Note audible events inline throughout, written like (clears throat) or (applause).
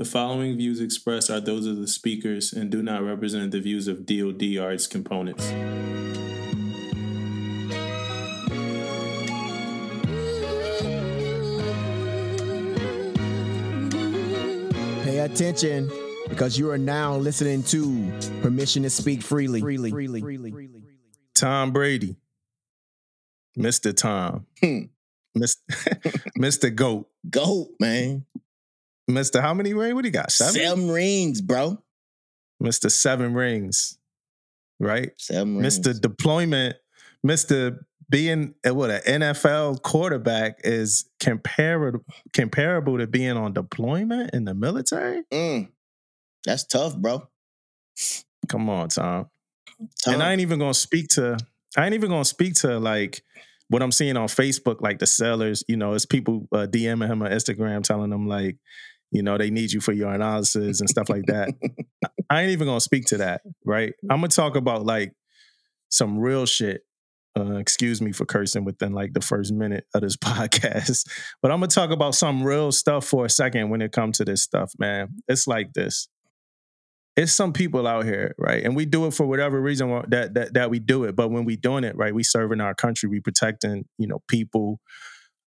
The following views expressed are those of the speakers and do not represent the views of DoD or its components. Pay attention because you are now listening to Permission to Speak Freely. freely, freely, freely. Tom Brady, Mr. Tom, Hmm. Mr. (laughs) Mr. Goat, Goat, man. Mr. How many rings? What he got? Seven? Seven rings, bro. Mr. Seven Rings, right? Seven rings. Mr. Deployment, Mr. Being uh, what an NFL quarterback is comparable comparable to being on deployment in the military. Mm. That's tough, bro. Come on, Tom. Tom. And I ain't even gonna speak to I ain't even gonna speak to like what I'm seeing on Facebook, like the sellers, you know, it's people uh, DMing him on Instagram telling them like, you know, they need you for your analysis and stuff like that. I ain't even gonna speak to that, right? I'm gonna talk about like some real shit. Uh, excuse me for cursing within like the first minute of this (laughs) podcast, but I'm gonna talk about some real stuff for a second when it comes to this stuff, man. It's like this it's some people out here, right? And we do it for whatever reason that that that we do it. But when we doing it, right, we serving our country, we protecting, you know, people,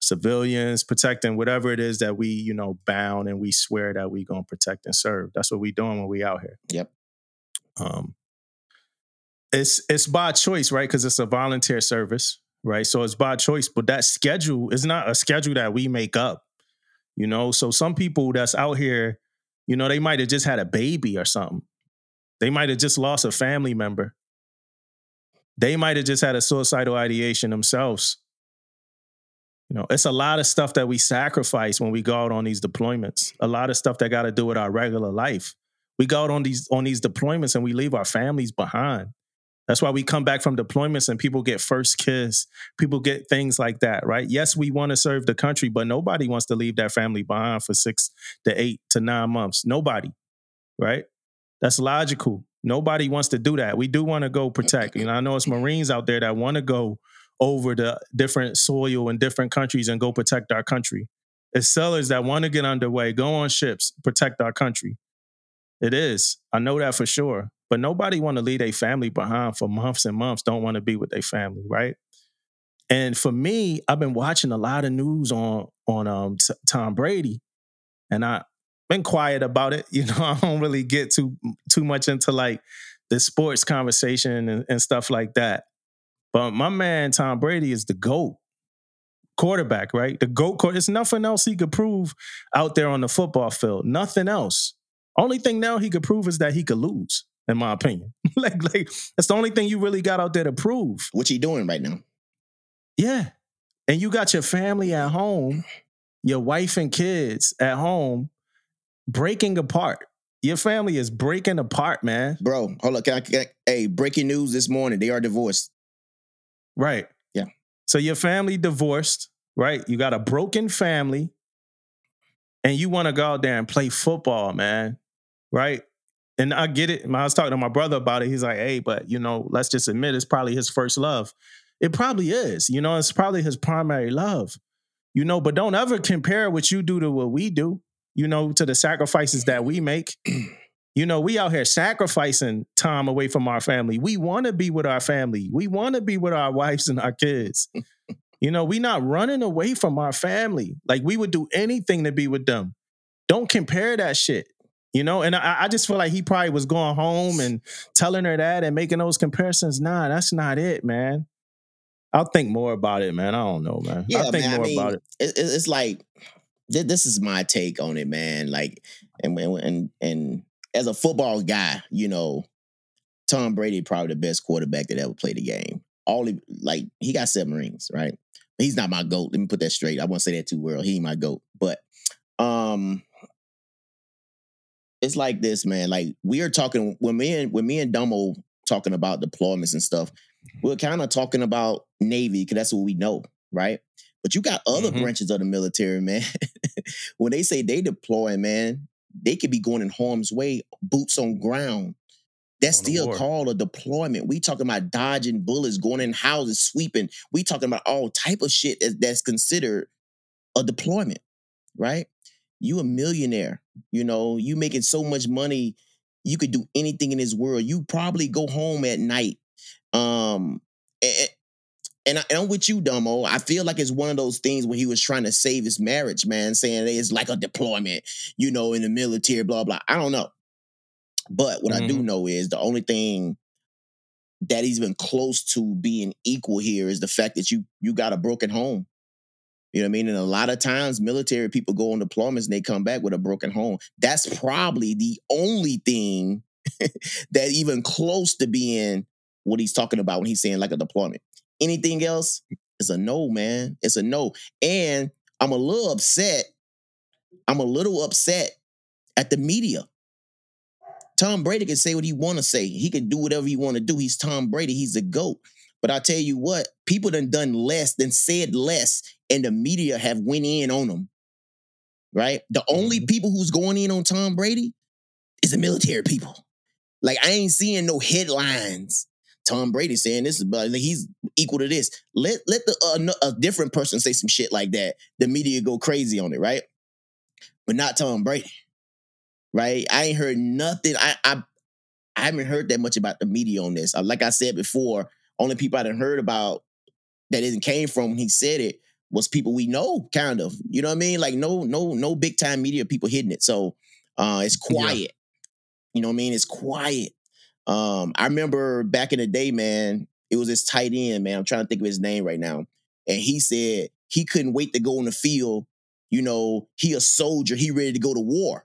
civilians, protecting whatever it is that we, you know, bound and we swear that we gonna protect and serve. That's what we doing when we out here. Yep. Um it's it's by choice, right? Because it's a volunteer service, right? So it's by choice, but that schedule is not a schedule that we make up. You know, so some people that's out here, you know, they might have just had a baby or something. They might have just lost a family member. They might have just had a suicidal ideation themselves. You know, it's a lot of stuff that we sacrifice when we go out on these deployments. A lot of stuff that got to do with our regular life. We go out on these on these deployments and we leave our families behind. That's why we come back from deployments and people get first kiss. People get things like that, right? Yes, we want to serve the country, but nobody wants to leave their family behind for six to eight to nine months. Nobody, right? That's logical. Nobody wants to do that. We do want to go protect. You know, I know it's Marines out there that want to go over the different soil in different countries and go protect our country. It's sellers that want to get underway, go on ships, protect our country. It is. I know that for sure. But nobody want to leave their family behind for months and months. Don't want to be with their family, right? And for me, I've been watching a lot of news on on um, T- Tom Brady, and I've been quiet about it. (laughs) You know, I don't really get too too much into like the sports conversation and, and stuff like that. But my man Tom Brady is the goat quarterback, right? The goat. Quarter- It's nothing else he could prove out there on the football field. Nothing else. Only thing now he could prove is that he could lose, in my opinion. (laughs) like, like that's the only thing you really got out there to prove. what you doing right now? Yeah. And you got your family at home, your wife and kids at home, breaking apart. Your family is breaking apart, man. Bro, hold up. Can I, can I- hey, breaking news this morning. They are divorced. Right. Yeah. So your family divorced, right? You got a broken family, and you want to go out there and play football, man. Right. And I get it. I was talking to my brother about it. He's like, hey, but you know, let's just admit it's probably his first love. It probably is. You know, it's probably his primary love. You know, but don't ever compare what you do to what we do, you know, to the sacrifices that we make. (clears throat) You know, we out here sacrificing time away from our family. We want to be with our family. We want to be with our (laughs) wives and our kids. you know, we not running away from our family. Like we would do anything to be with them. Don't compare that shit. You know, and I, I just feel like he probably was going home and telling her that and making those comparisons. Nah, that's not it, man. I'll think more about it, man. I don't know, man. Yeah, I'll think man. more I mean, about it. it, it- it's like this is my take on it, man. Like, and and and, and as a football guy, you know, Tom Brady probably the best quarterback that ever played the game. All he, like he got seven rings, right? He's not my goat. Let me put that straight. I won't say that too well. He ain't my goat, but um, it's like this, man. Like we are talking when me and when me and Damo talking about deployments and stuff. We're kind of talking about Navy because that's what we know, right? But you got other Mhm. branches of the military, (laughs) man. when they say they deploy, man, they could be going in harm's way, boots on ground. That's On still called a deployment. We talking about dodging bullets, going in houses, sweeping. We talking about all type of shit that- that's considered a deployment, right? You a millionaire. You know, you making so much money, you could do anything in this world. You probably go home at night. Um, and, and, I, I'm with you, Damo. I feel like it's one of those things where he was trying to save his marriage, man, saying it's like a deployment, you know, in the military, blah blah. I don't know, but what I do Mhm. know is the only thing that he's been close to being equal here is the fact that you you got a broken home. You know what I mean? And a lot of times military people go on deployments and they come back with a broken home. That's probably the only thing (laughs) that even close to being what he's talking about when he's saying like a deployment. Anything else is a no, man. It's a no. And I'm a little upset. I'm a little upset at the media. Tom Brady can say what he want to say. He can do whatever he want to do. He's Tom Brady. He's the GOAT. But I tell you what, people done done less, than said less, and the media have went in on him. Right? The only mm-hmm. people who's going in on Tom Brady is the military people. Like I ain't seeing no headlines. Tom Brady saying this is but he's equal to this. Let let the uh, a different person say some shit like that. The media go crazy on it, right? But not Tom Brady, right? I ain't heard nothing. I I, I haven't heard that much about the media on this. Like I said before, only people I done heard about that it came from when he said it was people we know, kind of. You know what I mean? Like no no no big time media people hitting it. So uh, it's Yeah. quiet. You know what I mean? It's quiet. Um, I remember back in the day, man, it was this tight end, man. I'm trying to think of his name right now. And he said he couldn't wait to go on the field. You know, he a soldier, he ready to go to war.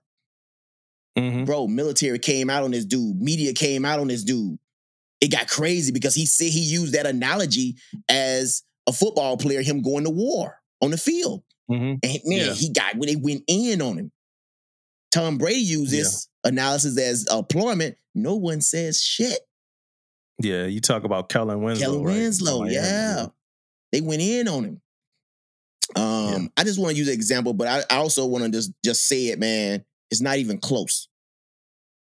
Mhm. Bro, military came out on this dude, media came out on this dude. It got crazy because he said he used that analogy as a football player, him going to war on the field. Mhm. And man, Yeah. he got when they went in on him. Tom Brady used this analysis as employment. No one says shit. Yeah, you talk about Kellen Winslow. Kelly right? Winslow, Miami, yeah. They went in on him. Um, I just want to use an example, but I, I also want to just just say it, man. It's not even close.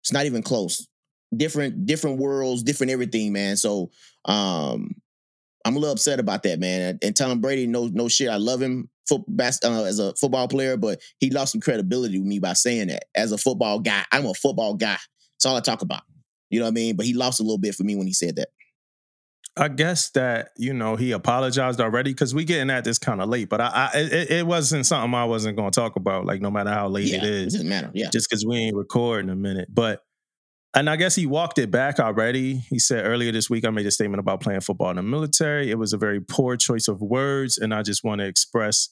It's not even close. Different, different worlds, different everything, man. So um I'm a little upset about that, man. And, and Tom Brady, no, no shit. I love him bas- uh, as a football player, but he lost some credibility with me by saying that. As a football guy, I'm a football guy. That's all I talk about. You know what I mean? But he lost a little bit for me when he said that. I guess that you know he apologized already because we getting at this kind of late, but I, I it, it wasn't something I wasn't going to talk about. Like no matter how late yeah, it it is, doesn't matter. Yeah. just because we ain't recording a minute. But and I guess he walked it back already. He said earlier this week I made a statement about playing football in the military. It was a very poor choice of words, and I just want to express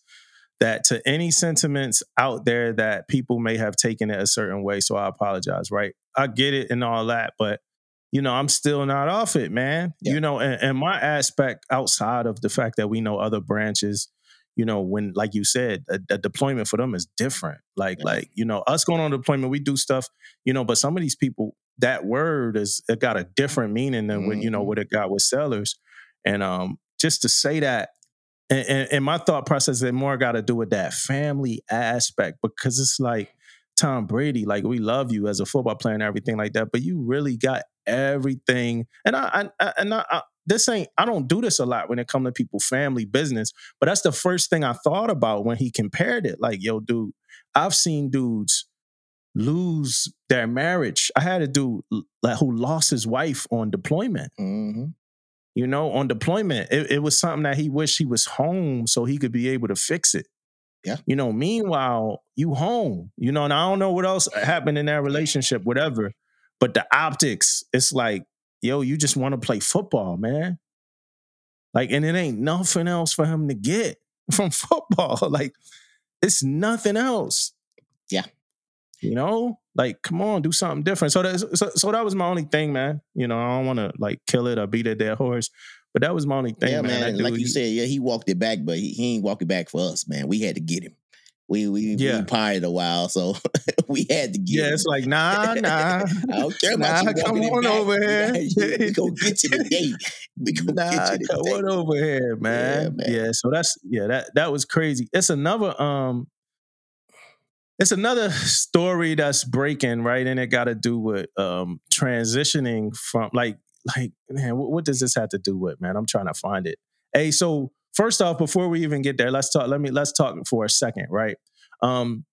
that to any sentiments out there that people may have taken it a certain way. So I apologize. Right, I get it and all that, but you know I'm still not off it, man. Yeah. You know, and, and my aspect outside of the fact that we know other branches you know, when like you said, a, a deployment for them is different. Like, Yeah. like you know, us going on deployment, we do stuff, you know, but some of these people, that word is it got a different meaning than what you know what it got with sellers, and um, just to say that. And, and, and my thought process it more got to do with that family aspect because it's like Tom Brady, like we love you as a football player and everything like that, but you really got everything. And I, I and I, I this ain't I don't do this a lot when it comes to people family business, but that's the first thing I thought about when he compared it. Like, yo, dude, I've seen dudes lose their marriage. I had a dude like who lost his wife on deployment. hmm You know, on deployment, it, it was something that he wished he was home so he could be able to fix it. Yeah. You know, meanwhile, you home. You know, and I don't know what else happened in that relationship, whatever. But the optics, it's like, yo, you just want to play football, man. Like, and it ain't nothing else for him to get (laughs) from football. (laughs) Like, it's nothing else. Yeah. You know, like, come on, do something different. So that, so, so that was my only thing, man. You know, I don't want to like kill it or beat a dead horse, but that was my only thing, yeah, man. man. And like you he- said, yeah, he walked it back, but he, he ain't walk it back for us, man. We had to get him. We we, Yeah. we partied a while, so (laughs) we had to get yeah, him. it's like, nah, nah. (laughs) I don't care about Nah, you come walking on back. over here. (laughs) We, gonna get you today. We gonna Nah, get you come today. on over here, man. man. Yeah, so that's yeah, that that was crazy. It's another um it's another story that's breaking, right? And it got to do with um transitioning from like like man, what, what does this have to do with, man? I'm trying to find it. Hey, so first off, before we even get there, let's talk. Let me let's talk for a second, right? Um,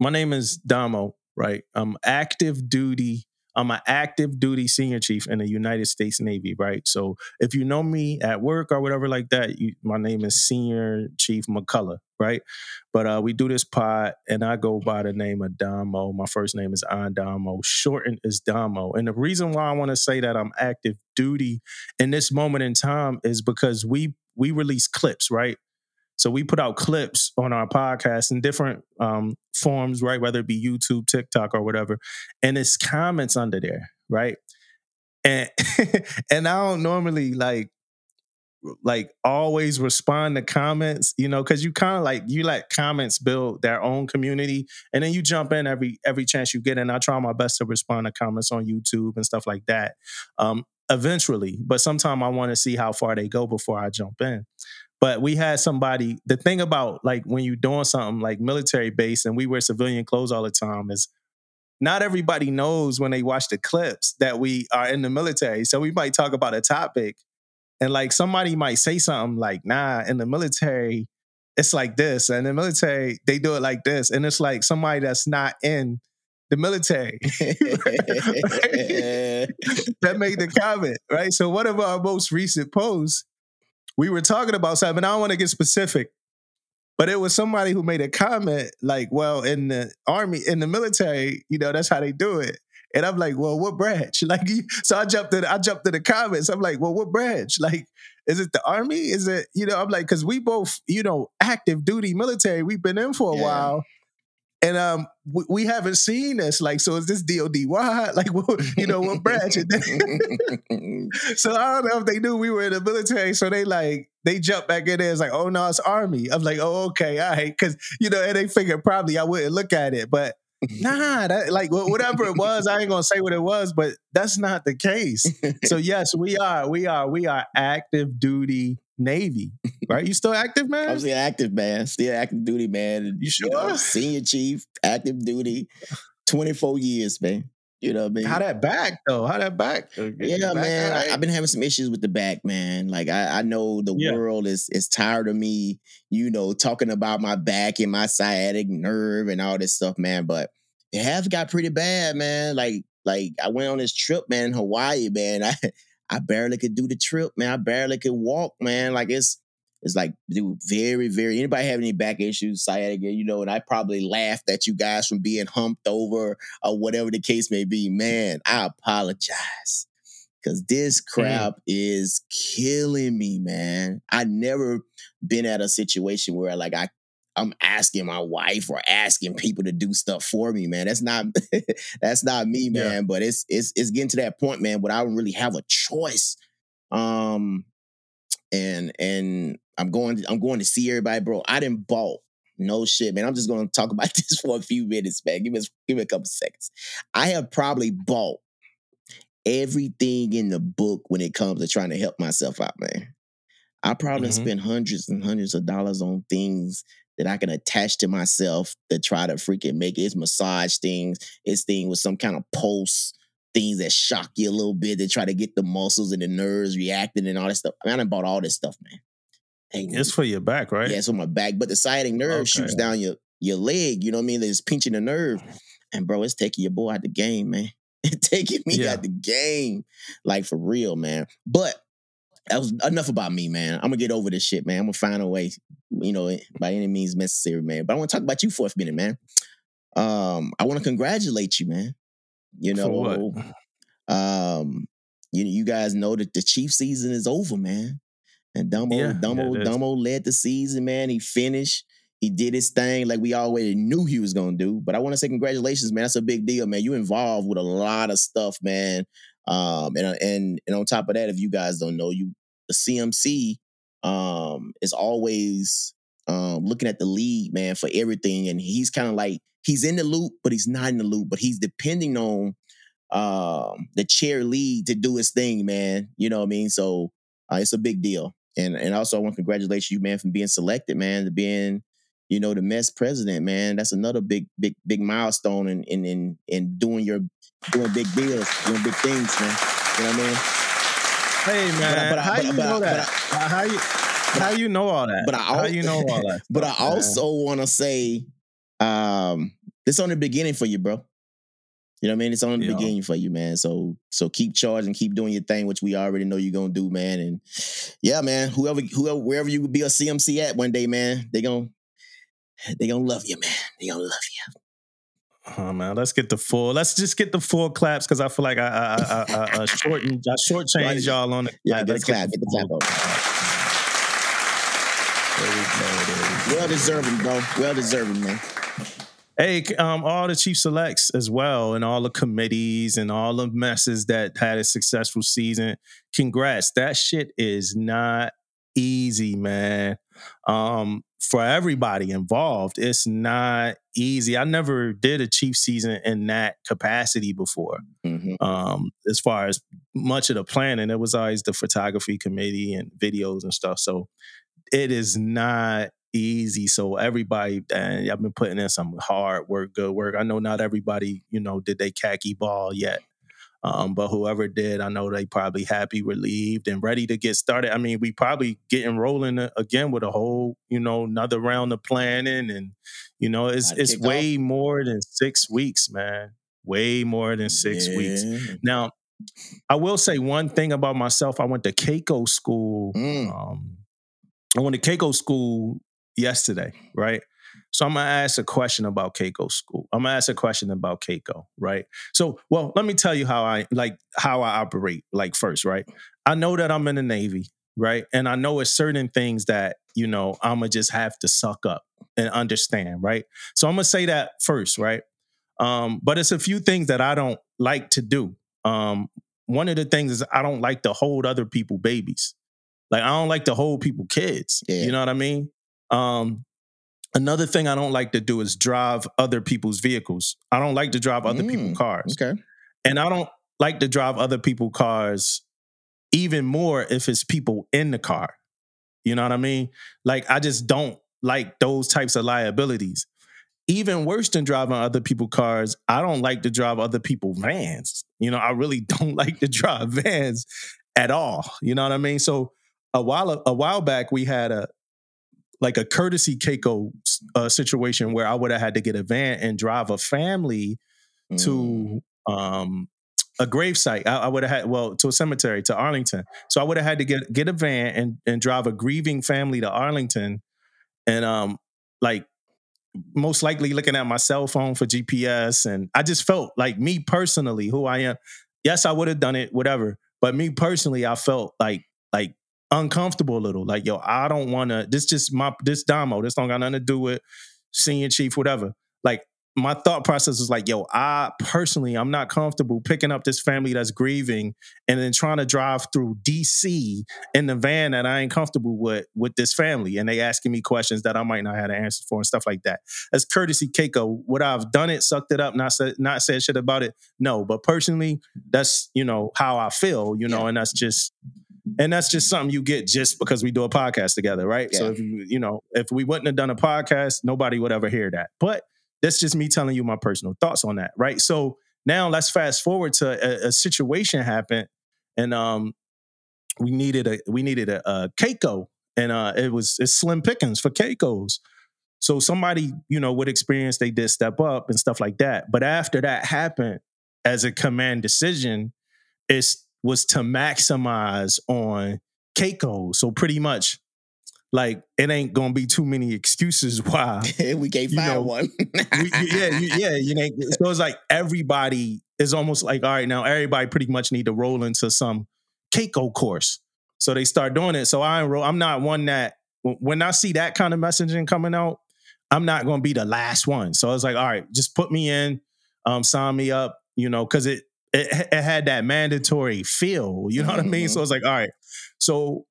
my name is Damo, right? I'm active duty. I'm an active duty senior chief in the United States Navy, right? So if you know me at work or whatever like that, you, my name is Senior Chief McCullough, right? But uh, we do this pod, and I go by the name of Damo. My first name is Damo. Shortened is Damo. And the reason why I want to say that I'm active duty in this moment in time is because we we release clips, right? So we put out clips on our podcast in different um, forms, right? Whether it be YouTube, TikTok, or whatever, and it's comments under there, right? And (laughs) and I don't normally like like always respond to comments, you know, because you kind of like you let comments build their own community, and then you jump in every every chance you get. And I try my best to respond to comments on YouTube and stuff like that. Um, eventually, but sometimes I want to see how far they go before I jump in. But we had somebody, the thing about like when you're doing something like military base and we wear civilian clothes all the time is not everybody knows when they watch the clips that we are in the military. So we might talk about a topic and like somebody might say something like, nah, in the military, it's like this. And the military, they do it like this. And it's like somebody that's not in the military (laughs) (laughs) that made the comment, right? So one of our most recent posts we were talking about something. I don't want to get specific, but it was somebody who made a comment like, "Well, in the army, in the military, you know, that's how they do it." And I'm like, "Well, what branch?" (laughs) Like, so I jumped in. I jumped in the comments. I'm like, "Well, what branch? (laughs) Like, is it the army? Is it you know?" I'm like, because we both, you know, active duty military. We've been in for a yeah. while, and um, we, we, haven't seen this. Like, so is this DOD Why? (laughs) Like, you know, what branch? (laughs) so I don't know if they knew we were in the military. So they like they jumped back in there. It's like, oh no, it's Army. I'm like, oh okay, all right, because you know, and they figured probably I wouldn't look at it, but nah, that like whatever it was, I ain't gonna say what it was, but that's not the case. so (laughs) yes, we are, we are, we are active duty Navy, right? You still active, man? I'm still active, man. Still active duty, man. You sure? You know, senior chief, active duty, 24 years, man. You know what I mean? How that back though? How that back? Yeah, back man. Right. I, have been having some issues with the back, man. Like I, I know the yeah. world is is tired of me, you know, talking about my back and my sciatic nerve and all this stuff, man. But it has got pretty bad, man. Like like I went on this trip, man, in Hawaii, man. (laughs) I I barely could do the trip, man. I barely could walk, man. Like it's it's like dude, very, very anybody have any back issues, sciatic, you know, and I probably laughed at you guys from being humped over or whatever the case may be. Man, I apologize. Cause this crap mm. is killing me, man. I never been at a situation where like I I'm asking my wife or asking people to do stuff for me, man. That's not (laughs) that's not me, man. Yeah. But it's it's it's getting to that point, man, where I don't really have a choice. Um and and I'm going I'm going to see everybody, bro. I didn't bought no shit, man. I'm just gonna talk about (laughs) this for a few minutes, man. Give me give me a couple seconds. I have probably bought everything in the book when it comes to trying to help myself out, man. I probably mm-hmm. spent hundreds and hundreds of dollars on things that I can attach to myself to try to freaking make it. It's massage things. It's thing with some kind of pulse things that shock you a little bit to try to get the muscles and the nerves reacting and all that stuff. I mean, I bought all this stuff, man. Hey, it's for your back, right? Yeah, it's for my back. But the sciatic nerve okay. shoots down your your leg. You know what I mean? It's pinching the nerve. And bro, it's taking your boy out the game, man. (laughs) It's taking me yeah. out the game. Like for real, man. But that was enough about me, man. I'm gonna get over this shit, man. I'm gonna find a way, you know, by any means necessary, man. But I want to talk about you for a minute, man. Um, I want to congratulate you, man. You know, um, you you guys know that the Chief season is over, man. And Damo, yeah, Damo, yeah, Damo led the season, man. He finished. He did his thing like we already knew he was gonna do. But I want to say congratulations, man. That's a big deal, man. You involved with a lot of stuff, man. Um, and uh, and and on top of that, if you guys don't know, you the CMC um is always um looking at the lead, man, for everything. And he's kind of like he's in the loop, but he's not in the loop, but he's depending on um the chair lead to do his thing, man. You know what I mean? So uh, it's a big deal. And and also I want to congratulate you, man, for being selected, man, to being you know, the MESS president, man. That's another big, big, big milestone in in in, in doing your doing big deals, doing big things, man. You know what I mean? Hey man, but, but, how but, you know that? how you how you know all that? But I how you know all that? (laughs) but I also want to say, um, this on the beginning for you, bro. You know what I mean? It's only the Yeah. beginning for you, man. So so keep charging, keep doing your thing, which we already know you're gonna do, man. And yeah, man, whoever whoever wherever you would be a CMC at one day, man, they gonna they gonna love you, man. They gonna love you. Oh man, let's get the full. Let's just get the full claps because I feel like I I I, I, I shortened I shortchanged y'all on it. Yeah, clap. get the Let's clap, get the clap full- up. There we go, there we go. Well deserving, bro. Well deserving, man. Hey, um, all the chief selects as well, and all the committees and all the messes that had a successful season. Congrats! That shit is not easy, man. Um, for everybody involved, it's not easy. I never did a chief season in that capacity before. hmm Um, as far as much of the planning, it was always the photography committee and videos and stuff. So it is not easy. So everybody, and I've been putting in some hard work, good work. I know not everybody, you know, did they khaki ball yet. Um, but whoever did, I know they probably happy, relieved, and ready to get started. I mean, we probably getting rolling again with a whole, you know, another round of planning, and you know, it's it's kick off. way more than six weeks, man. Way more than six weeks. Now, I will say one thing about myself. I went to CACO school. Mm. Um, I went to CACO school yesterday, right? So I'm gonna ask a question about CACO school. I'm gonna ask a question about CACO, right? So, well, let me tell you how I like how I operate. Like first, right? I know that I'm in the Navy, right? And I know it's certain things that you know I'm gonna just have to suck up and understand, right? So I'm gonna say that first, right? Um, but it's a few things that I don't like to do. Um, one of the things is I don't like to hold other people babies. Like I don't like to hold people kids. Yeah. You know what I mean? Um, another thing I don't like to do is drive other people's vehicles. I don't like to drive other Mm, people's cars. Okay. And I don't like to drive other people's cars even more if it's people in the car. You know what I mean? Like I just don't like those types of liabilities. Even worse than driving other people's cars, I don't like to drive other people's vans. You know, I really (laughs) don't like to drive vans at all. You know what I mean? So a while a while back we had a like a courtesy CACO uh, situation where I would have had to get a van and drive a family Mm. to um a gravesite. I, I would have had well to a cemetery to Arlington. So I would have had to get get a van and and drive a grieving family to Arlington, and um like most likely looking at my cell phone for GPS. And I just felt like me personally, who I am. Yes, I would have done it, whatever. But me personally, I felt like like uncomfortable a little. Like yo, I don't want to. This just my this Damo. This don't got nothing to do with senior chief, whatever. Like my thought process was like, yo, I personally, I'm not comfortable picking up this family that's grieving and then trying to drive through DC in the van that I ain't comfortable with with this family. And they asking me questions that I might not have the answer for and stuff like that. As courtesy CACO, would I have done it, sucked it up, not said not said shit about it? No. But personally, that's you know how I feel, you know, Yeah. and that's just and that's just something you get just because we do a podcast together, right? So if you, you know, if we wouldn't have done a podcast, nobody would ever hear that. But that's just me telling you my personal thoughts on that, right? So now let's fast forward to a, a situation happened, and um, we needed a we needed a, a CACO, and uh, it was it's slim pickings for CACOs. So somebody you know with experience they did step up and stuff like that. But after that happened, as a command decision, it was to maximize on CACO. So pretty much, like it ain't gonna be too many excuses (laughs) why (laughs) we can't You know, one. we- yeah, you, (laughs) yeah, you know. So it's like everybody is almost like, all right, now everybody pretty much need to roll into some CACO course. So they start doing it. So I enroll. I'm not one that when I see that kind of messaging coming out, I'm not going to be the last one. So I was like, all right, just put me in, um, sign me up, you know, because it, it it had that mandatory feel. You know what I mean? So I was like, all right, so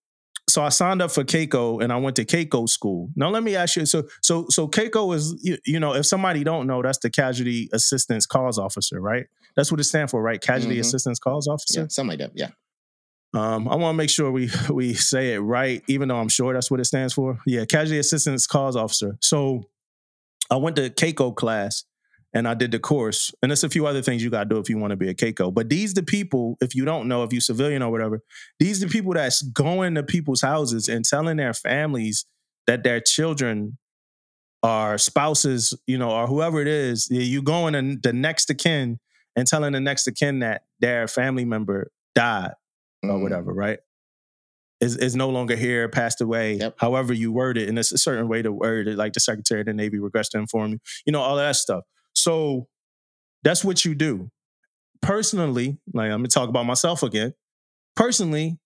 so I signed up for CACO and I went to CACO school. Now let me ask you, so so so CACO is you, you know, if somebody don't know, that's the casualty assistance calls officer, right? That's what it stands for, right? Casualty Mhm. assistance calls officer. yeah, something like that. Yeah. Um, I want to make sure we (laughs) we say it right, even though I'm sure that's what it stands for. Yeah, casualty assistance calls officer. So I went to CACO class and I did the course, and there's a few other things you got to do if you want to be a CACO. But these the people, if you don't know, if you civilian or whatever, these the people that's going to people's houses and telling their families that their children our spouses, you know, or whoever it is, you going and the next of kin and telling the next of kin that their family member died or Mhm. whatever, right? Is is no longer here, passed away. Yep. However you word it, and it's a certain way to word it, like the Secretary of the Navy regrets to inform you, you know, all of that stuff. So that's what you do. Personally, like I'm gonna talk about myself again. Personally,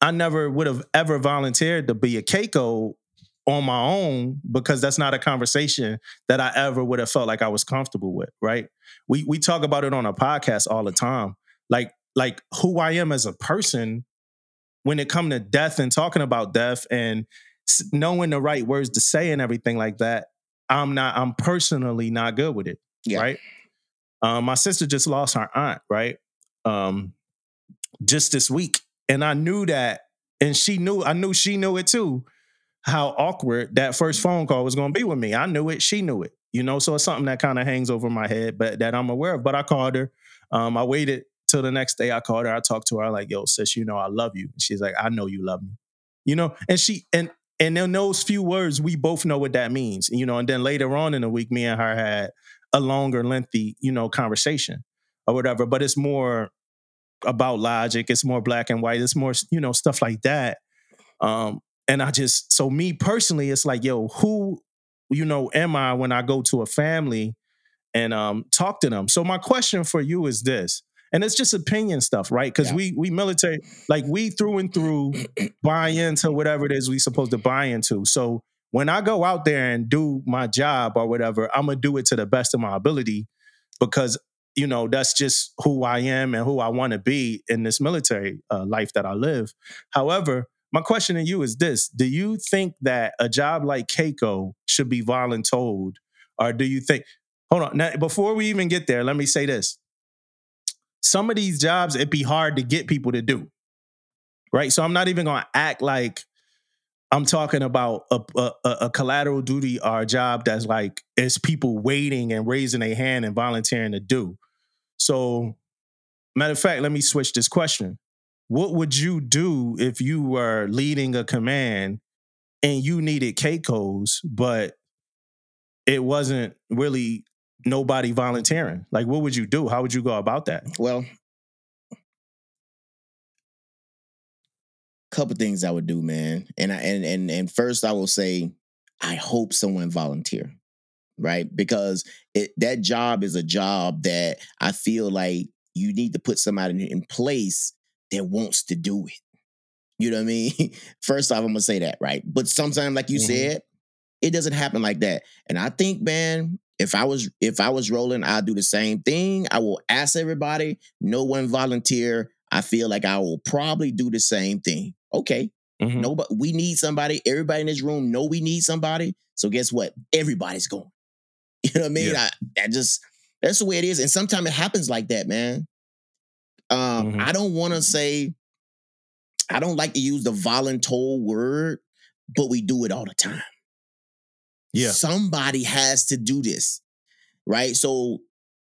I never would have ever volunteered to be a CACO on my own because that's not a conversation that I ever would have felt like I was comfortable with, right? We we talk about it on a podcast all the time. Like like who I am as a person when it come to death and talking about death and knowing the right words to say and everything like that, I'm not I'm personally not good with it, Yeah. right? Um, my sister just lost her aunt, right? Um, just this week, and I knew that, and she knew, I knew she knew it too. How awkward that first phone call was going to be with me. I knew it, she knew it, you know. So it's something that kind of hangs over my head, but that I'm aware of. But I called her. Um, I waited till the next day. I called her. I talked to her. I Like, yo, sis, you know, I love you. She's like, I know you love me, you know. And she and and in those few words, we both know what that means, you know. And then later on in the week, me and her had a longer, lengthy, you know, conversation or whatever. But it's more about logic. It's more black and white. It's more, you know, stuff like that. Um, and I just, so me personally, it's like, yo, who, you know, am I when I go to a family and um talk to them? So my question for you is this, and it's just opinion stuff, right? Because Yeah. we we military, like we through and through (clears throat) buy into whatever it is we supposed to buy into. So when I go out there and do my job or whatever, I'm gonna do it to the best of my ability because you know that's just who I am and who I want to be in this military uh, life that I live. However, my question to you is this: Do you think that a job like CACO should be voluntold, or do you think? Hold on. Now, before we even get there, let me say this: Some of these jobs it'd be hard to get people to do, right? So I'm not even gonna act like I'm talking about a, a, a- collateral duty or a job that's like it's people waiting and raising a hand and volunteering to do. So, matter of fact, let me switch this question. What would you do if you were leading a command and you needed CACOs, but it wasn't really nobody volunteering? Like, what would you do? How would you go about that? Well, couple things I would do, man. And I and and and first I will say, I hope someone volunteer, right? Because it that job is a job that I feel like you need to put somebody in place that wants to do it. You know what I mean? (laughs) First off, I'm gonna say that, right? But sometimes, like you Mhm. said, it doesn't happen like that. And I think, man, if I was if I was rolling, I'd do the same thing. I will ask everybody, no one volunteer. I feel like I will probably do the same thing. Okay, Mhm. nobody we need somebody. Everybody in this room know we need somebody. So guess what? Everybody's going. (laughs) You know what I mean? Yeah. I, I just that's the way it is. And sometimes it happens like that, man. Um, Mhm. I don't want to say, I don't like to use the voluntold word, but we do it all the time. Yeah. Somebody has to do this. Right. So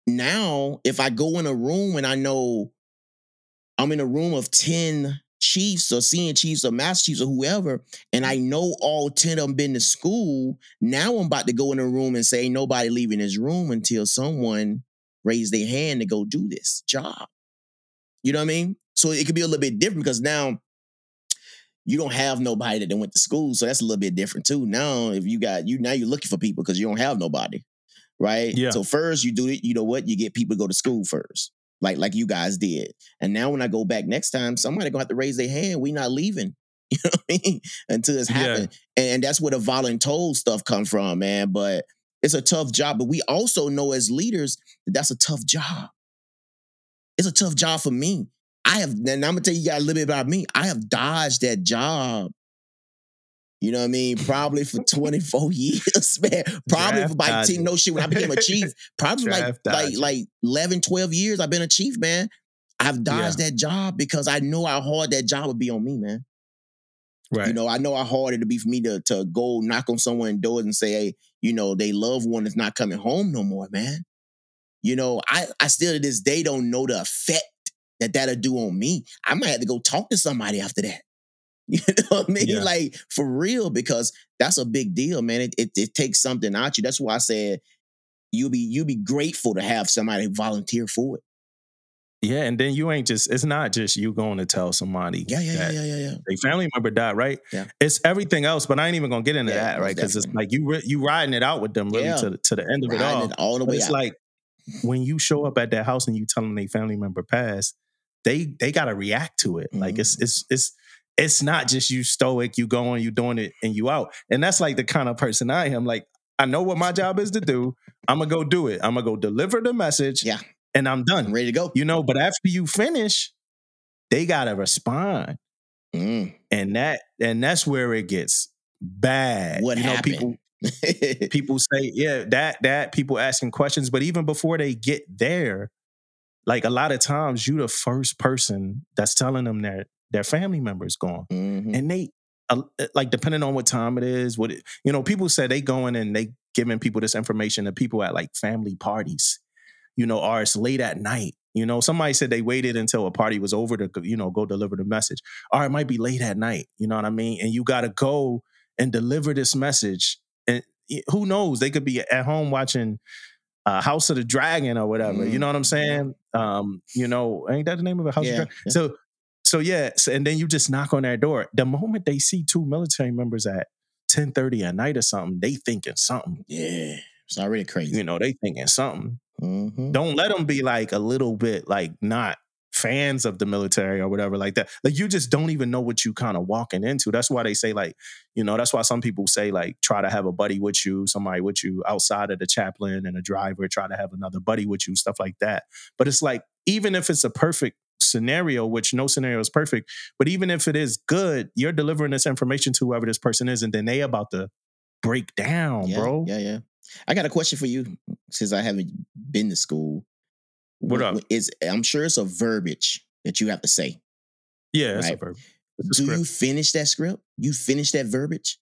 now if I go in a room and I know I'm in a room of 10 chiefs or seeing chiefs or master chiefs or whoever, and I know all 10 of them been to school, now I'm about to go in a room and say, nobody leaving this room until someone raise their hand to go do this job. You know what I mean? So it could be a little bit different because now you don't have nobody that went to school. So that's a little bit different too. Now, if you got you now you're looking for people because you don't have nobody. Right? Yeah. So first you do it, you know what? You get people to go to school first. Like like you guys did. And now when I go back next time, somebody gonna have to raise their hand. We not leaving. (laughs) You know what I mean? Until it's Yeah. And, and that's where the voluntold stuff come from, man. But it's a tough job. But we also know as leaders that that's a tough job. It's a tough job for me. I have, and I'm gonna tell you guys a little bit about me. I have dodged that job. You know what I mean? Probably for 24 (laughs) years, man. Probably Draft for like 10, no shit. When I became a chief, (laughs) probably like Draft like dodging. like 11, 12 years. I've been a chief, man. I've dodged that job because I know how hard that job would be on me, man. Right. You know, I know how hard it'd be for me to to go knock on someone's doors and say, hey, you know, they loved one is not coming home no more, man. You know, I I still to this day don't know the effect that that'll do on me. I might have to go talk to somebody after that. (laughs) You know what I mean? Yeah. Like for real, because that's a big deal, man. It, it it takes something out you. That's why I said you'll be you'll be grateful to have somebody volunteer for it. Yeah, and then you ain't just it's not just you going to tell somebody Yeah, yeah, yeah, yeah, yeah, a family member died, right? Yeah. It's everything else, but I ain't even gonna get into Yeah, that, right? Because it's like you re- you riding it out with them really Yeah. to, to the end of it all. it all the But way it's out. like when you show up at that house and you tell them a family member passed, they they gotta react to it. Like Mm-hmm. it's it's it's it's not just you stoic, you going, you doing it, and you out. And that's like the kind of person I am. Like I know what my job is to do. I'm gonna go do it. I'm gonna go deliver the message. Yeah. and I'm I'm done. ready to go. You know, but after you finish, they gotta respond Mm. and that and that's where it gets bad. What you know, happened? people (laughs) people say, yeah, that that people asking questions, but even before they get there, like a lot of times you're the first person that's telling them that their family member is gone, Mhm. and they uh, like depending on what time it is, what it, you know, people say they going and they giving people this information to people at like family parties, you know, or it's late at night. You know, somebody said they waited until a party was over to, you know, go deliver the message. Or it might be late at night. You know what I mean? And you got to go and deliver this message. And who knows? They could be at home watching uh, House of the Dragon or whatever. You Mm. know what I'm saying? Um, you know, ain't that the name of it? House Yeah, of Dragon. yeah. So, so yeah. So, and then you just knock on their door. The moment they see two military members at 10:30 at night or something, they thinking something. yeah, it's already crazy. You know, they thinking something Mhm. don't let them be like a little bit like not fans of the military or whatever like that like you just don't even know what you kind of walking into that's why they say like you know that's why some people say like try to have a buddy with you somebody with you outside of the chaplain and a driver try to have another buddy with you stuff like that but it's like even if it's a perfect scenario which no scenario is perfect but even if it is good you're delivering this information to whoever this person is and then they about to break down yeah, bro Yeah, yeah. I got a question for you since I haven't been to school. What up? Is I'm sure it's a verbiage that you have to say. yeah it's a Right. verb. It's a Do you finish that script? You finish that verbiage?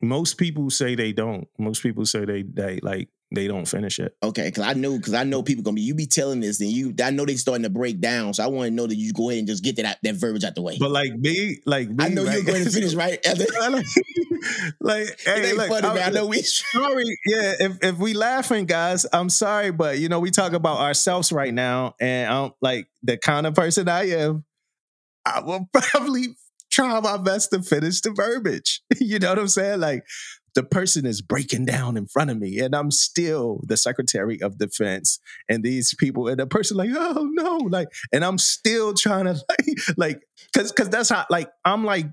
Most people say they don't. Most people say they they like they don't finish it. Okay, because I know because I know people gonna be you be telling this and you I know they starting to break down. So I want to know that you go ahead and just get that that verbiage out the way. But like me, like me, I know right? you're going to finish right. (laughs) Like, like, (laughs) it hey, ain't look, funny, man. I know we. (laughs) sorry, yeah. If if we laughing, guys, I'm sorry, but you know we talk about ourselves right now, and I'm like the kind of person I am. I will probably try my best to finish the verbiage. You know what I'm saying? Like the person is breaking down in front of me, and I'm still the Secretary of Defense, and these people, and the person like, oh no, like, and I'm still trying to (laughs) like, like, cause, cause that's how, like, I'm like,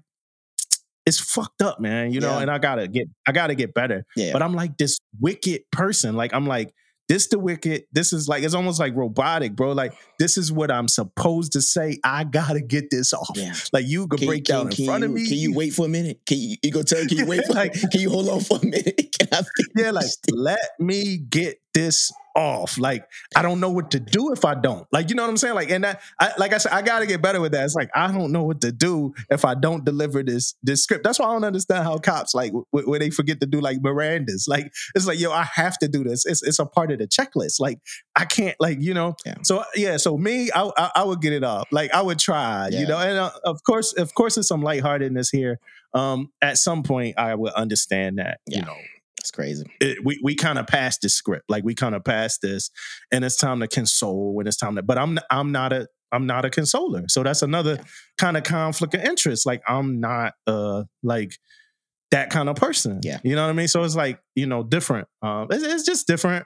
it's fucked up, man. You know, Yeah. and I gotta get, I gotta get better. Yeah. But I'm like this wicked person. Like I'm like this the wicked. This is like it's almost like robotic, bro. Like this is what I'm supposed to say. I gotta get this off. Yeah. Like you could Can, break can- down in can front you, of me. Can you wait for a minute? Can you, you go tell? Can you (laughs) wait for? Like- can you hold on for a minute? (laughs) Can I finish Yeah, like let me get this off. Like I don't know what to do if I don't. Like you know what I'm saying? Like and that, I, like I said, I got to get better with that. It's like I don't know what to do if I don't deliver this this script. That's why I don't understand how cops like w- where they forget to do like Miranda's. Like it's like yo, I have to do this. It's it's a part of the checklist. Like I can't like you know. Yeah. So yeah, so me, I, I I would get it off. Like I would try. Yeah. You know, and uh, of course, of course, there's some lightheartedness here. Um, at some point, I would understand that. Yeah. You know That's crazy. it, we we kind of passed this script, like we kind of passed this, and it's time to console when it's time to. But I'm I'm not a I'm not a consoler, so that's another Yeah. kind of conflict of interest. Like I'm not uh like that kind of person. Yeah. you know what I mean. So it's like you know different. Um, it's, it's just different.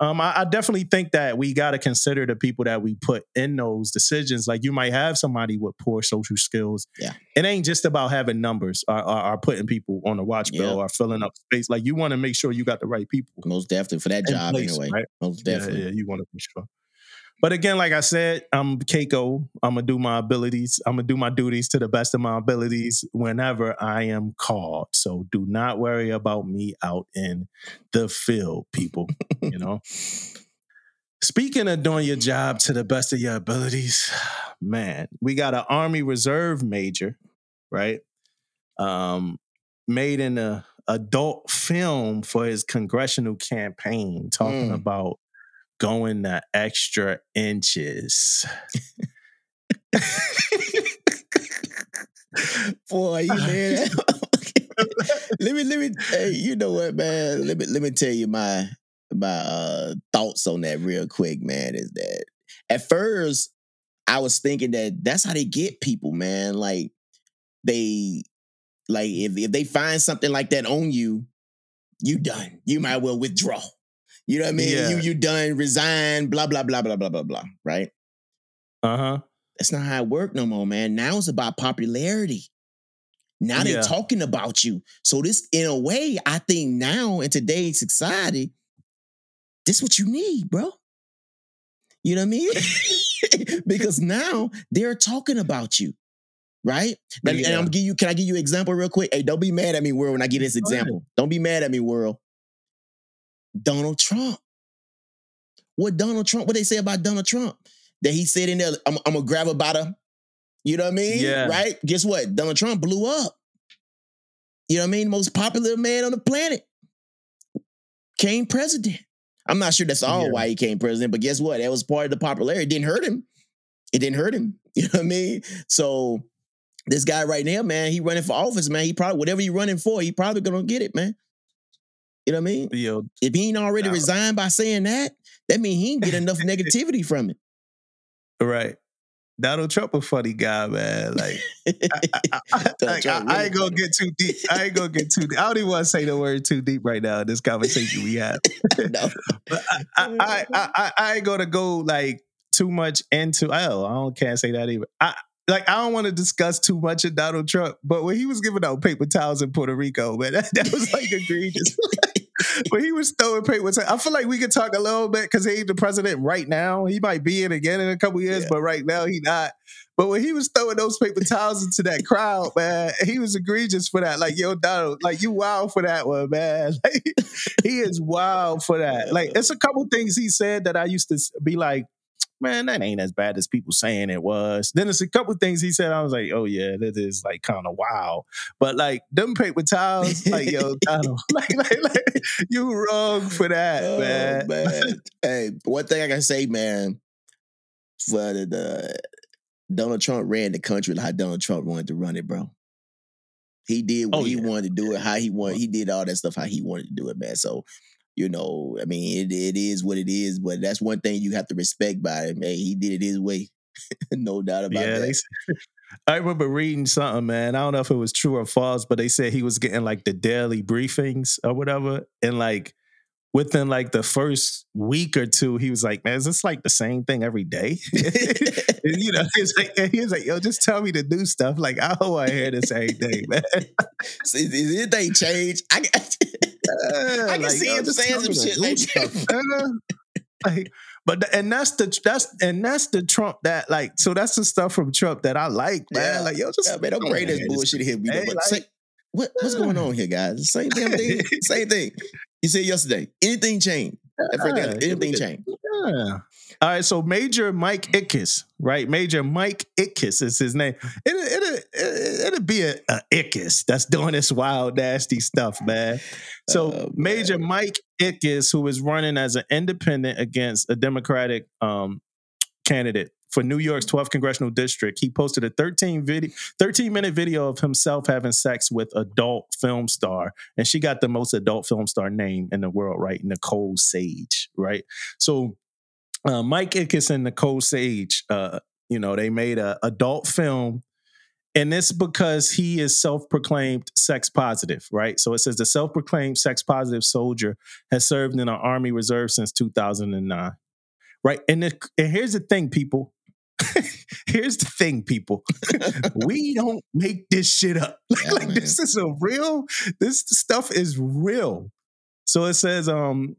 Um, I, I definitely think that we got to consider the people that we put in those decisions. Like you might have somebody with poor social skills. Yeah. it ain't just about having numbers or, or, or putting people on a watch bill Yeah. or filling up space. Like you want to make sure you got the right people Most definitely for that job place, anyway. right? Most definitely. yeah, you want to be sure. But again, like I said, I'm CACO. I'm gonna do my abilities. I'm gonna do my duties to the best of my abilities whenever I am called. So do not worry about me out in the field, people. you know. (laughs) Speaking of doing your job to the best of your abilities, (sighs) man, we got an Army Reserve major, right? Um, made in a adult film for his congressional campaign, talking Mm. about going the extra inches. Boy, you man. (laughs) (laughs) let me let me hey, you know what, man? Let me let me tell you my my uh, thoughts on that real quick, man. Is that at first I was thinking that that's how they get people, man. Like they like if if they find something like that on you, you done. You might well withdraw. You know what I mean? Yeah. You you done, resign, blah blah blah blah blah blah blah. Right? Uh huh. That's not how it work no more, man. Now it's about popularity. Now they're Yeah. talking about you. So this, in a way, I think now in today's society, this is what you need, bro. You know what I mean? (laughs) because now they're talking about you, right? And- And Yeah. I'm give you. Can I give you an example real quick? Hey, don't be mad at me, world. When I give this example, don't be mad at me, world. Donald Trump. What Donald Trump? What they say about Donald Trump? That he said in there, I'm, I'm gonna grab a, you know what I mean? Yeah. Right? Guess what? Donald Trump blew up. You know what I mean? Most popular man on the planet. Came president. I'm not sure that's all Yeah. why he came president, but guess what? That was part of the popularity. It didn't hurt him. It didn't hurt him. (laughs) You know what I mean? So this guy right now, man, he running for office, man. He probably whatever he running for, he probably gonna get it, man. You know what I mean? Yo, If he ain't already No. resigned by saying that, that means he ain't get enough (laughs) negativity from it. right. Donald Trump a funny guy, man. Like, I, I, (laughs) Trump I ain't gonna get too deep. I ain't gonna get too deep. I don't even want to say the word too deep right now in this conversation we have. (laughs) no. But I, I, I, I, I, I ain't gonna go like too much into. Oh, I don't can't say that either. I like I don't want to discuss too much of Donald Trump, but when he was giving out paper towels in Puerto Rico, man, that, that was like egregious. (laughs) when he was throwing paper towels, I feel like we could talk a little bit because he ain't the president right now. He might be in again in a couple years, Yeah. but right now he not. But when he was throwing those paper towels into that crowd, man, he was egregious for that. Like, yo, Donald, like you wild for that one, man. (laughs) Like, he is wild for that. Like, it's a couple things he said that I used to be like, man, that ain't as bad as people saying it was. Then there's a couple things he said. I was like, oh yeah, that is like kind of wild. But like them paper towels, like yo, (laughs) Donald, (laughs) like, like, like you wrong for that, Oh, man. man. (laughs) hey, one thing I can say, man, for the, the Donald Trump ran the country like how Donald Trump wanted to run it, bro. He did what Oh, he yeah. wanted to do it, how he wanted. He did all that stuff how he wanted to do it, man. So, you know, I mean, it, it is what it is. But that's one thing you have to respect by it, man. He did it his way, (laughs) no doubt about Yeah, that. (laughs) I remember reading something, man. I don't know if it was true or false, but they said he was getting like the daily briefings or whatever, and like within like the first week or two, he was like, "Man, is this like the same thing every day?" (laughs) And, you know, he's like, he was like, "Yo, just tell me to do stuff." Like I want to hear the same thing, man. Is anything changed? I, I can see uh, him saying some shit like that. (laughs) Like, but the- and that's the that's and that's the Trump that like so that's the stuff from Trump that I like, man. Yeah. Like yo, just Yeah, man, don't bring this bullshit here. Hey, like- say, what, what's going on here, guys? Same damn thing. (laughs) same thing. You said yesterday. Anything changed? That first day, anything look changed? Yeah. All right, so Major Mike Itkis, right? Major Mike Itkis is his name. It'll, it'll, it'll be a, a Itkis that's doing this wild, nasty stuff, man. So Oh, man. Major Mike Itkis, who is running as an independent against a Democratic um, candidate for New York's 12th congressional district, he posted a 13 video, 13 minute video of himself having sex with adult film star, and she got the most adult film star name in the world, right? Nicole Sage, right? So uh, Mike Itkis and Nicole Sage, uh, you know, they made a adult film. And it's because he is self-proclaimed sex positive, right? So it says the self-proclaimed sex positive soldier has served in the Army Reserve since 2009, right? And, the, and here's the thing, people. (laughs) here's the thing, people. (laughs) we don't make this shit up. Like, (laughs) Yeah, like this is a real. This stuff is real. So it says, um,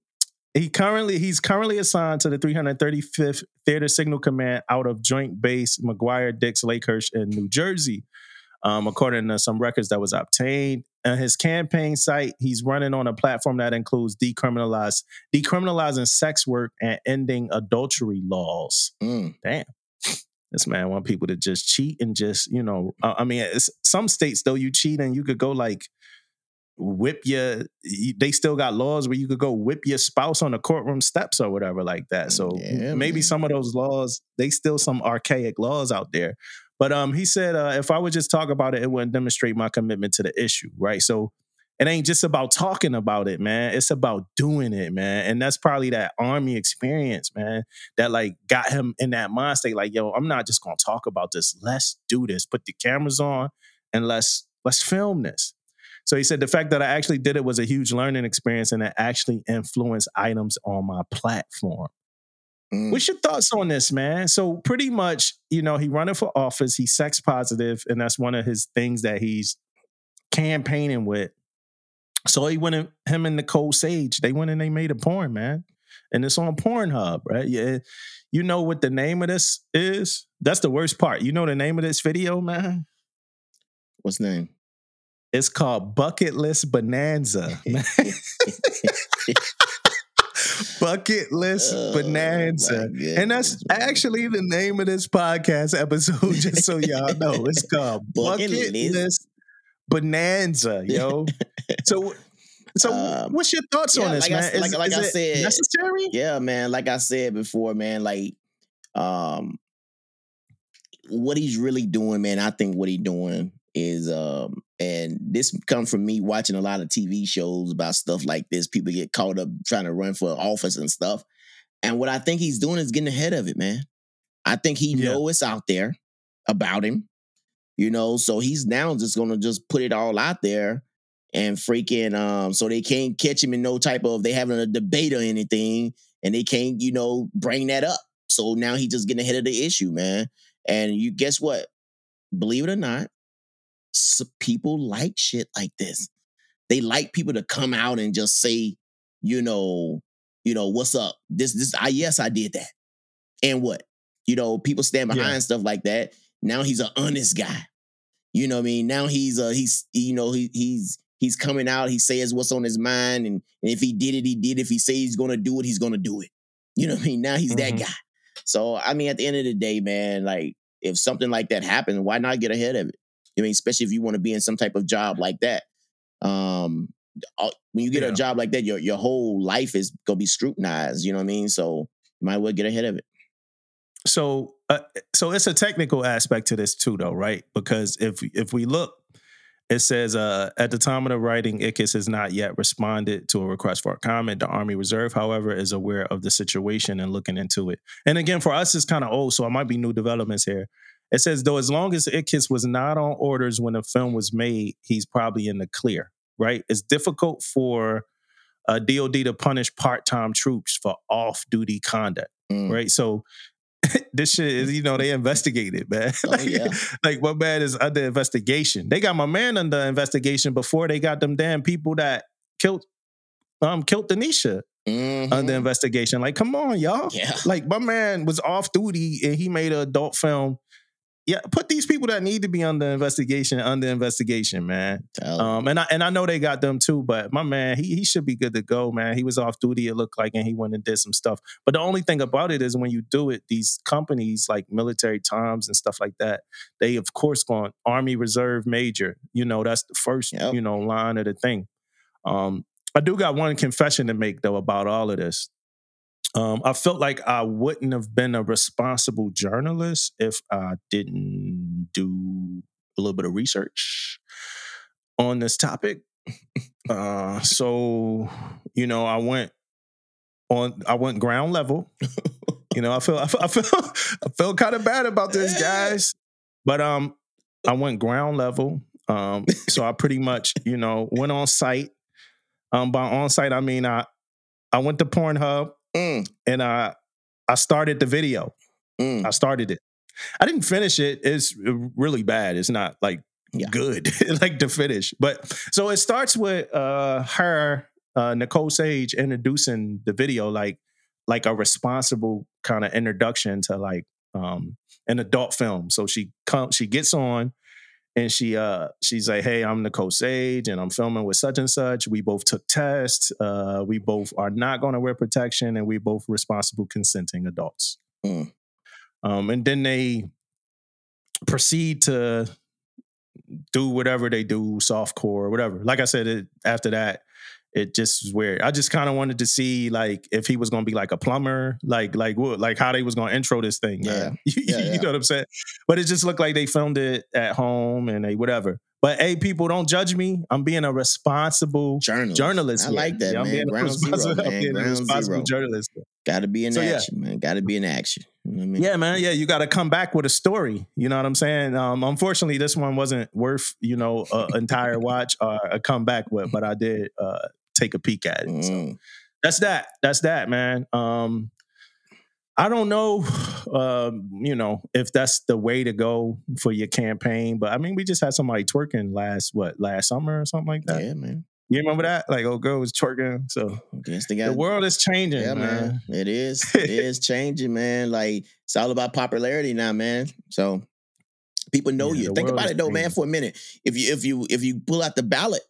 he currently he's currently assigned to the 335th Theater Signal Command out of Joint Base McGuire Dix Lakehurst in New Jersey. Um, according to some records that was obtained. On his campaign site, he's running on a platform that includes decriminalize, decriminalizing sex work and ending adultery laws. Mm. Damn. This man want people to just cheat and just, you know, uh, I mean, it's, some states though you cheat and you could go like whip your. you- They still got laws where you could go whip your spouse on the courtroom steps or whatever like that. So Yeah, maybe man. some of those laws, they still some archaic laws out there. But um, he said uh, if I would just talk about it, it wouldn't demonstrate my commitment to the issue, right? So it ain't just about talking about it, man. It's about doing it, man. And that's probably that army experience, man, that like got him in that mind state. Like, yo, I'm not just gonna talk about this. Let's do this. Put the cameras on and let's let's film this. So he said the fact that I actually did it was a huge learning experience and it actually influenced items on my platform. Mm. What's your thoughts on this, man? So pretty much, you know, he running for office, he's sex positive, and that's one of his things that he's campaigning with. So he went in, him and Nicole Sage, they went and they made a porn, man. And it's on Pornhub, right? Yeah. You know what the name of this is? That's the worst part. You know the name of this video, man? What's the name? It's called Bucket List Bonanza. (laughs) Bucket List Oh, Bonanza. And that's actually the name of this podcast episode, just so (laughs) y'all know. It's called Bucket Bucket, List. List Bonanza, yo. (laughs) so so Um, what's your thoughts yeah, on this, like I man? s- like- like I it said- necessary? yeah, man. Like I said before, man. Like, um, what he's really doing, man. I think what he's doing is, um, and this comes from me watching a lot of TV shows about stuff like this. People get caught up trying to run for office and stuff. And what I think he's doing is getting ahead of it, man. I think he Yeah. know it's out there about him, you know. So he's now just gonna just put it all out there and freaking um so they can't catch him in no type of they having a debate or anything and they can't you know bring that up so now he just getting ahead of the issue man and you guess what believe it or not people like shit like this they like people to come out and just say you know you know what's up this this i yes i did that and what you know people stand Yeah. behind stuff like that now he's an honest guy you know what I mean? Now he's uh he's you know he he's he's coming out, he says what's on his mind, and, and if he did it, he did. If he says he's gonna do it, he's gonna do it. You know what I mean? Now he's that Mhm. guy. So I mean, at the end of the day, man, like if something like that happens, why not get ahead of it? I mean, especially if you want to be in some type of job like that. Um when you get Yeah. a job like that, your your whole life is gonna be scrutinized, you know what I mean? So you might well get ahead of it. So uh, so it's a technical aspect to this too, though, right? Because if if we look, it says uh, at the time of the writing, Itkis has not yet responded to a request for a comment. The Army Reserve, however, is aware of the situation and looking into it. And again, for us, it's kind of old, so it might be new developments here. It says though, as long as Itkis was not on orders when the film was made, he's probably in the clear, right? It's difficult for uh, DoD to punish part-time troops for off-duty conduct Mm. right? So (laughs) this shit is, you know, they investigated, man. (laughs) Oh, like, yeah. like my man is under investigation. They got my man under investigation before they got them damn people that killed um killed Denisha Mhm. under investigation. Like, come on, y'all. Yeah. Like my man was off duty and he made an adult film. Yeah, put these people that need to be under investigation under investigation, man. Um, and I and I know they got them too, but my man, he he should be good to go, man. He was off duty, it looked like, and he went and did some stuff. But the only thing about it is when you do it, these companies like Military Times and stuff like that, they of course going Army Reserve Major. You know, that's the first Yep. you know line of the thing. Um, I do got one confession to make though about all of this. Um, I felt like I wouldn't have been a responsible journalist if I didn't do a little bit of research on this topic. uh, so you know, I went on. I went ground level. you know, I feel I feel I feel, (laughs) I feel kind of bad about this, guys. But um, I went ground level. Um, so I pretty much you know went on site. Um, by on site I mean I I went to Pornhub Mm, and I I started the video. mm. I started it. I didn't finish it. It's really bad. It's not like Yeah. good, (laughs) like to finish. But so it starts with uh her, uh Nicole Sage introducing the video like like a responsible kind of introduction to like um an adult film. So she comes, she gets on and she uh she's like, Hey, I'm Nicole Sage and I'm filming with such and such. We both took tests. Uh we both are not gonna wear protection and we both responsible consenting adults. Mm. Um and then they proceed to do whatever they do, soft softcore, whatever. Like I said, it, after that, it just was weird. I just kind of wanted to see like if he was gonna be like a plumber, like like what, like how they was gonna intro this thing. Yeah, (laughs) you, Yeah, yeah. know what I'm saying? But it just looked like they filmed it at home and they whatever. But hey, people, don't judge me. I'm being a responsible Journalist. journalist. I here. like that, Yeah, I'm being a Ground zero, responsible- (laughs) I'm man. a Ground responsible zero. journalist. Got to be in So, yeah. action, man. Got to be in action. You know what I mean? Yeah, man. Yeah, you got to come back with a story. You know what I'm saying? Um, unfortunately, this one wasn't worth you know an entire watch or a comeback with, but I did uh, take a peek at it. So Mm. that's that. That's that, man. Um, I don't know, (sighs) um, you know, if that's the way to go for your campaign, but I mean, we just had somebody twerking last what last summer or something like that. Yeah, man. You remember that? Like, old girl was twerking. So guess they got the world is changing, Yeah, man. man. It is. (laughs) It is changing, man. Like it's all about popularity now, man. So people know Yeah, you. Think about it though, man, for a minute. If you if you if you pull out the ballot,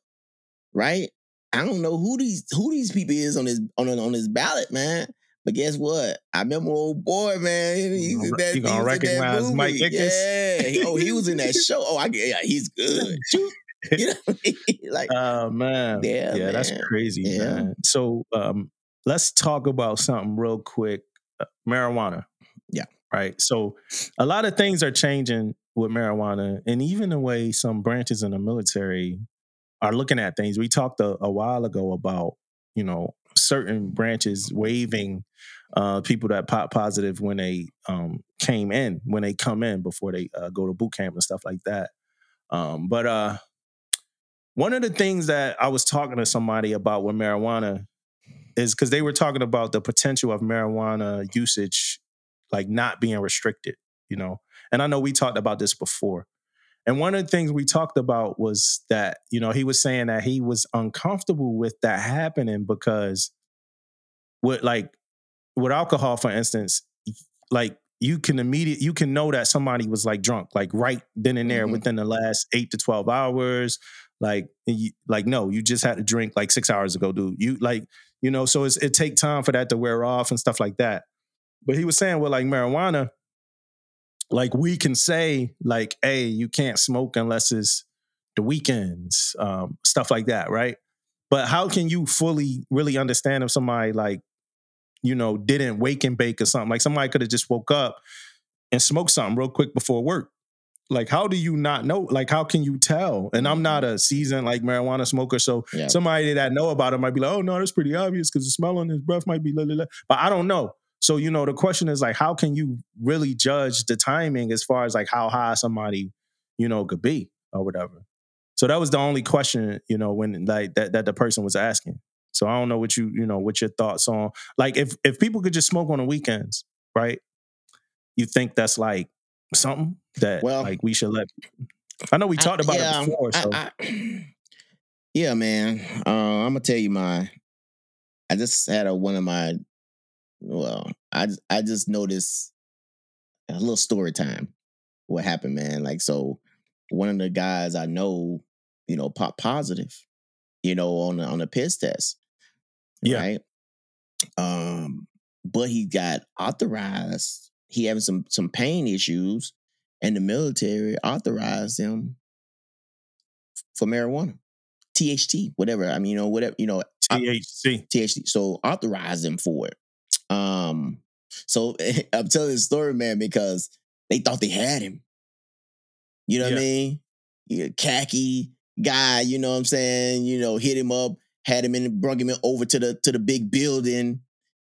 right? I don't know who these who these people is on this on on this ballot, man. But guess what? I remember old boy, man. He's You in gonna- that, you gonna he was in that recognize. Mike Itkis? Yeah. Oh, he was in that (laughs) show. Oh, I get yeah, he's good. (laughs) you know, I mean? (laughs) like Oh man, Yeah, yeah, that's crazy, Yeah. man. So um, let's talk about something real quick: uh, marijuana. Yeah. right. So a lot of things are changing with marijuana, and even the way some branches in the military are looking at things. We talked a, a while ago about you know certain branches waiving uh, people that pop positive when they um, came in, when they come in before they uh, go to boot camp and stuff like that. Um, but uh, one of the things that I was talking to somebody about with marijuana is because they were talking about the potential of marijuana usage, like not being restricted, you know. And I know we talked about this before. And one of the things we talked about was that, you know, he was saying that he was uncomfortable with that happening because with like with alcohol, for instance, like you can immediate you can know that somebody was like drunk, like right then and there Mhm. within the last eight to twelve hours. Like, you, like no, you just had to drink like six hours ago, dude. You like, you know, so it's, it take time for that to wear off and stuff like that. But he was saying, well, like marijuana, like we can say, like, hey, you can't smoke unless it's the weekends, um, stuff like that, right? But how can you fully really understand if somebody like, you know, didn't wake and bake or something? Like somebody could have just woke up and smoked something real quick before work. Like, how do you not know? Like, how can you tell? And I'm not a seasoned like marijuana smoker, so yeah. somebody that know about it might be like, oh no, that's pretty obvious because the smell on his breath might be la, la, la. But I don't know. So, you know, the question is like, how can you really judge the timing as far as like how high somebody, you know, could be or whatever? So that was the only question, you know, when like that that the person was asking. So I don't know what you, you know, what your thoughts on like if if people could just smoke on the weekends, right? You think that's like something that Well, like we should let I know we talked I- about yeah, it before. I- So I- (clears throat) yeah, man. Uh, I'm gonna tell you my. I just had a one of my. Well, I just- I just noticed a little story time. What happened, man? Like so, one of the guys I know, you know, pop positive, you know, on the on the piss test. Yeah. Right. Um, but he got authorized. He having some some pain issues, and the military authorized him for marijuana, THT, whatever. I mean, you know, whatever, you know, THC. THC. So authorize them for it. Um, so (laughs) I'm telling this story, man, because they thought they had him. You know what Yeah. I mean? Yeah, khaki guy, you know what I'm saying? You know, hit him up, had him in, brought him in over to the to the big building.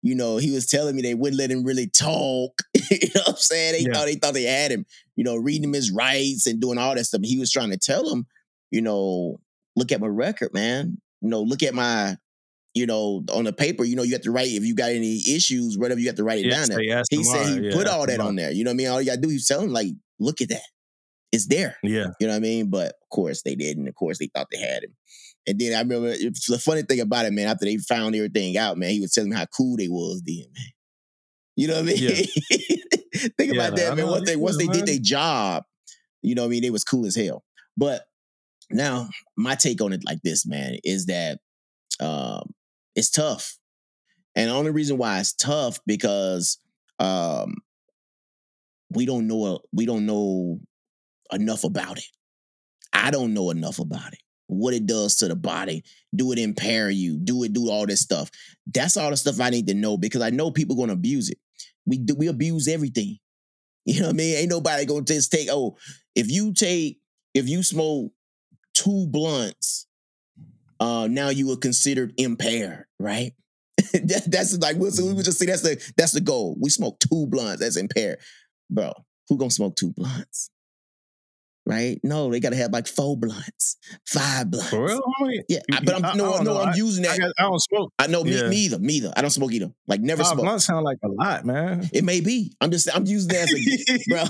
You know, he was telling me they wouldn't let him really talk. (laughs) you know what I'm saying? They Yeah. thought they thought they had him, you know, reading him his rights and doing all that stuff. He was trying to tell him, you know, look at my record, man. You know, look at my, you know, on the paper, you know, you have to write if you got any issues, whatever, you have to write it Yeah, down there. He said he Yeah, put all that tomorrow. on there. You know what I mean? All you gotta do, he was telling like, look at that. It's there. Yeah. You know what I mean? But of course they didn't. Of course they thought they had him. And then I remember it's the funny thing about it, man, after they found everything out, man, he was telling me how cool they was then, man. You know what I mean? Yeah. (laughs) Think about that, I man. Once they once they did their job, you know what I mean, they was cool as hell. But now my take on it like this, man, is that um it's tough. And the only reason why it's tough because um we don't know we don't know enough about it. I don't know enough about it. what it does to the body. Do it impair you? Do it do all this stuff? That's all the stuff I need to know because I know people gonna abuse it. We do we abuse everything. (laughs) You know what I mean? Ain't nobody gonna just take, oh, if you take, if you smoke two blunts, uh, now you are considered impaired, right? (laughs) that, that's like we'll, we would just say that's the that's the goal. We smoke two blunts, that's impaired. Bro, who gonna smoke two blunts? Right? No, they got to have like four blunts, five blunts. For real? Yeah, I- but I'm I- I no, don't no, know. I'm I- using I, that. got- I don't smoke. I know me, Yeah. me either, me either. I don't smoke either. Like never Five smoke. blunts sound like a lot, man. It may be. I'm just I'm using that as a (laughs) bro.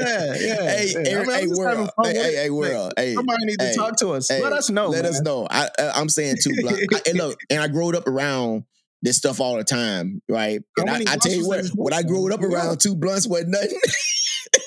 yeah, yeah. hey, yeah. hey, I mean, hey, world. Hey, hey, hey, world. Hey, Somebody need to hey, talk to us. hey, Let us know. Let us know. I, I I'm saying two blunts. I, and look, and I growed up around this stuff all the time, right? And I, I tell you what, when I grew up around two blunts wasn't nothing. (laughs)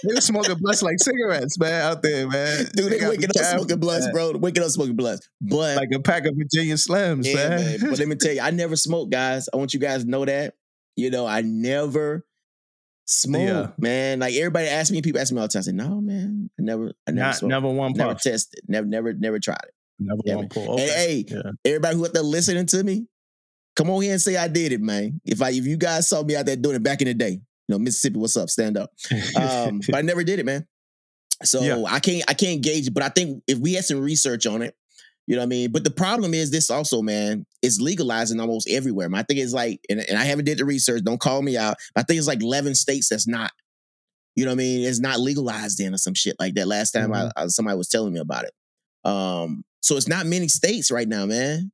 They were smoking blunts like cigarettes, man, out there, man. (laughs) Dude, they gotta waking up smoking blunts, man. bro. Waking up smoking blunts. But Like a pack of Virginia Slims, Yeah, man. man. But let me tell you, I never smoked, guys. I want you guys to know that. You know, I never (laughs) smoked, Yeah. man. Like everybody asked me, people ask me all the time. I say, no, man, I never, I never Not, smoked. never one never puff. tested, never, never, never tried it. Never Yeah, one pull. And Okay. hey, Yeah. everybody who out there listening to me, come on here and say I did it, man. If I, if you guys saw me out there doing it back in the day, you know, Mississippi, what's up? Stand up. Um, (laughs) but I never did it, man. So Yeah. I can't I can't gauge it. But I think if we had some research on it, you know what I mean. But the problem is this also, man, it's legalizing almost everywhere. Man. I think it's like, and, and I haven't did the research. Don't call me out. But I think it's like eleven states that's not. You know what I mean? It's not legalized in or some shit like that. Last time Mm-hmm. I, I somebody was telling me about it. Um, so it's not many states right now, man.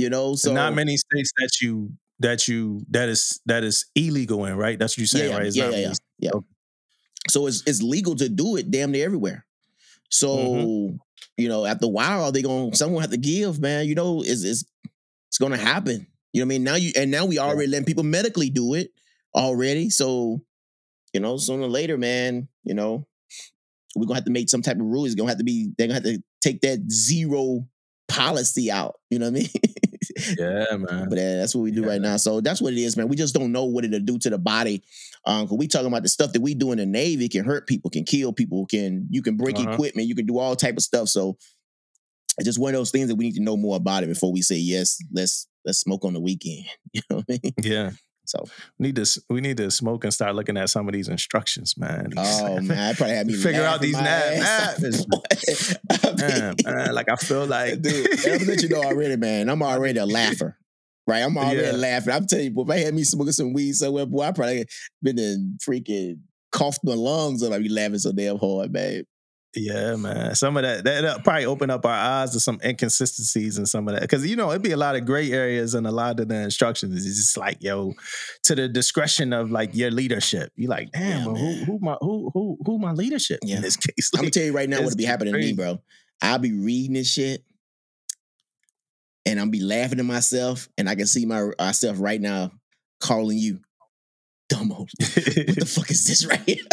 You know, so not many states that you that you that is that is illegal in, right? That's what you're saying, yeah, right? It's yeah, not yeah, yeah. So it's it's legal to do it damn near everywhere. So Mm-hmm. you know, after a while, are they going someone have to give, man. You know, it's it's it's gonna happen. You know what I mean? Now you and now we already letting people medically do it already. So, you know, sooner or later, man, you know, we're gonna have to make some type of rule. It's gonna have to be they're gonna have to take that zero policy out. You know what I mean? (laughs) Yeah, (laughs) man. But uh, that's what we do Yeah. right now. So that's what it is, man. We just don't know what it'll do to the body. Um, cause we talking about the stuff that we do in the Navy can hurt people, can kill people, can you can break Uh-huh. equipment, you can do all type of stuff. So it's just one of those things that we need to know more about it before we say yes. Let's let's smoke on the weekend. (laughs) You know what I mean? Yeah. So We need to we need to smoke and start looking at some of these instructions, man. (laughs) Oh man, I probably had me Figure out these my nap- ass. (laughs) I mean, man, like I feel (laughs) like dude, I'm let you know already, man. I'm already a laugher. Right, I'm already Yeah. laughing. I'm telling you, boy, if I had me smoking some weed somewhere, boy, I probably been in freaking coughed my lungs up. I'd be laughing so damn hard, man. Yeah, man. Some of that that probably open up our eyes to some inconsistencies and some of that because you know it'd be a lot of gray areas and a lot of the instructions. is just like yo, to the discretion of like your leadership. You like, damn, Yeah, who who my who who who my leadership Yeah. in this (laughs) case? I'm gonna tell you right now what'll be happening to me, bro. I'll be reading this shit, and I'll be laughing to myself, and I can see my myself right now calling you, Damo. What the (laughs) fuck is this (laughs) right here?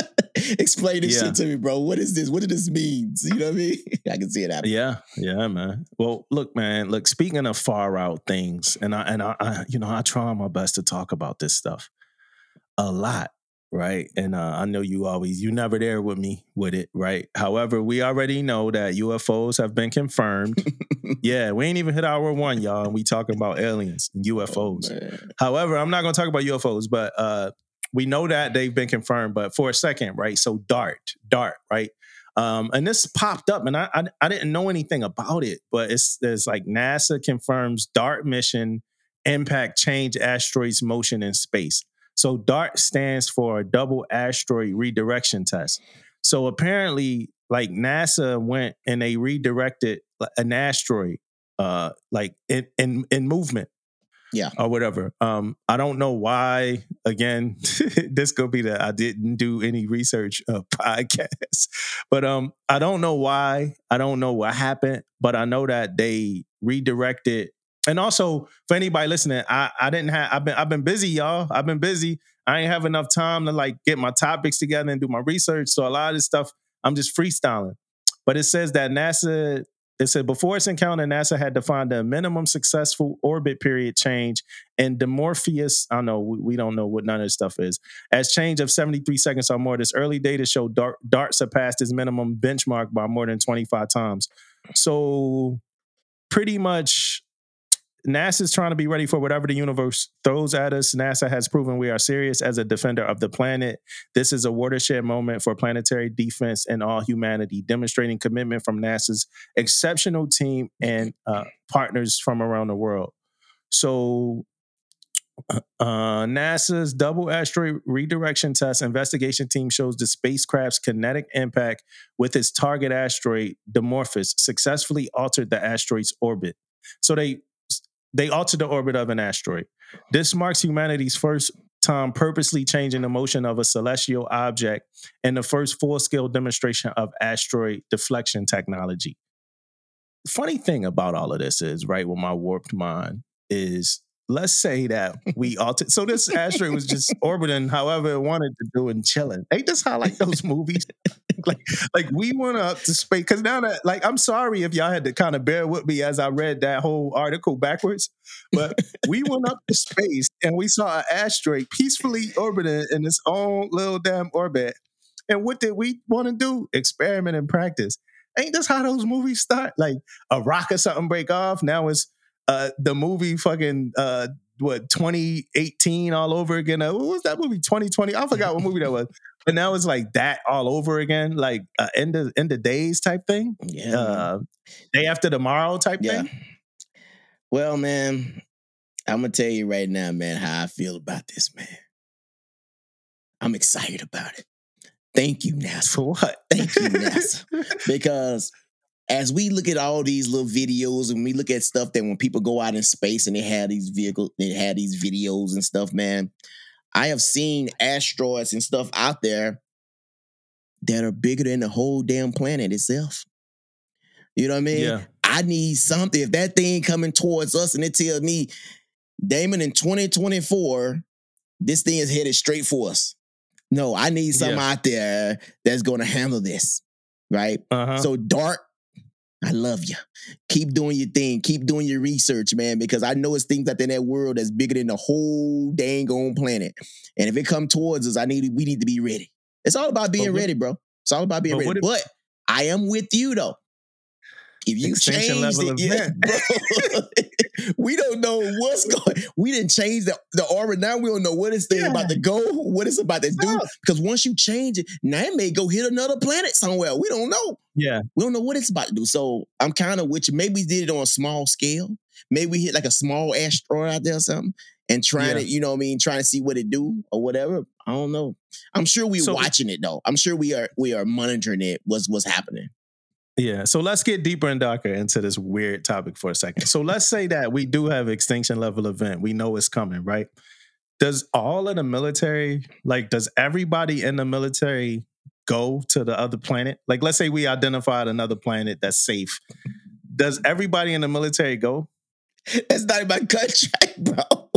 Explain this Yeah. shit to me, bro. What is this? What does this mean? You know what I mean? (laughs) I can see it happening. Yeah, yeah, man. Well, look, man. Look, speaking of far out things, and I and I, I you know, I try my best to talk about this stuff a lot, right? And uh, I know you always you never there with me with it, right? However, we already know that UFOs have been confirmed. yeah, we ain't even hit hour one, y'all, and we talking about aliens and UFOs. Oh. However, I'm not going to talk about UFOs, but uh, we know that they've been confirmed. But for a second, right? So DART, DART, right? Um, and this popped up, and I, I I didn't know anything about it, but it's it's like NASA confirms DART mission impact change asteroids motion in space. So DART stands for Double Asteroid Redirection Test. So apparently, like NASA went and they redirected an asteroid, uh, like in in, in movement Yeah. or whatever. Um, I don't know why. Again, (laughs) this could be that I didn't do any research uh, (laughs) podcast, but um, I don't know why. I don't know what happened, but I know that they redirected. And also, for anybody listening, I I didn't have. I've been I've been busy, y'all. I've been busy. I ain't have enough time to like get my topics together and do my research. So a lot of this stuff I'm just freestyling. But it says that NASA it said before its encounter, NASA had defined a minimum successful orbit period change and Dimorphos. I know we, we don't know what none of this stuff is. As change of 73 seconds or more, this early data showed Dart, Dart surpassed its minimum benchmark by more than 25 times. So pretty much NASA's trying to be ready for whatever the universe throws at us. NASA has proven we are serious as a defender of the planet. This is a watershed moment for planetary defense and all humanity, demonstrating commitment from NASA's exceptional team and uh, partners from around the world. So, uh, NASA's double asteroid redirection test investigation team shows the spacecraft's kinetic impact with its target asteroid, Dimorphos, successfully altered the asteroid's orbit. So they they altered the orbit of an asteroid. This marks humanity's first time purposely changing the motion of a celestial object and the first full scale demonstration of asteroid deflection technology. Funny thing about all of this is, right, with my warped mind, is let's say that we altered. So this asteroid was just orbiting however it wanted to do and chilling. Ain't this how like those movies? (laughs) like, like we went up to space because now that like I'm sorry if y'all had to kind of bear with me as I read that whole article backwards, but we went up to space and we saw an asteroid peacefully orbiting in its own little damn orbit. And what did we want to do? Experiment and practice. Ain't this how those movies start? Like a rock or something break off. Now it's uh, the movie fucking uh, what 2018 all over again. Uh, what was that movie? 2020. I forgot what movie that was. But now it's like that all over again, like uh, end of end of days type thing. (laughs) Yeah. Uh, day after tomorrow type Yeah. thing. Well, man, I'm gonna tell you right now, man, how I feel about this, man. I'm excited about it. Thank you, NASA. For what? Thank you, NASA. (laughs) because as we look at all these little videos and we look at stuff that when people go out in space and they have these vehicles, they have these videos and stuff, man. I have seen asteroids and stuff out there that are bigger than the whole damn planet itself. You know what I mean? yeah. I need something. If that thing coming towards us and it tells me, Damon, in 2024, this thing is headed straight for us. No, I need something Yeah. out there that's going to handle this, right? Uh-huh. So, Dart, I love you. Keep doing your thing. Keep doing your research, man, because I know it's things out there in that world that's bigger than the whole dang on planet. And if it come towards us, I need we need to be ready. It's all about being what- ready, bro. It's all about being but ready. if- but I am with you though. If you Extinction change level it, yeah, bro. (laughs) we don't know what's going. We didn't change the, the orbit. Now we don't know what it's Yeah. about to go, what it's about to do. Because once you change it, now it may go hit another planet somewhere. We don't know. yeah. We don't know what it's about to do. So I'm kind of with you. Maybe we did it on a small scale. Maybe we hit like a small asteroid out there or something and trying Yeah. to, you know what I mean, trying to see what it do or whatever. I don't know. I'm sure we're So- watching it though. I'm sure we are we are monitoring it. What's what's happening. Yeah. So let's get deeper and darker into this weird topic for a second. So let's say that we do have extinction level event. We know it's coming, right? Does all of the military, like, does everybody in the military go to the other planet? Like, let's say we identified another planet that's safe. Does everybody in the military go? That's not in my contract, (laughs) bro.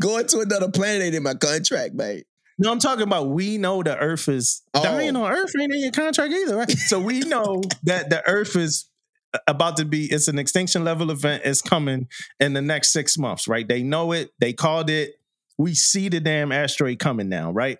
Going to another planet ain't in my contract, mate. No, I'm talking about we know the Earth is Oh. dying on Earth ain't in your contract either, right? So we (laughs) know that the Earth is uh, about to be it's an extinction level event is coming in the next six months, right? They know it, they called it. We see the damn asteroid coming now, right?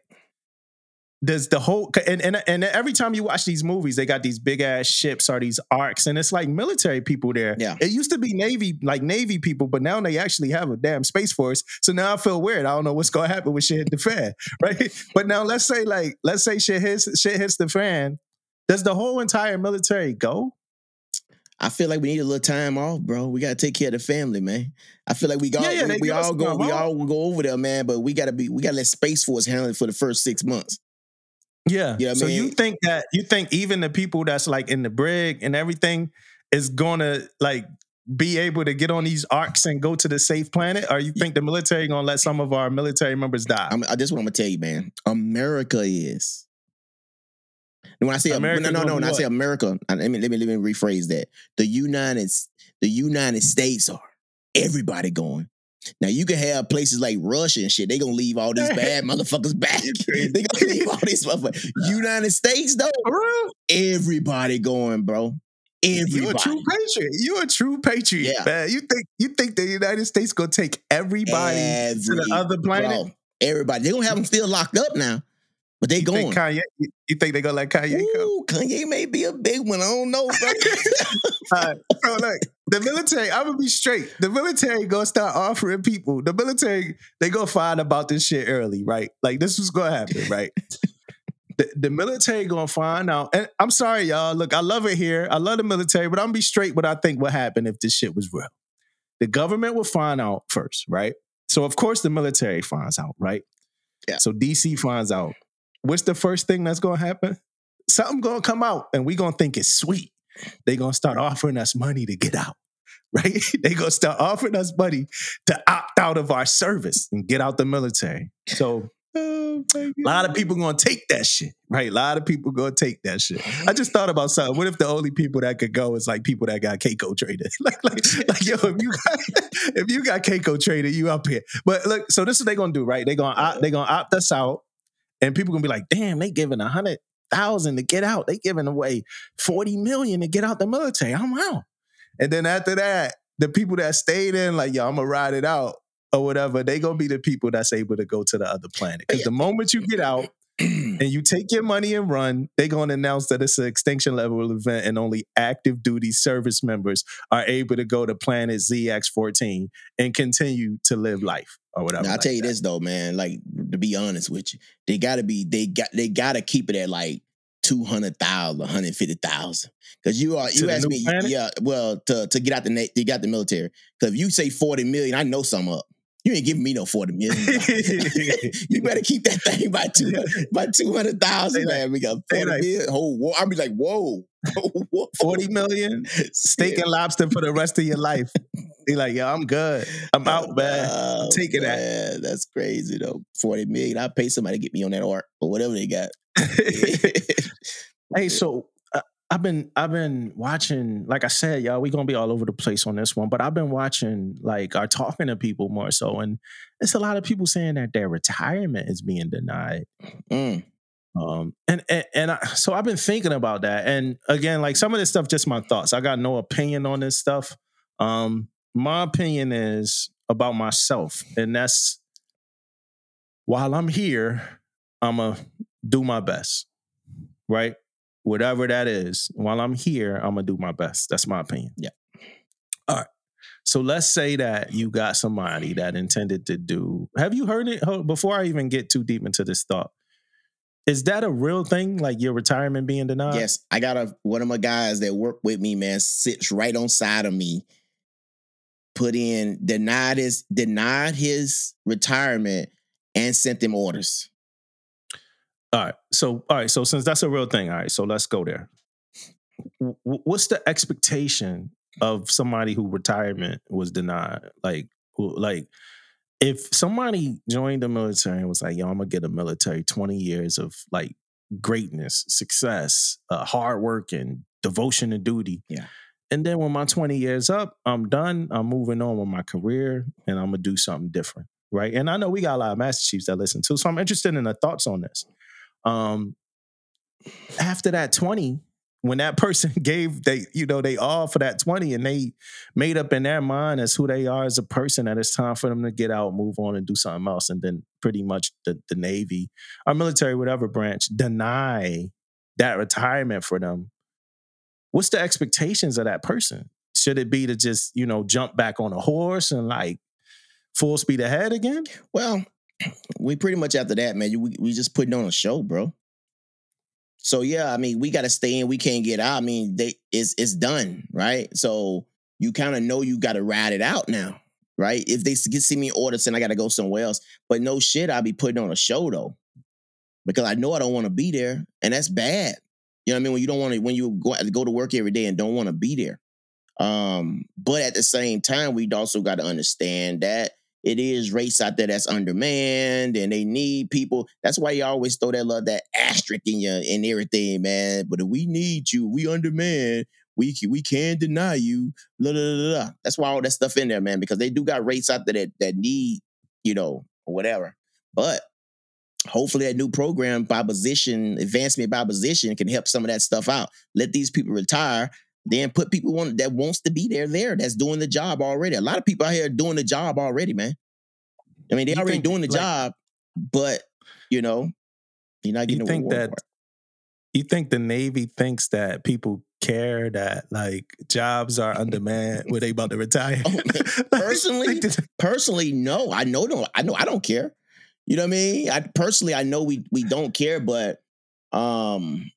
Does the whole and, and and every time you watch these movies, they got these big ass ships or these arks, and it's like military people there. Yeah. It used to be Navy, like Navy people, but now they actually have a damn space force. So now I feel weird. I don't know what's gonna happen when shit hit the fan, (laughs) right? But now let's say like let's say shit hits shit hits the fan. Does the whole entire military go? I feel like we need a little time off, bro. We gotta take care of the family, man. I feel like we got Yeah, yeah, we, we all go we all go over there, man. But we gotta be we gotta let Space Force handle it for the first six months. Yeah. You know what I so you think that you think even the people that's like in the brig and everything is gonna like be able to get on these arks and go to the safe planet, or you think the military gonna let some of our military members die? I'm, I, this is what I'm gonna tell you, man. America is. And when I say America no, no, no, when I say America, I- let me let me let me rephrase that. The United the United States are everybody going. Now you can have places like Russia and shit. They gonna leave all these bad (laughs) motherfuckers back. (laughs) they gonna leave all these motherfuckers. United States though, everybody going, bro. You a true patriot. You a true patriot, Yeah. man. You think you think the United States gonna take everybody to the other planet? Bro, everybody. They're gonna have them still locked up now. But they You going. think Kanye? You think they gonna let Kanye come? Ooh, Kanye may be a big one. I don't know, bro. (laughs) So look, the military, I'm gonna be straight. The military gonna start offering people. The military, they gonna find about this shit early, right? Like this was gonna happen, right? (laughs) the, the military gonna find out. And I'm sorry, y'all. Look, I love it here. I love the military, but I'm gonna be straight what I think would happen if this shit was real. The government will find out first, right? So of course the military finds out, right? Yeah. So DC finds out. What's the first thing that's gonna happen? Something gonna come out, and we gonna think it's sweet they gonna start offering us money to get out. (laughs) Right? they gonna start offering us money to opt out of our service and get out the military. So (laughs) oh a lot of people gonna take that shit. Right? A lot of people gonna take that shit. I just thought about something. What if the only people that could go is like people that got CACO traded? (laughs) like, like, like, yo, if you got if you got CACO traded, you up here. But look, so this is what they gonna do, right? They gonna opt, they gonna opt us out, and people gonna be like, damn, they giving a hundred thousand to get out. They giving away 40 million to get out the military. I'm out. And then after that, the people that stayed in, like, yo, I'm gonna ride it out or whatever, they gonna be the people that's able to go to the other planet. Uh, because the moment you get out (clears throat) and you take your money and run, they gonna announce that it's an extinction level event and only active duty service members are able to go to planet ZX14 and continue to live life or whatever. Now, I'll like tell you that. this though, man. Like to be honest with you, they gotta be they got they gotta keep it at like 200,000, 150,000. Cause you are you asked me, planet? yeah, well, to to get out the to get out the military. Cause if you say 40 million, I know some up. You ain't giving me no 40 million. (laughs) you better keep that thing by two (laughs) by 200,000, They like- man. We got 40 like- million. Whole war. I'll be like, whoa. (laughs) whoa. 40 million steak and lobster for the rest of your life. Be like, yo, I'm good. I'm out, man. Oh, taking that. That's crazy though. 40 million. I'll pay somebody to get me on that art or whatever they got. (laughs) hey, (laughs) so uh, I've been I've been watching, like I said, y'all, we gonna be all over the place on this one, but I've been watching, like, are talking to people more so, and it's a lot of people saying that their retirement is being denied. Mm. Um, and and, and I, so I've been thinking about that, and again, like some of this stuff, just my thoughts. I got no opinion on this stuff. Um, my opinion is about myself, and that's while I'm here, I'ma do my best, right? Whatever that is, while I'm here, I'm gonna do my best. That's my opinion. Yeah. All right. So let's say that you got somebody that intended to do. Have you heard it before? I even get too deep into this thought. Is that a real thing? Like your retirement being denied? Yes, I got a one of my guys that work with me, man, sits right on side of me. Put in denied his denied his retirement and sent them orders. All right. So, all right. So, since that's a real thing, all right. So, let's go there. W- what's the expectation of somebody who retirement was denied? Like, who- like if somebody joined the military and was like, "Yo, I'm gonna get a military 20 years of like greatness, success, uh, hard work, and devotion to duty." Yeah. And then when my 20 years up, I'm done. I'm moving on with my career, and I'm gonna do something different, right? And I know we got a lot of Master Chiefs that listen too, so I'm interested in the thoughts on this um after that 20 when that (laughs) person gave they you know they all for that 20 and they made up in their mind as who they are as a person that it's time for them to get out move on and do something else and then pretty much the, the navy our military whatever branch deny that retirement for them what's the expectations of that person should it be to just you know jump back on a horse and like full speed ahead again Well, (clears throat) we pretty much after that, man. We we just putting on a show, bro. So yeah, I mean, we got to stay in. We can't get out. I mean, they it's it's done, right? So you kind of know you got to ride it out now, right? If they see me order saying I got to go somewhere else, but no shit, I'll be putting on a show though, because I know I don't want to be there, and that's bad. You know what I mean? When you don't want to, when you go go to work every day and don't want to be there. Um, but at the same time, we'd also got to understand that it is race out there that's undermanned and they need people. That's why you always throw that love, that asterisk in your in everything, man. But if we need you, we undermanned. We can, we can deny you. La, la, la, la. That's why all that stuff in there, man, because they do got race out there that, that need, you know, whatever. But hopefully that new program by position, advancement by position can help some of that stuff out. Let these people retire then put people on that wants to be there there that's doing the job already. A lot of people out here doing the job already, man. I mean, they You already think, doing the like- job, but you know, You're not getting a think that you think the Navy thinks that people care that like jobs are (laughs) undermanned were they about to oh, retire? Oh, (laughs) personally, personally, no. I know no. I know I don't care. You know what I mean? I personally I know we we don't care, but um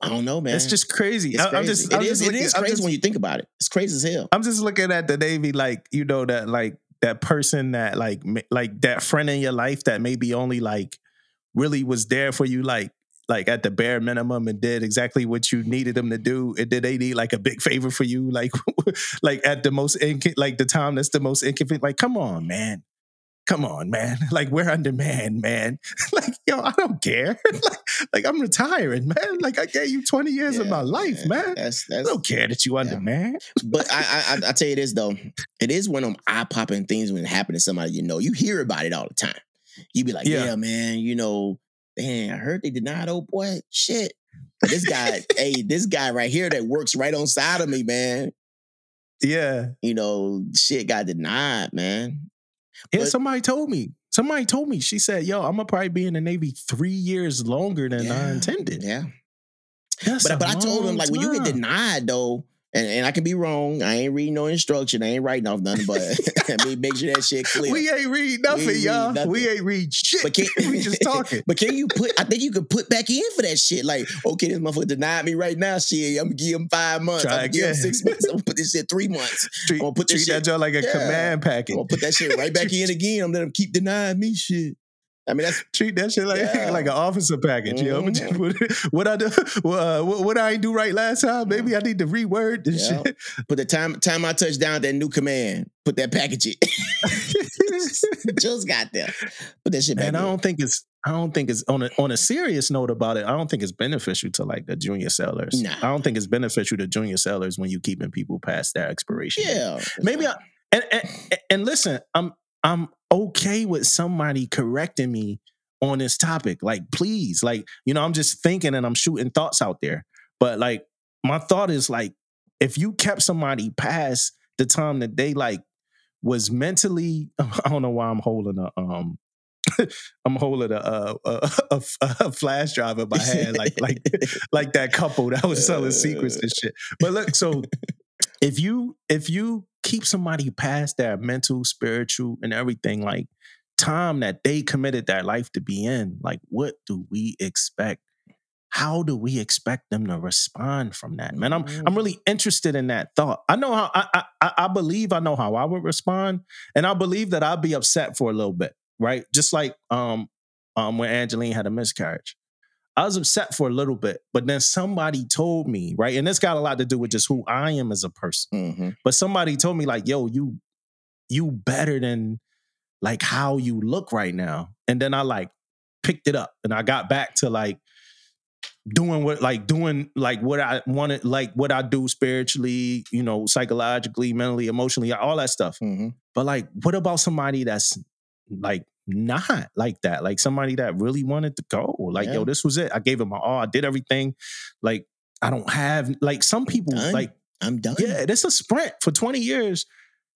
I don't know, man. it's just crazy. it's crazy. I'm just, It I'm is- just it looking- is I'm crazy just- when you think about it. It's crazy as hell. I'm just looking at the Navy like you know that like that person that like like that friend in your life that maybe only like really was there for you like like at the bare minimum and did exactly what you needed them to do and did they need like a big favor for you like (laughs) like at the most inco- like the time that's the most inconvenient like come on man come on man (laughs) like we're undermanned man man. (laughs) like yo I don't care (laughs) like, like I'm retiring man like I gave you 20 years of my life man That's I that's don't care that you undermanned but I, I I I tell you this though, it is one of them eye popping things when it happens to somebody you know. You hear about it all the time. You be like, Yeah. yeah, man, you know, man, I heard they denied old oh, boy. Shit. But this guy, hey, this guy right here that works right on side of me, man. yeah You know, shit got denied, man. Yeah, But- somebody told me. Somebody told me. She said, "Yo, I'm gonna probably be in the Navy three years longer than I intended." Yeah. That's But but I told him like when you get denied though, and, and I can be wrong. I ain't reading no instruction. I ain't writing off nothing, but (laughs) (laughs) I mean make sure that shit clear. we ain't read nothing, ain't y'all. nothing. We ain't read shit. But can (laughs) we just talking. But can you put? I think you could put back in for that shit. Like, okay, this motherfucker denied me right now. Shit, I'm gonna give him five months. Try I'm gonna give him six months. I'm gonna put this shit three months. Treat, I'm gonna put this treat that shit- joint like a Yeah. command packet. I'm gonna put that shit right back in again. I'm gonna let him keep denying me shit. I mean, that's Treat that shit like (laughs) Yeah. like an officer package. You know, Mhm. what, I do, uh, what, what I do right last time. Maybe I need to reword this Yeah. shit. put the time time I touch down that new command. Put that package in. (laughs) (laughs) Just got there. Put that shit back. And I don't think it's I don't think it's on a on a serious note about it. I don't think it's beneficial to like the junior sellers. Nah. I don't think it's beneficial to junior sellers when you keeping people past their expiration. Yeah, Maybe I and, and and listen, I'm I'm okay with somebody correcting me on this topic. Like, please, like, you know, I'm just thinking and I'm shooting thoughts out there. But like, my thought is like, if you kept somebody past the time that they like was mentally, (laughs) I don't know why I'm holding a um. (laughs) I'm holding a a, (laughs) a, a, a flash drive in my hand, like like like that couple that was selling secrets and shit. But look, so if you if you keep somebody past their mental, spiritual, and everything, like time that they committed their life to be in, like what do we expect? How do we expect them to respond from that? Man, I'm I'm really interested in that thought. I know how I I, I believe I know how I would respond, and I believe that I'd be upset for a little bit, right? Just like um um when Angeline had a miscarriage. I was upset for a little bit, but then somebody told me, right? And this got a lot to do with just who I am as a person. Mhm. But somebody told me, like, yo, you you better than like how you look right now. And then I like picked it up and I got back to like doing what like doing like what I wanted, like what I do spiritually, you know, psychologically, mentally, emotionally, all that stuff. Mhm. But like, what about somebody that's like not like that? Like somebody that really wanted to go. Like, Yeah. yo, this was it. I gave it my all. I did everything. Like, I don't have like some people Done. like, I'm done. yeah, this is a sprint for 20 years.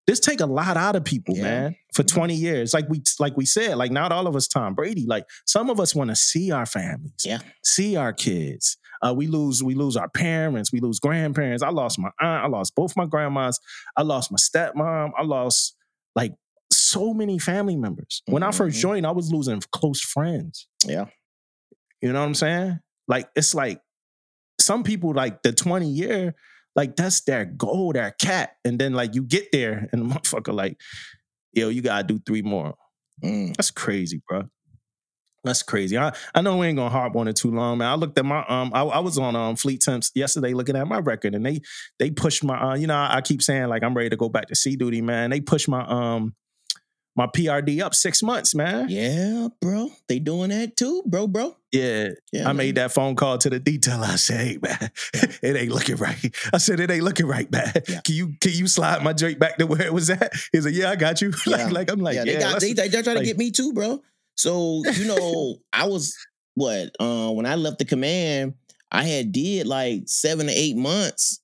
This take a lot out of people, Yeah. man. For 20 years. Like we like we said, like not all of us Tom Brady. Like some of us want to see our families, Yeah. see our kids. Uh, we lose, we lose our parents, we lose grandparents. I lost my aunt, I lost both my grandmas, I lost my stepmom, I lost like so many family members. When I first Mhm. joined, I was losing close friends. Yeah. You know what I'm saying? Like it's like some people like the 20 year, like that's their goal, their cat. And then like you get there and the (laughs) motherfucker like, yo, you gotta do three more. Mm. That's crazy, bro. That's crazy. I, I know we ain't gonna harp on it too long, man. I looked at my um I, I was on um Fleet Temps yesterday looking at my record and they they pushed my uh, you know, I, I keep saying like I'm ready to go back to sea duty, man. They pushed my um my PRD up six months, man. Yeah, bro. They doing that too, bro, bro. Yeah, Yeah. I man. made that phone call to the detail. I said, "Hey, man, (laughs) it ain't looking right." I said, "It ain't looking right, man. Yeah. Can you can you slide my joint back to where it was at?" He's like, "Yeah, I got you." (laughs) Yeah. like, like I'm like, yeah, "Yeah." they got they, they, they're trying like- to get me too, bro. So you know, I was what uh, when I left the command, I had did like seven to eight months.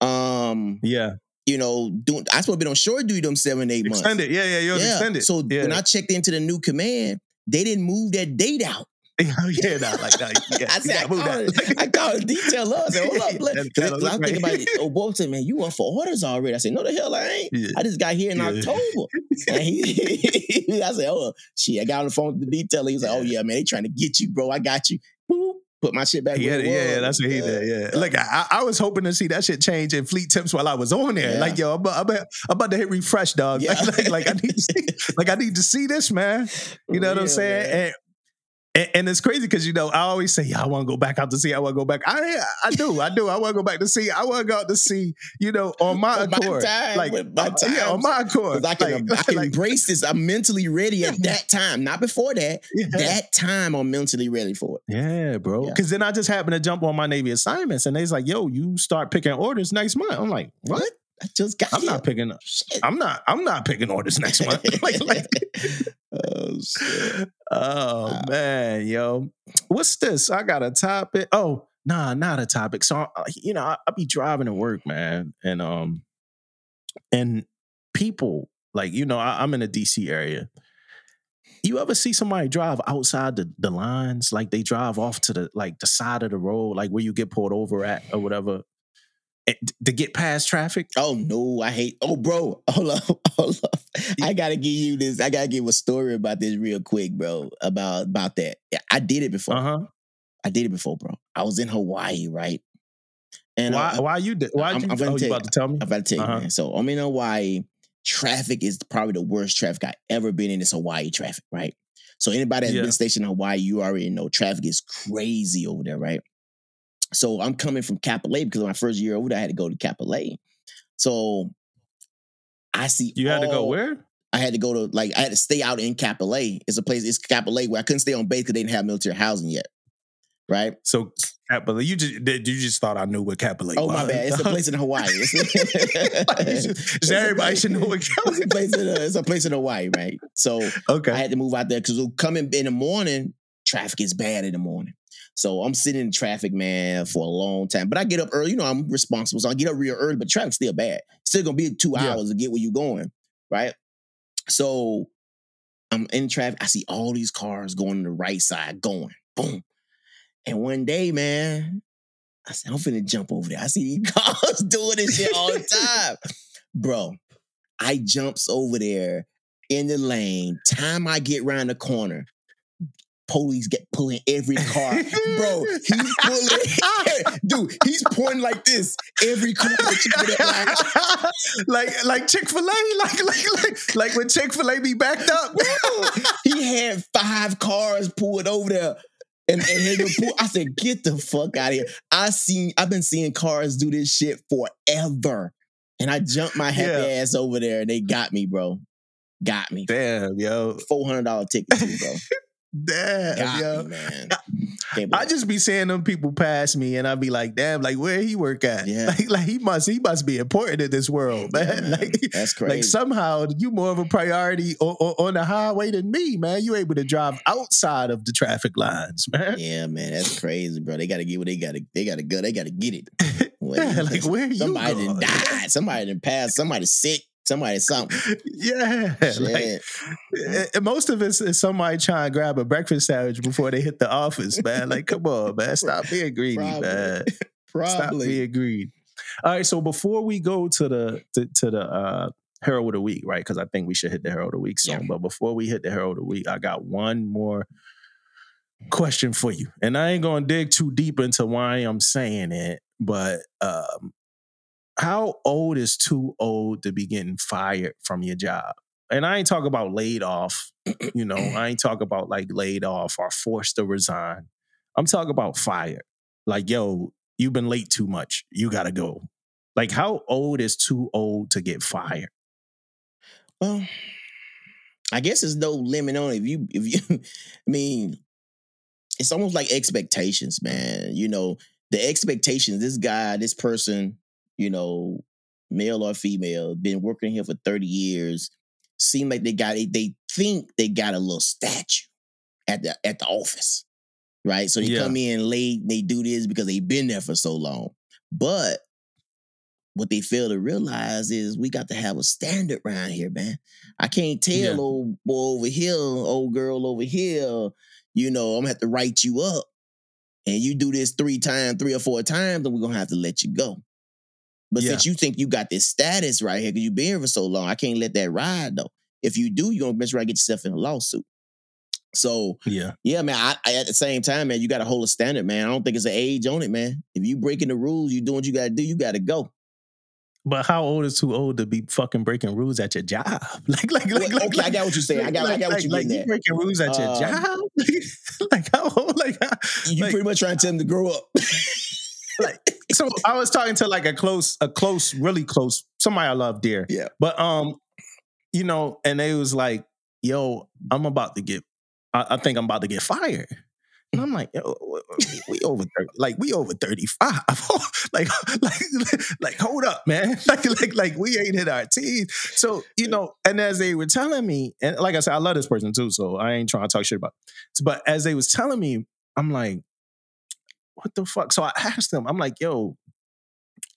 Um, yeah, you know, doing I supposed to be on shore duty them seven eight months. extended. Yeah, yeah, yours extended. So yeah. when I checked into the new command, they didn't move that date out. (laughs) Oh yeah, nah, like nah, yeah, I said, I called, that. it, I called detail up. I said, hold up. (laughs) Because I'm look thinking about it. Oh, boy said, man, you up for orders already. I said, no, the hell I ain't. Yeah. I just got here in Yeah. October. And he, (laughs) I said, oh, shit. I got on the phone with the detailer. He was like, oh, yeah, man, they trying to get you, bro. I got you. Boop. Put my shit back Yeah, yeah, that's what he uh, did. Yeah, like I, I was hoping to see that shit change in fleet temps while I was on there. Yeah. Like, yo, I'm, I'm, I'm about to hit refresh, dog. Yeah. Like, (laughs) like, like, I need to see, like I need to see this, man. You know what I'm saying? man. And, and, and it's crazy because you know I always say, yeah, I want to go back out to sea. I want to go back. I I do, I do. I want to go back to sea. I want to go out to sea. You know, on my On my accord, time, like my uh, yeah, on my accord. I can, Like- I (laughs) can like, embrace this. I'm mentally ready at that time, not before that. yeah. That time, I'm mentally ready for it. Yeah, bro. Yeah. Because then I just happened to jump on my Navy assignments, and they's like, "Yo, you start picking orders next month." I'm like, "What? I just got I'm not picking. Shit. I'm not. I'm not picking orders next month." (laughs) like, like, oh shit. oh Wow. man, yo, what's this? I got a topic. Oh, nah, not a topic. So uh, you know, I, I be driving to work, man, and um, and people like you know, I, I'm in the DC area. You ever see somebody drive outside the, the lines, like they drive off to the like the side of the road, like where you get pulled over at or whatever, to get past traffic? Oh no, I hate. Oh, bro, (laughs) hold up, (laughs) hold up. I gotta give you this. I gotta give a story about this real quick, bro. About about that. Yeah, I did it before. Uh huh. I did it before, bro. I was in Hawaii, right? And Why? I, why you? Did, why I'm- you? I'm gonna oh, tell you. about to tell me? I'm about to tell you, Uh-huh. man. So I'm in Hawaii. Traffic is probably the worst traffic I ever been in. Is Hawaii traffic, right? So anybody that's Yeah. been stationed in Hawaii, you already know traffic is crazy over there, right? So I'm coming from Kapolei because my first year over there, I had to go to Kapolei. So I see You had to go where? I had to go to like I had to stay out in Kapolei. It's a place. It's Kapolei where I couldn't stay on base because they didn't have military housing yet, right? So Capella, you just did you just thought I knew what Capella Oh was. my bad. It's a place in Hawaii. (laughs) It's, Like, just everybody should know what (laughs) It's Capella a place in uh, it's a place in Hawaii, right? So Okay. I had to move out there because coming in the morning, traffic is bad in the morning. So I'm sitting in traffic, man, for a long time. But I get up early. You know, I'm responsible. So I get up real early, but traffic's still bad. Still gonna be two Yeah. hours to get where you're going, right? So I'm in traffic. I see all these cars going to the right side, going, boom. And one day, man, I said, I'm finna jump over there. I see these (laughs) cars doing this shit all the (laughs) time. Bro, I jumps over there in the lane. Time I get around the corner, police get pulling every car. Bro, he's (laughs) pulling. (laughs) Dude, he's pointing like this. Every car like, like like Chick Fil A, like like like like when Chick Fil A be backed up. He had five cars pulled over there. And, and pull- I said, get the fuck out of here. I seen, I've been seeing cars do this shit forever. And I jumped my happy Yeah. ass over there and they got me, bro. Got me. Damn, yo, $400 ticket too, bro. (laughs) damn, Got yo. me, man. I just be seeing them people pass me, and I be like, "Damn, like where he work at? Yeah. Like, like he must, he must be important in this world, Yeah, man. (laughs) man. Like, That's crazy. like somehow you more of a priority on, on, on the highway than me, man. You able to drive outside of the traffic lines, man. yeah, man, that's crazy, bro. They gotta get what they gotta. They gotta go. They gotta get it. (laughs) Yeah, like where you somebody going? done died. Somebody done passed. Somebody sick. Somebody something. Yeah, (laughs) like, eh, eh, most of it is somebody trying to grab a breakfast sandwich before they hit the office, man. Like, come on, man, (laughs) stop being greedy, Probably. man. Stop being greedy. All right, so before we go to the to, to the uh Hero of the Week, right? Because I think we should hit the Hero of the Week soon. Yeah. But before we hit the Hero of the Week, I got one more question for you. And I ain't gonna dig too deep into why I'm saying it, but um how old is too old to be getting fired from your job? And I ain't talking about laid off, (clears throat) you know, I ain't talking about like laid off or forced to resign. I'm talking about fired. Like, yo, you've been late too much. You gotta go. Like, how old is too old to get fired? Well, I guess there's no limit on it. if you if you. (laughs) I mean, it's almost like expectations, man. You know, the expectations. This guy, this person, you know, male or female, been working here for thirty years. Seem like they got it, they think they got a little statue at the at the office, right? So they Yeah. come in late. They do this because they've been there for so long. But what they fail to realize is we got to have a standard around here, man. I can't tell Yeah. old boy over here, old girl over here, you know, I'm gonna have to write you up. And you do this three times, three or four times, then we're gonna have to let you go. But Yeah. since you think you got this status right here, because you've been here for so long, I can't let that ride though. If you do, you're gonna around and get yourself in a lawsuit. So Yeah. yeah, man. I, I at the same time, man, you got to hold a standard, man. I don't think it's an age on it, man. If you breaking the rules, you doing what you got to do. You got to go. But how old is too old to be fucking breaking rules at your job? Like, (laughs) like, like, Well, like, okay, I got what you're saying. I got, I got what like, you're like, you breaking rules at your Um, job? (laughs) like how old? Like, how, You like- pretty much trying to tell them to grow up. (laughs) like so I was talking to like a close, a close, really close, somebody I love dear. Yeah. But um, you know, and they was like, yo, I'm about to get I, I think I'm about to get fired. And I'm like, yo, we, we over 30, like we over 35. (laughs) like, like, like, hold up, man. (laughs) Like, like, like we ain't hit our teeth. So, you know, and as they were telling me, and like I said, I love this person too, so I ain't trying to talk shit about. It. But as they was telling me, I'm like, what the fuck? So I asked them, I'm like, yo,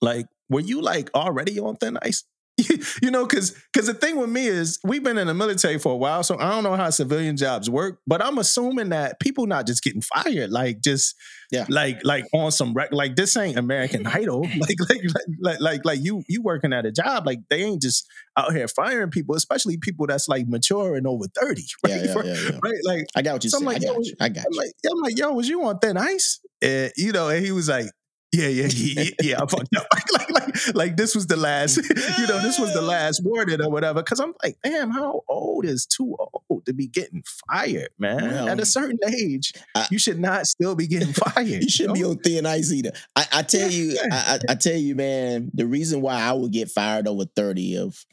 like, were you like already on thin ice? (laughs) you know, because because the thing with me is we've been in the military for a while, so I don't know how civilian jobs work, but I'm assuming that people not just getting fired, like just Yeah. like like on some rec, like this ain't American (laughs) Idol, (laughs) like like like like like you you working at a job, like they ain't just out here firing people, especially people that's like mature and over thirty, right? Yeah, yeah, yeah. Right, like I got what you So said. like, I got yo, you. I got I'm you. like, I'm like, yo, was you on thin ice? And you know, and he was like, yeah, yeah, (laughs) yeah, yeah, I fucked up. (laughs) Like, like, like, this was the last, (laughs) you know, this was the last warning or whatever. Cause I'm like, damn, how old is too old to be getting fired, man? Well, At a certain age, I- you should not still be getting fired. You shouldn't be know? on thin ice either. I, I tell Yeah, you. I, I, tell you, man, the reason why I would get fired over 30 of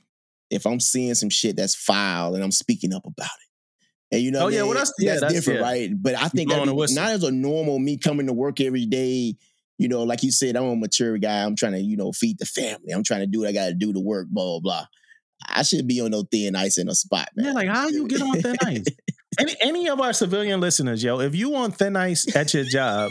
if I'm seeing some shit that's foul and I'm speaking up about it. And you know, Oh, yeah, well, mean? that's- yeah, that's- different, yeah. right? But I think be- not as a normal me coming to work every day. You know, like you said, I'm a mature guy. I'm trying to, you know, feed the family. I'm trying to do what I got to do to work. Blah blah blah. I should be on no thin ice in a spot, man. Yeah, like how you get on thin ice? (laughs) Any any of our civilian listeners, yo, if you on thin ice at your job,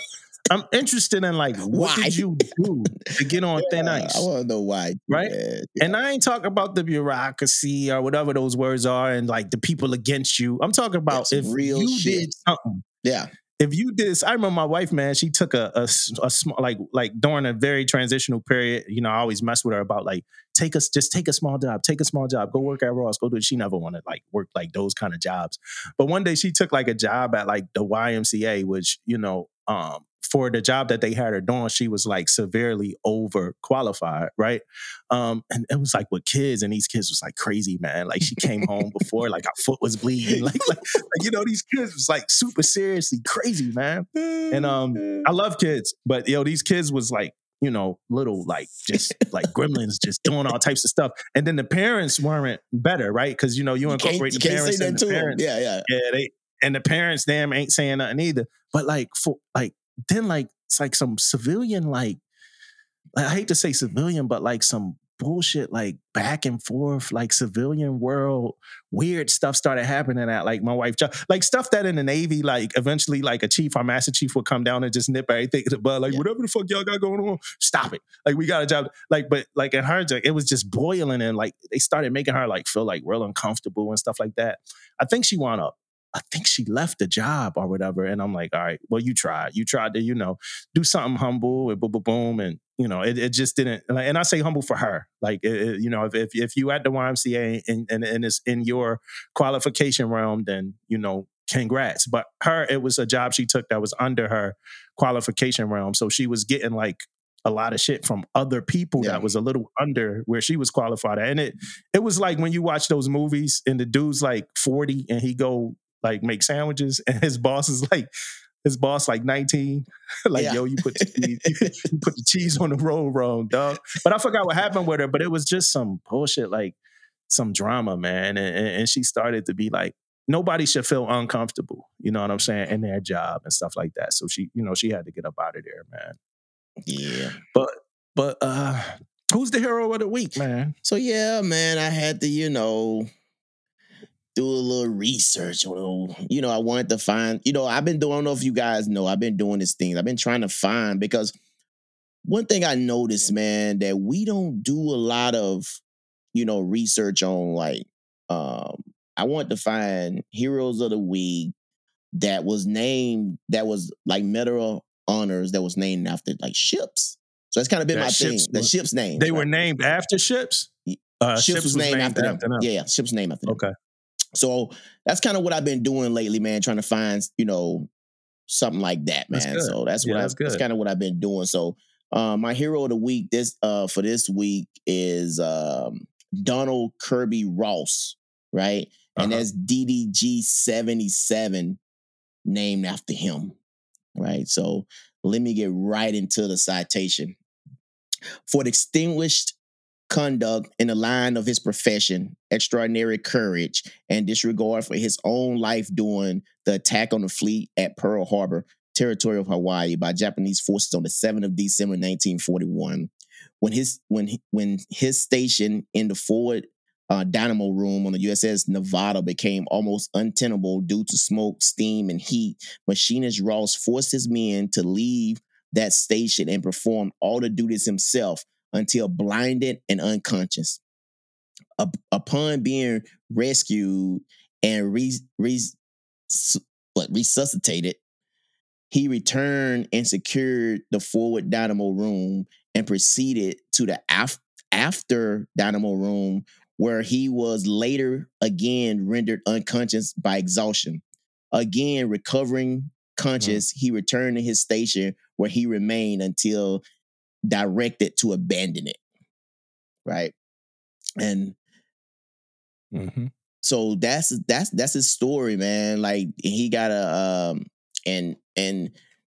I'm interested in like what Why? did you do to get on thin ice? I want to know why. Right? Yeah. And I ain't talking about the bureaucracy or whatever those words are and like the people against you. I'm talking about That's if real you shit. did something. yeah. If you did, I remember my wife, man. She took a a small, like, like during a very transitional period. You know, I always mess with her about like, take us, just take a small job, take a small job, go work at Ross, go do it. She never wanted like work like those kind of jobs. But one day she took like a job at like the YMCA, which you know, um, for the job that they had her doing, she was like severely overqualified, right? Um, and it was like with kids, and these kids was like crazy, man. Like she came home before, like her foot was bleeding, (laughs) like, like, like you know, these kids was like super seriously crazy, man. And um, I (laughs) love kids, but yo, these kids was like, you know, little like just like gremlins, just doing all types of stuff. And then the parents weren't better, right? Because you know, you, incorporate you the can't say parents and the parents. Yeah, yeah. Yeah, they and the parents damn ain't saying nothing either. But like for like then like it's like some civilian like, like I hate to say civilian, but like some bullshit like back and forth like civilian world weird stuff started happening at like my wife job like stuff that in the navy like eventually like a chief our master chief would come down and just nip everything in the bud like Yeah. whatever the fuck y'all got going on stop it like we got a job like but like in her it was just boiling and like they started making her like feel like real uncomfortable and stuff like that I think she wound up I think she left the job or whatever. And I'm like, all right, well, you tried. You tried to, you know, do something humble and boom, boom, boom. And, you know, it, it just didn't. And I- and I say humble for her. Like, it- you know, if, if, if you at the YMCA and, and, and it's in your qualification realm, then, you know, congrats. But her, it was a job she took that was under her qualification realm. So she was getting like, a lot of shit from other people Yeah. that was a little under where she was qualified at. And it it was like when you watch those movies and the dude's like 40 and he go like make sandwiches (laughs) and his boss is like his boss like 19 (laughs) like Yeah. yo you put the (laughs) cheese, you put the cheese on the roll wrong dog but i forgot what happened with her but it was just some bullshit like some drama man and, and, and she started to be like nobody should feel uncomfortable you know what i'm saying in their job and stuff like that. So she you know she had to get up out of there man. Yeah. but but uh who's the hero of the week man? So yeah, man, I had to, you know, do a little research. on- You know, I wanted to find, you know, I've been doing, I don't know if you guys know, I've been doing this thing. I've been trying to find because one thing I noticed, man, that we don't do a lot of, you know, research on like um I want to find heroes of the week that was named that was like Medal of honors that was named after like ships. So that's kind of been That my thing. ships The ship's name. They were named after ships. Uh, ships, was named, after, them. them. Yeah, yeah, ships named after them. Okay. So that's kind of what I've been doing lately, man. Trying to find, you know, something like that, man. good. So that's Yeah, what I, that's that's kind of what I've been doing. So uh, my hero of the week this uh for this week is um Donald Kirby Ross, right? And Uh-huh. that's DDG seventy seven, named after him, right? So let me get right into the citation. For the distinguished conduct in the line of his profession, extraordinary courage, and disregard for his own life during the attack on the fleet at Pearl Harbor, territory of Hawaii, by Japanese forces on the 7th of December 1941. When his when when his station in the forward uh, dynamo room on the USS Nevada became almost untenable due to smoke, steam, and heat, machinist Ross forced his men to leave that station and perform all the duties himself until blinded and unconscious. Up- upon being rescued and re- re- what, resuscitated, he returned and secured the forward dynamo room and proceeded to the af- after dynamo room where he was later again rendered unconscious by exhaustion. Again, recovering mm-hmm. conscious, he returned to his station where he remained until directed to abandon it. Right. And hmm so that's that's that's his story, man. Like he got a um and and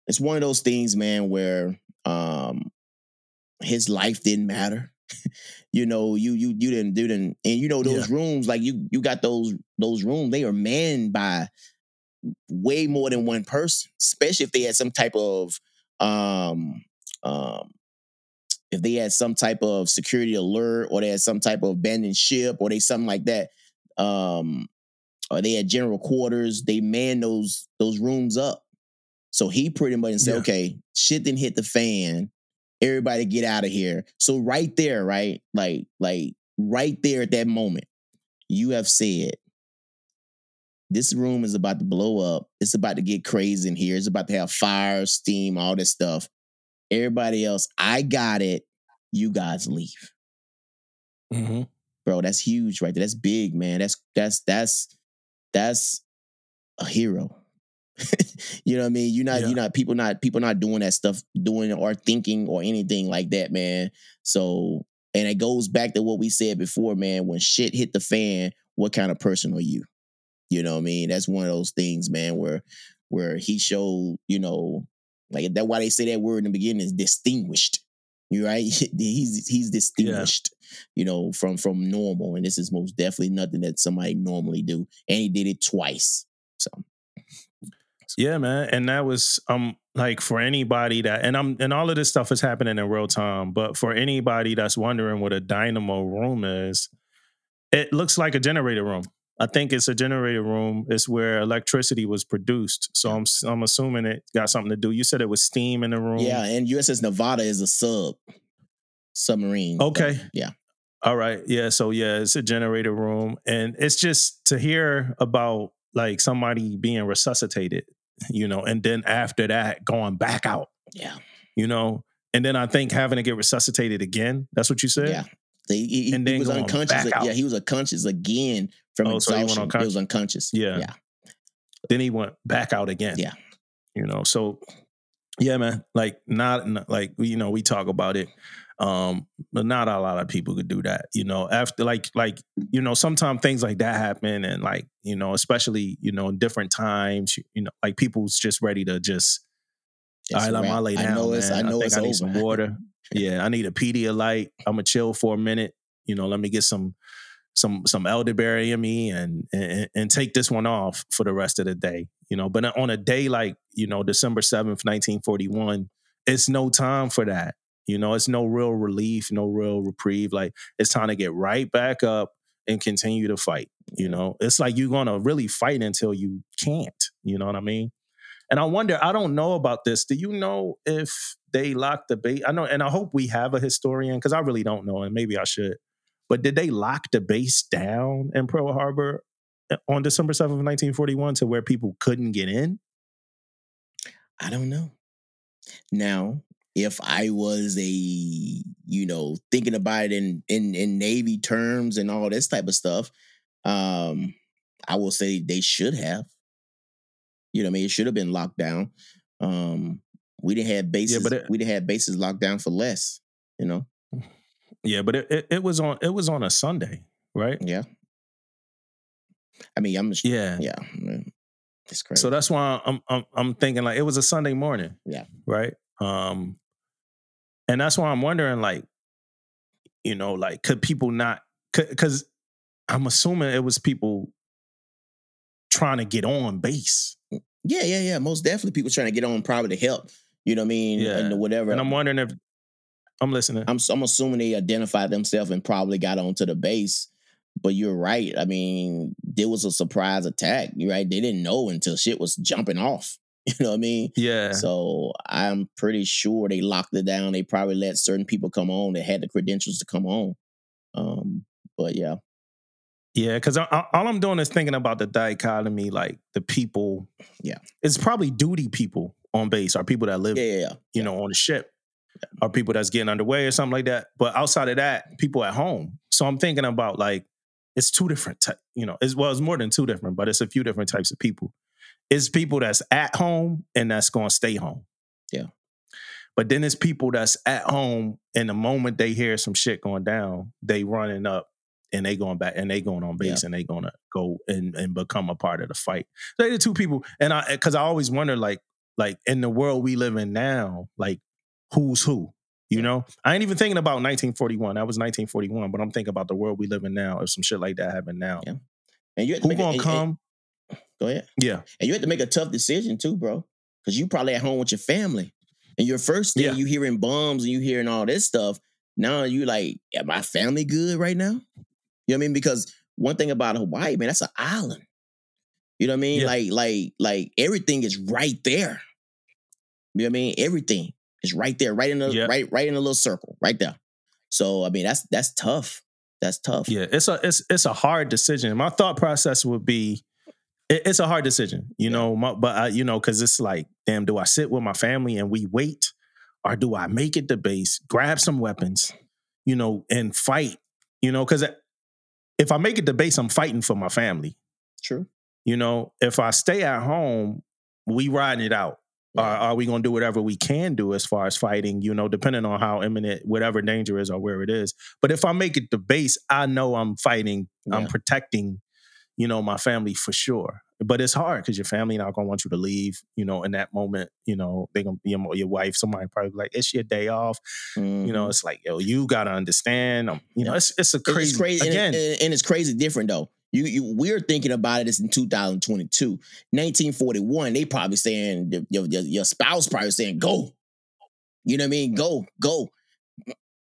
it's one of those things, man, where um his life didn't matter. (laughs) you know, you you you didn't do didn't and you know those rooms, like you you got those those rooms, they are manned by way more than one person, especially if they had some type of um um if they had some type of security alert or they had some type of abandoned ship or they something like that um or they had general quarters they man those those rooms up. So he pretty much said Yeah. okay shit didn't hit the fan. Everybody get out of here. So right there right like like right there at that moment you have said this room is about to blow up. It's about to get crazy in here. It's about to have fire steam all this stuff everybody else i got it. You guys leave. Hmm bro that's huge right there. That's big man. That's that's that's that's a hero. (laughs) You know what i mean? You're not Yeah. you're not people not people not doing that stuff doing or thinking or anything like that man. So and it goes back to what we said before man when shit hit the fan what kind of person are you? You know what i mean? That's one of those things man where where he showed you know like that's why they say that word in the beginning is distinguished you right (laughs) he's he's distinguished you know, from from normal. And this is most definitely nothing that somebody normally do. And he did it twice. So Yeah, man. And that was um like for anybody that and I'm and all of this stuff is happening in real time, but for anybody that's wondering what a dynamo room is, it looks like a generator room. I think it's a generator room. It's where electricity was produced. So I'm I'm assuming it got something to do. You said it was steam in the room. yeah, and USS Nevada is a sub submarine. Okay. Yeah. All right. Yeah. So yeah, it's a generator room. And it's just to hear about like somebody being resuscitated, you know, and then after that going back out, Yeah. you know. And then I think having to get resuscitated again. That's what you said? Yeah. He, he- And he then was unconscious. Yeah, he was unconscious again from Oh, so he went exhaustion. He, was unconscious. Yeah. Yeah. Then he went back out again. Yeah. You know, so yeah, man. Like not, like you know, we talk about it. Um, but not a lot of people could do that, you know. After like like, you know, sometimes things like that happen and like, you know, especially, you know, in different times, you, know, like people's just ready to just all It's right, a I'm gonna lay down. I know it's man. I know think it's I need over. some water. (laughs) yeah, I need a Pedialyte. I'm gonna chill for a minute. You know, let me get some some some elderberry in me and, and and take this one off for the rest of the day. You know, but on a day like you know December seventh, nineteen forty one, it's no time for that. You know, it's no real relief, no real reprieve. Like it's time to get right back up and continue to fight. You know, it's like you're gonna really fight until you can't. You know what I mean? And I wonder, I don't know about this. Do you know if they locked the base? I know, and I hope we have a historian because I really don't know, and maybe I should. But did they lock the base down in Pearl Harbor uh, on December 7th, 1941 to where people couldn't get in? I don't know. Now, if I was a, you know, thinking about it in in in Navy terms and all this type of stuff, um, I will say they should have. You know, what I mean, it should have been locked down. Um, we didn't have bases. Yeah, but it- we didn't have bases locked down for less. You know. Yeah, but it, it, it was on it was on a Sunday, right? Yeah. I mean, I'm. Yeah. Yeah. It's crazy. So that's why I'm I'm I'm thinking like it was a Sunday morning. Yeah. Right. Um, and that's why I'm wondering like, you know, like could people not? Because I'm assuming it was people trying to get on base, yeah, yeah, yeah. Most definitely, people trying to get on probably to help. You know what I mean? Yeah. And whatever. and I'm wondering if I'm listening. I'm I'm assuming they identified themselves and probably got onto the base. But you're right. I mean, there was a surprise attack. You're right. They didn't know until shit was jumping off. (laughs) You know what I mean? yeah. So I'm pretty sure they locked it down. They probably let certain people come on that had the credentials to come on. Um, but yeah, Yeah, because all I'm doing is thinking about the dichotomy, like the people. Yeah. it's probably duty people on base, or people that live, yeah, yeah, yeah. you know, on the ship, or people that's getting underway or something like that. But outside of that, people at home. So I'm thinking about like it's two different, ty- you know, it's well, it's more than two different, but it's a few different types of people. It's people that's at home and that's going to stay home. Yeah. But then it's people that's at home, and the moment they hear some shit going down, they running up and they going back and they going on base and they gonna go and, and become a part of the fight. They the two people, and I because I always wonder like like in the world we live in now, like who's who. You know, I ain't even thinking about 1941. That was 1941, but I'm thinking about the world we live in now. If some shit like that happened now, Yeah. And you have to who make gonna and- come? go ahead. yeah, And you have to make a tough decision too, bro. Because you probably at home with your family. And your first thing Yeah. you hearing bombs and you hearing all this stuff. Now you like, am my family good right now? You know what I mean? Because one thing about Hawaii, man, that's an island. You know what I mean? Yeah. Like, like, like everything is right there. You know what I mean? Everything is right there, right in the Yeah. right, right in a little circle, right there. So I mean, that's that's tough. That's tough. yeah. It's a it's it's a hard decision. My thought process would be, it- it's a hard decision, you Yeah. know. My, but I, you know, because it's like, damn, do I sit with my family and we wait, or do I make it to base, grab some weapons, you know, and fight, you know? Because uh, if I make it to base, I'm fighting for my family. True. You know, if I stay at home, we riding it out. Or are we going to do whatever we can do as far as fighting, you know, depending on how imminent whatever danger is or where it is. But if I make it to base, I know I'm fighting, I'm protecting, you know, my family for sure. But it's hard because your family not going to want you to leave, you know, in that moment, you know, they going to your, your wife, somebody probably be like, it's your day off. You know, Mhm. it's like, yo, you got to understand. um, you know, it's, it's a crazy, It's crazy again. and, and it's crazy different though. You, you we're thinking about it. It's in 2022, 1941. They probably saying your, your, your spouse probably saying go. You know what I mean? Go, go.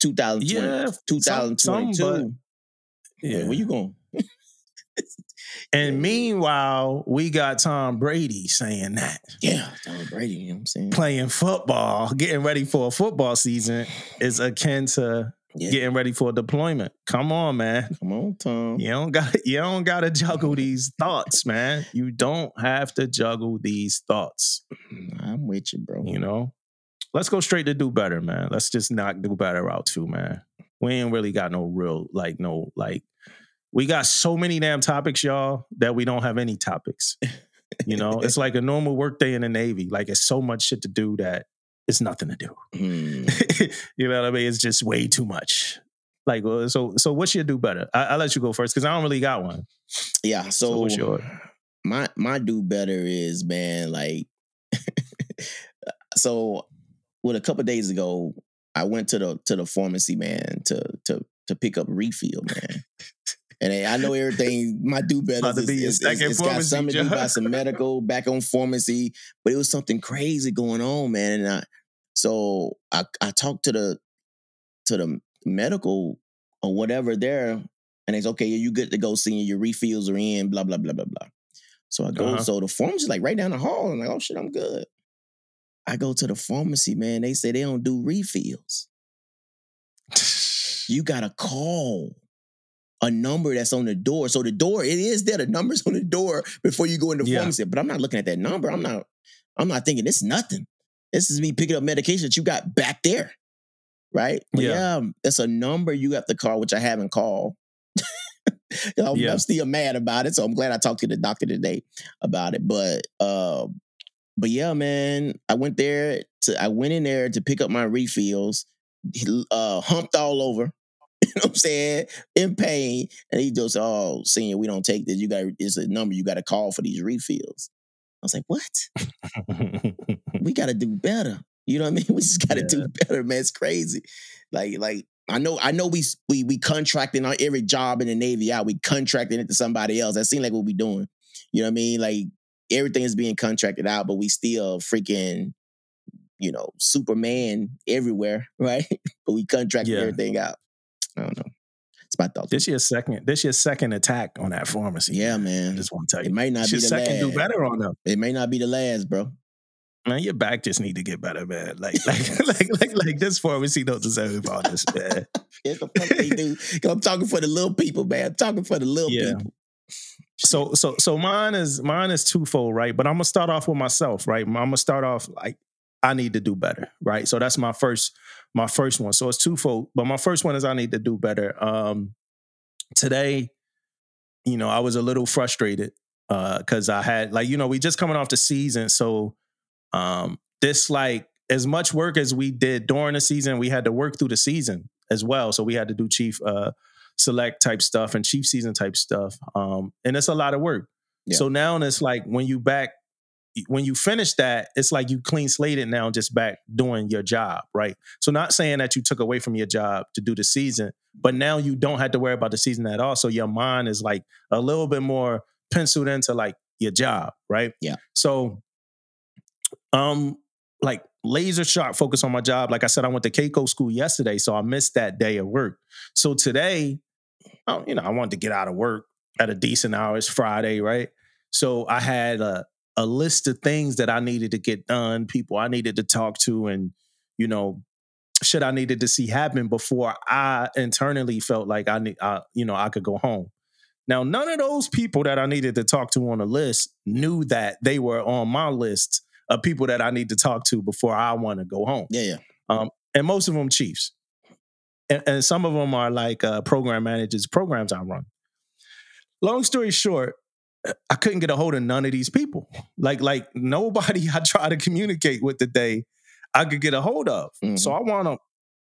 2020, Yeah, some- 2022. some, but- yeah. where you going? (laughs) And meanwhile, we got Tom Brady saying that Yeah, Tom Brady. You know what I'm saying? playing football, getting ready for a football season is akin to Yeah. getting ready for a deployment. Come on, man. Come on, Tom. You don't got (laughs) you don't got to juggle these thoughts, man. You don't have to juggle these thoughts. Mm, I'm with you, bro. You know, let's go straight to do better, man. Let's just knock do better out too, man. We ain't really got no real like no like. We got so many damn topics, y'all, that we don't have any topics. You know, it's (laughs) like a normal work day in the Navy. Like it's so much shit to do that it's nothing to do. Hmm. (laughs) you know what I mean? It's just way too much. Like, well, so so what's your do better? I, I'll let you go first because I don't really got one. Yeah. So So, my my do better is man like (laughs) so what a couple days ago I went to the to the pharmacy man to to to pick up refill man. And I know everything. My do better is, be is, is, it's got something to do about some medical back on pharmacy, but it was something crazy going on, man. And I, so I I talked to the to the medical or whatever there, and it's okay. You good to go? Seeing your refills are in. Blah blah blah blah blah. So I go, Uh-huh. so the pharmacy like right down the hall. I'm like, oh shit, I'm good. I go to the pharmacy, man. They say they don't do refills. (laughs) You gotta call a number that's on the door. So the door, it is there. The number's on the door before you go in the Yeah. pharmacy. But I'm not looking at that number. I'm not, I'm not thinking it's nothing. This is me picking up medication that you got back there. Right? But Yeah. yeah, it's a number you have to call, which I haven't called. (laughs) I'm, Yeah. I'm still mad about it. So I'm glad I talked to the doctor today about it. But uh, but yeah, man, I went there to I went in there to pick up my refills, uh, humped all over. (laughs) You know what I'm saying? In pain. And he just, oh, senior, we don't take this. You got it's a number you got to call for these refills. I was like, what? (laughs) We got to do better. You know what I mean? (laughs) We just got to do better, man. It's crazy. Like, like I know, I know we we we contracting on every job in the Navy out. We contracting it to somebody else. That seems like what we doing. You know what I mean? Like everything is being contracted out, but we still freaking, you know, Superman everywhere, (laughs) right? but we contracting Yeah. everything out. I don't know. My thoughts. this your second. This your second attack on that pharmacy. yeah, I man. just want to tell you, It might not be the second. Do better on them. It may not be the last, bro. Man, your back just need to get better, man. Like, (laughs) like, like, like, like this pharmacy don't deserve all this, man. (laughs) Yeah, the fuck they do. I'm talking for the little people, man. I'm talking for the little Yeah. people. So, so, so mine is mine is twofold, right? But I'm gonna start off with myself, right? I'm gonna start off like I need to do better, right? So that's my first, my first one. So it's twofold, but my first one is I need to do better. Um, today, you know, I was a little frustrated because I had like, you know, we just coming off the season, so um, this like as much work as we did during the season, we had to work through the season as well. So we had to do chief uh, select type stuff and chief season type stuff, um, and it's a lot of work. Yeah. So now it's like when you back, when you finish that, it's like you clean slated now, just back doing your job, right? So not saying that you took away from your job to do the season, but now you don't have to worry about the season at all. So your mind is like a little bit more penciled into like your job, right? Yeah. So, um, like laser sharp focus on my job. Like I said, I went to CACO school yesterday, so I missed that day of work. So today, oh, you know, I wanted to get out of work at a decent hour. It's Friday, right? So I had a a list of things that I needed to get done, people I needed to talk to, and you know, shit I needed to see happen before I internally felt like I need, I, you know, I could go home. Now, none of those people that I needed to talk to on the list knew that they were on my list of people that I need to talk to before I want to go home. Yeah, yeah. And most of them Chiefs, and, and some of them are like uh, program managers, programs I run. Long story short, I couldn't get a hold of none of these people. Like, like nobody I try to communicate with today, I could get a hold of. Mhm. So I want to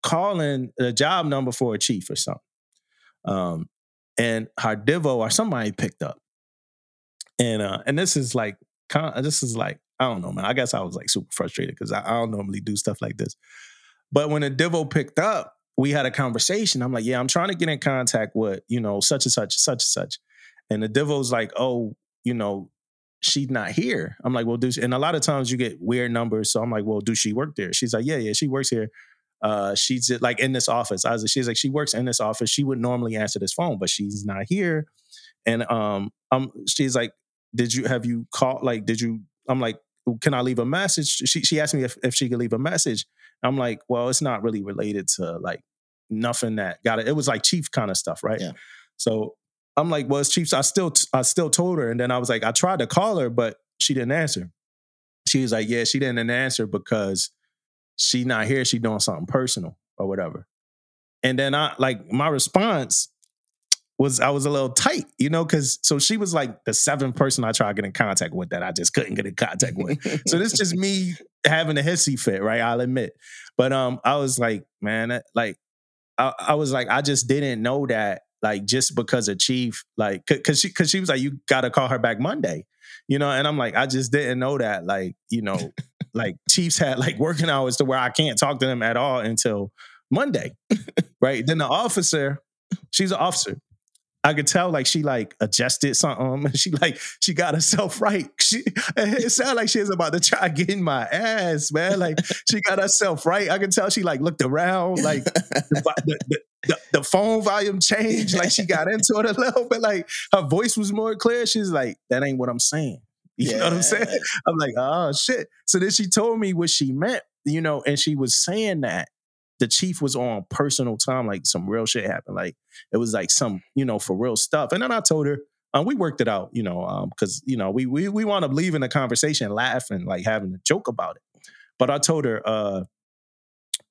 call in a job number for a chief or something. Um, and Hardivo or somebody picked up. And uh, and this is like this is like, I don't know, man. I guess I was like super frustrated because I, I don't normally do stuff like this. But when a Divo picked up, we had a conversation. I'm like, yeah, I'm trying to get in contact with, you know, such and such, such and such. And the Divo's like, oh, you know, she's not here. I'm like, well, do she? And a lot of times you get weird numbers. So I'm like, well, do she work there? She's like, yeah, yeah, she works here. Uh, she's like in this office. I was like, she's like, she works in this office. She would normally answer this phone, but she's not here. And um, um, she's like, did you have you called? Like, did you? I'm like, can I leave a message? She she asked me if, if she could leave a message. I'm like, well, it's not really related to like nothing that got it. It was like chief kind of stuff, right? Yeah. So I'm like, well, it's Chiefs. I still I still told her, and then I was like, I tried to call her, but she didn't answer. She was like, yeah, she didn't answer because she not here. She doing something personal or whatever. And then I like my response was I was a little tight, you know, because so she was like the seventh person I tried to get in contact with that I just couldn't get in contact with. so this is just me having a hissy fit, right? I'll admit. But um, I was like, man, like, I, I was like, I just didn't know that, like, just because a Chief, like, cause she, cause she was like, you got to call her back Monday, you know, and I'm like, I just didn't know that, like, you know, (laughs) like Chiefs had like working hours to where I can't talk to them at all until Monday, right? Then the officer, she's an officer. I could tell like she like adjusted something. (laughs) She like she got herself (laughs) right. She it sounded like she was about to try to get in my ass, man. Like she got herself right. I could tell she like looked around, like the, the, the, phone volume changed. Like she got into it a little bit. Like her voice was more clear. She's like, that ain't what I'm saying. (laughs) You yeah. know what I'm saying? I'm like, oh shit. So then she told me what she meant, you know, and she was saying that the chief was on personal time, like some real shit happened. Like it was like some, you know, for real stuff. And then I told her, um, we worked it out, you know, because um, you know we we we wound up leaving the conversation laughing, like having a joke about it. But I told her, uh,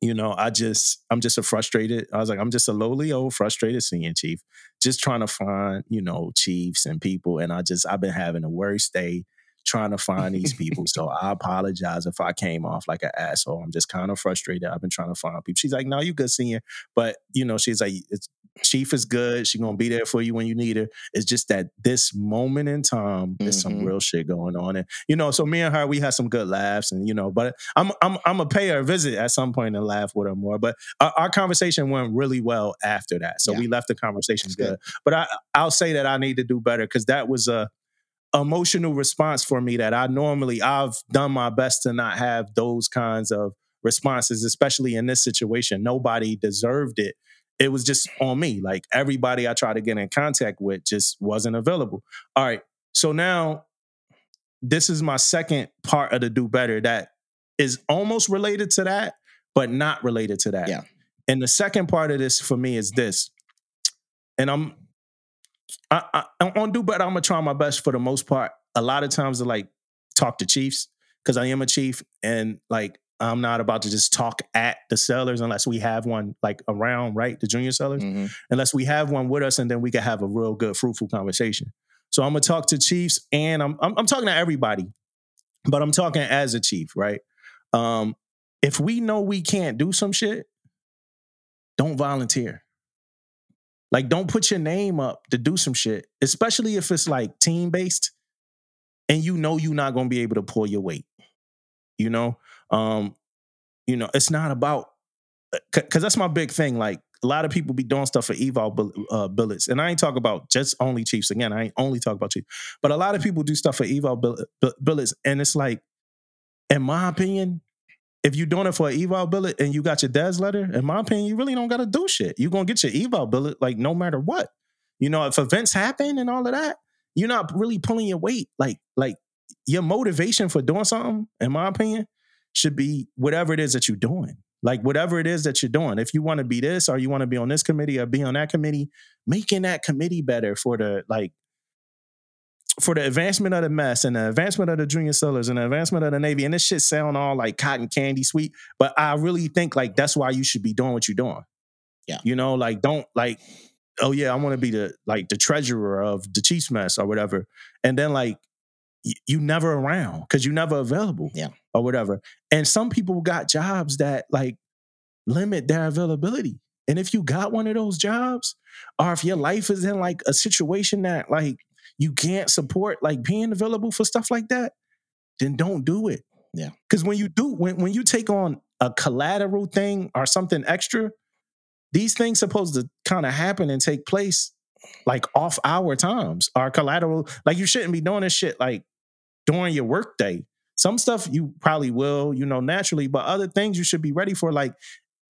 you know, I just I'm just a frustrated. I was like, I'm just a lowly old frustrated senior chief, just trying to find you know chiefs and people, and I just I've been having the worst day trying to find these people. (laughs) so I apologize if I came off like an asshole. I'm just kind of frustrated. I've been trying to find people. She's like, no, you good senior. But, you know, she's like, it's Chief is good. She's gonna be there for you when you need her. It's just that this moment in time, there's mm-hmm. some real shit going on. And you know, so me and her, we had some good laughs, and you know, but I'm I'm I'm gonna pay her a visit at some point and laugh with her more. But our, our conversation went really well after that. So yeah. we left the conversation good. good. But I I'll say that I need to do better because that was a emotional response for me that I normally I've done my best to not have those kinds of responses, especially in this situation. Nobody deserved it. It was just on me. Like everybody I tried to get in contact with just wasn't available. All right. So now this is my second part of the do better that is almost related to that, but not related to that. Yeah. And the second part of this for me is this. And I'm I, I, on do better. I'm gonna try my best for the most part. A lot of times to like talk to chiefs because I am a chief, and like I'm not about to just talk at the sellers unless we have one like around, right? The junior sellers, mm-hmm. unless we have one with us, and then we can have a real good, fruitful conversation. So I'm gonna talk to chiefs, and I'm I'm, I'm talking to everybody, but I'm talking as a chief, right? Um, if we know we can't do some shit, don't volunteer. Like, don't put your name up to do some shit, especially if it's like team based and you know you're not gonna be able to pull your weight. You know? Um, you know, it's not about because uh, that's my big thing. Like a lot of people be doing stuff for eval uh, billets, and I ain't talk about just only Chiefs. Again, I ain't only talk about Chiefs, but a lot of people do stuff for eval billets, and it's like, in my opinion, if you're doing it for an eval billet and you got your dad's letter, in my opinion, you really don't got to do shit. You're gonna get your eval billet like no matter what. You know, if events happen and all of that, you're not really pulling your weight. Like, like your motivation for doing something, in my opinion, should be whatever it is that you're doing. Like whatever it is that you're doing. If you want to be this or you want to be on this committee or be on that committee, making that committee better for the like for the advancement of the mess and the advancement of the junior sellers and the advancement of the Navy, and this shit sound all like cotton candy sweet, but I really think like that's why you should be doing what you're doing. Yeah. You know, like don't like, oh yeah, I want to be the like the treasurer of the Chiefs mess or whatever. And then like you never around because you never available. Yeah. Or whatever. And some people got jobs that like limit their availability. And if you got one of those jobs, or if your life is in like a situation that like you can't support like being available for stuff like that, then don't do it. Yeah. Because when you do, when, when you take on a collateral thing or something extra, these things supposed to kind of happen and take place like off our times. Our collateral, like you shouldn't be doing this shit like during your workday. Some stuff you probably will, you know, naturally, but other things you should be ready for, like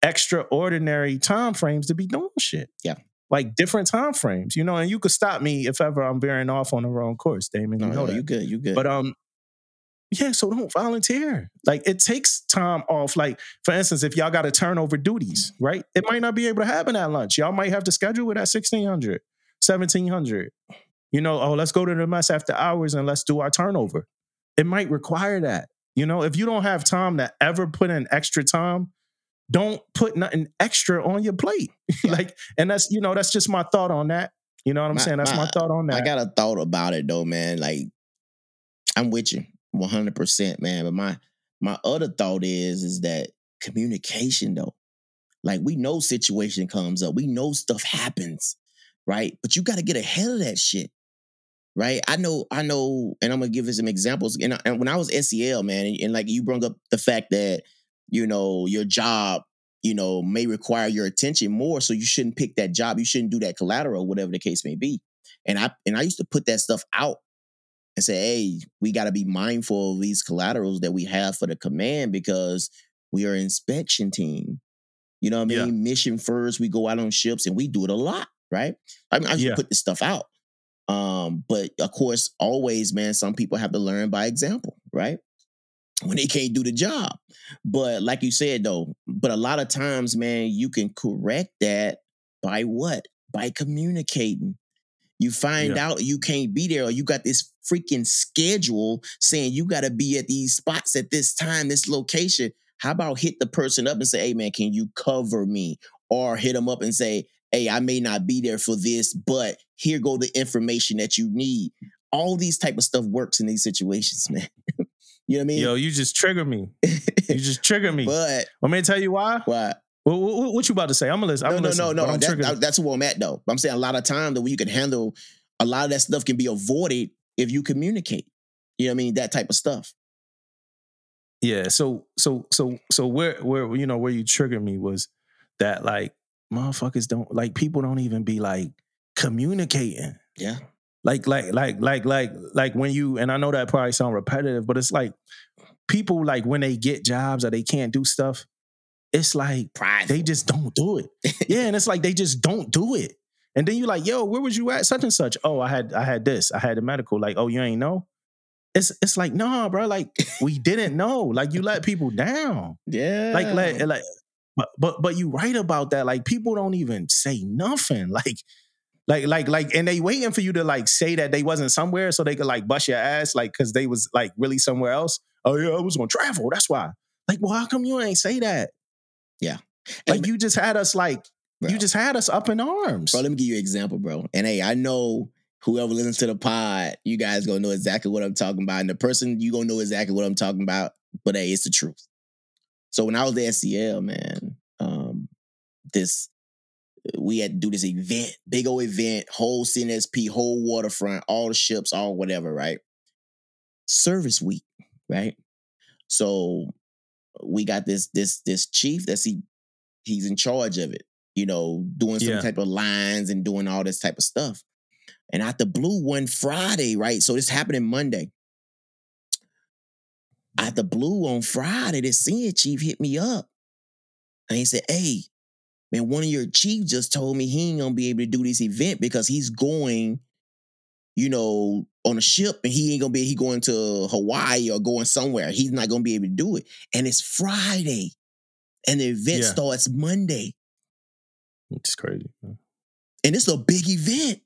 extraordinary time frames to be doing shit. Yeah like different time frames, you know, and you could stop me if ever I'm veering off on the wrong course, Damon. You no, know. You good, you good. But um, yeah, so don't volunteer. Like it takes time off. Like, for instance, if y'all got to turn over duties, right? It might not be able to happen at lunch. Y'all might have to schedule it at 1600, 1700. You know, oh, let's go to the mess after hours and let's do our turnover. It might require that. You know, if you don't have time to ever put in extra time don't put nothing extra on your plate. (laughs) like, and that's you know that's just my thought on that. You know what I'm my, saying? That's my, my, thought on that. I got a thought about it though, man. Like, I'm with you 100, percent man. But my my other thought is is that communication though. Like we know situation comes up, we know stuff happens, right? But you got to get ahead of that shit right? I know, I know, and I'm gonna give you some examples. And, and when I was SEL, man, and, and, like you brought up the fact that you know, your job, you know, may require your attention more. So you shouldn't pick that job. You shouldn't do that collateral, whatever the case may be. And I and I used to put that stuff out and say, hey, we got to be mindful of these collaterals that we have for the command because we are inspection team. You know what I Yeah. mean? Mission first, we go out on ships and we do it a lot, right? I mean, I just Yeah. put this stuff out. Um, but of course, always, man, some people have to learn by example, right? When they can't do the job. But like you said, though, but a lot of times, man, you can correct that by what? By communicating. You find Yeah. out you can't be there, or you got this freaking schedule saying you got to be at these spots at this time, this location. How about hit the person up and say, hey, man, can you cover me? Or hit them up and say, hey, I may not be there for this, but here go the information that you need. All these type of stuff works in these situations, (laughs) man. you know what I mean? Yo, you just trigger me. You just trigger (laughs) me. but Want me to tell you why? what? What, what, what you about to say? I'm gonna listen. I'm No, gonna no, no, no. I'm That, triggered. that's where I'm at, though. I'm saying a lot of time that you can handle a lot of that stuff can be avoided if you communicate. You know what I mean? That type of stuff. Yeah. So so so so where where you know where you triggered me was that like motherfuckers don't like people don't even be like communicating. Yeah. Like like like like like like when you and I know that probably sound repetitive, but it's like people like when they get jobs or they can't do stuff, it's like Pride. they just don't do it. (laughs) yeah, and it's like they just don't do it. And then you're like, yo, where was you at? Such and such. Oh, I had I had this. I had the medical. Like, oh, you ain't know? It's it's like, nah, bro. Like, we didn't know. Like, you let people down. yeah. Like, like, like, but but but you right about that. Like, people don't even say nothing. (laughs) Like, like, like, like, and they waiting for you to like say that they wasn't somewhere so they could like bust your ass, like, cause they was like really somewhere else. Oh yeah, I was gonna travel. That's why. Like, well, how come you ain't say that? Yeah. Like And- you just had us like Bro. you just had us up in arms. Bro, let me give you an example, bro. And hey, I know whoever listens to the pod, you guys gonna know exactly what I'm talking about. And the person you gonna know exactly what I'm talking about. But hey, it's the truth. So when I was at SEL, man, um, this we had to do this event, big old event, whole CNSP, whole waterfront, all the ships, all whatever, right? Service week, right? So we got this this this chief that's he he's in charge of it, you know, doing some Yeah. type of lines and doing all this type of stuff. And out the blue one Friday, right? So this happening Monday. Out the blue on Friday, this senior chief hit me up. And he said, Hey, man, one of your chiefs just told me he ain't gonna be able to do this event because he's going, you know, on a ship and he ain't gonna be, he going to Hawaii or going somewhere. He's not gonna be able to do it. And it's Friday. And the event Yeah. starts Monday. It's crazy. man. And it's a big event.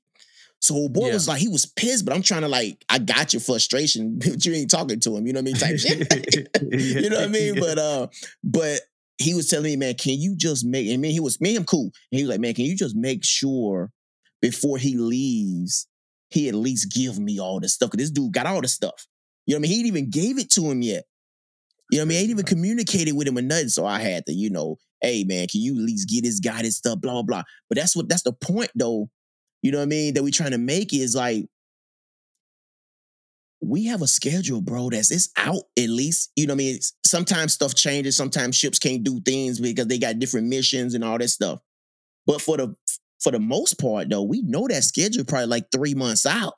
So boy Yeah. was like, he was pissed, but I'm trying to like, I got your frustration, (laughs) but you ain't talking to him. You know what I mean? Type shit. (laughs) you know what I mean? (laughs) Yeah. But uh, but he was telling me, man, can you just make? And me, he was me, and him cool. And he was like, man, can you just make sure before he leaves, he at least give me all this stuff? Cause this dude got all the stuff. You know what I mean? He ain't even gave it to him yet. You know what I mean? I ain't even communicated with him or nothing. So I had to, you know, hey man, can you at least get this guy this stuff? Blah blah blah. But that's what that's the point though. You know what I mean? That we're trying to make is like we have a schedule, bro, that's it's out at least. You know what I mean? It's- sometimes stuff changes, sometimes ships can't do things because they got different missions and all that stuff. But for the for the most part, though, we know that schedule probably like three months out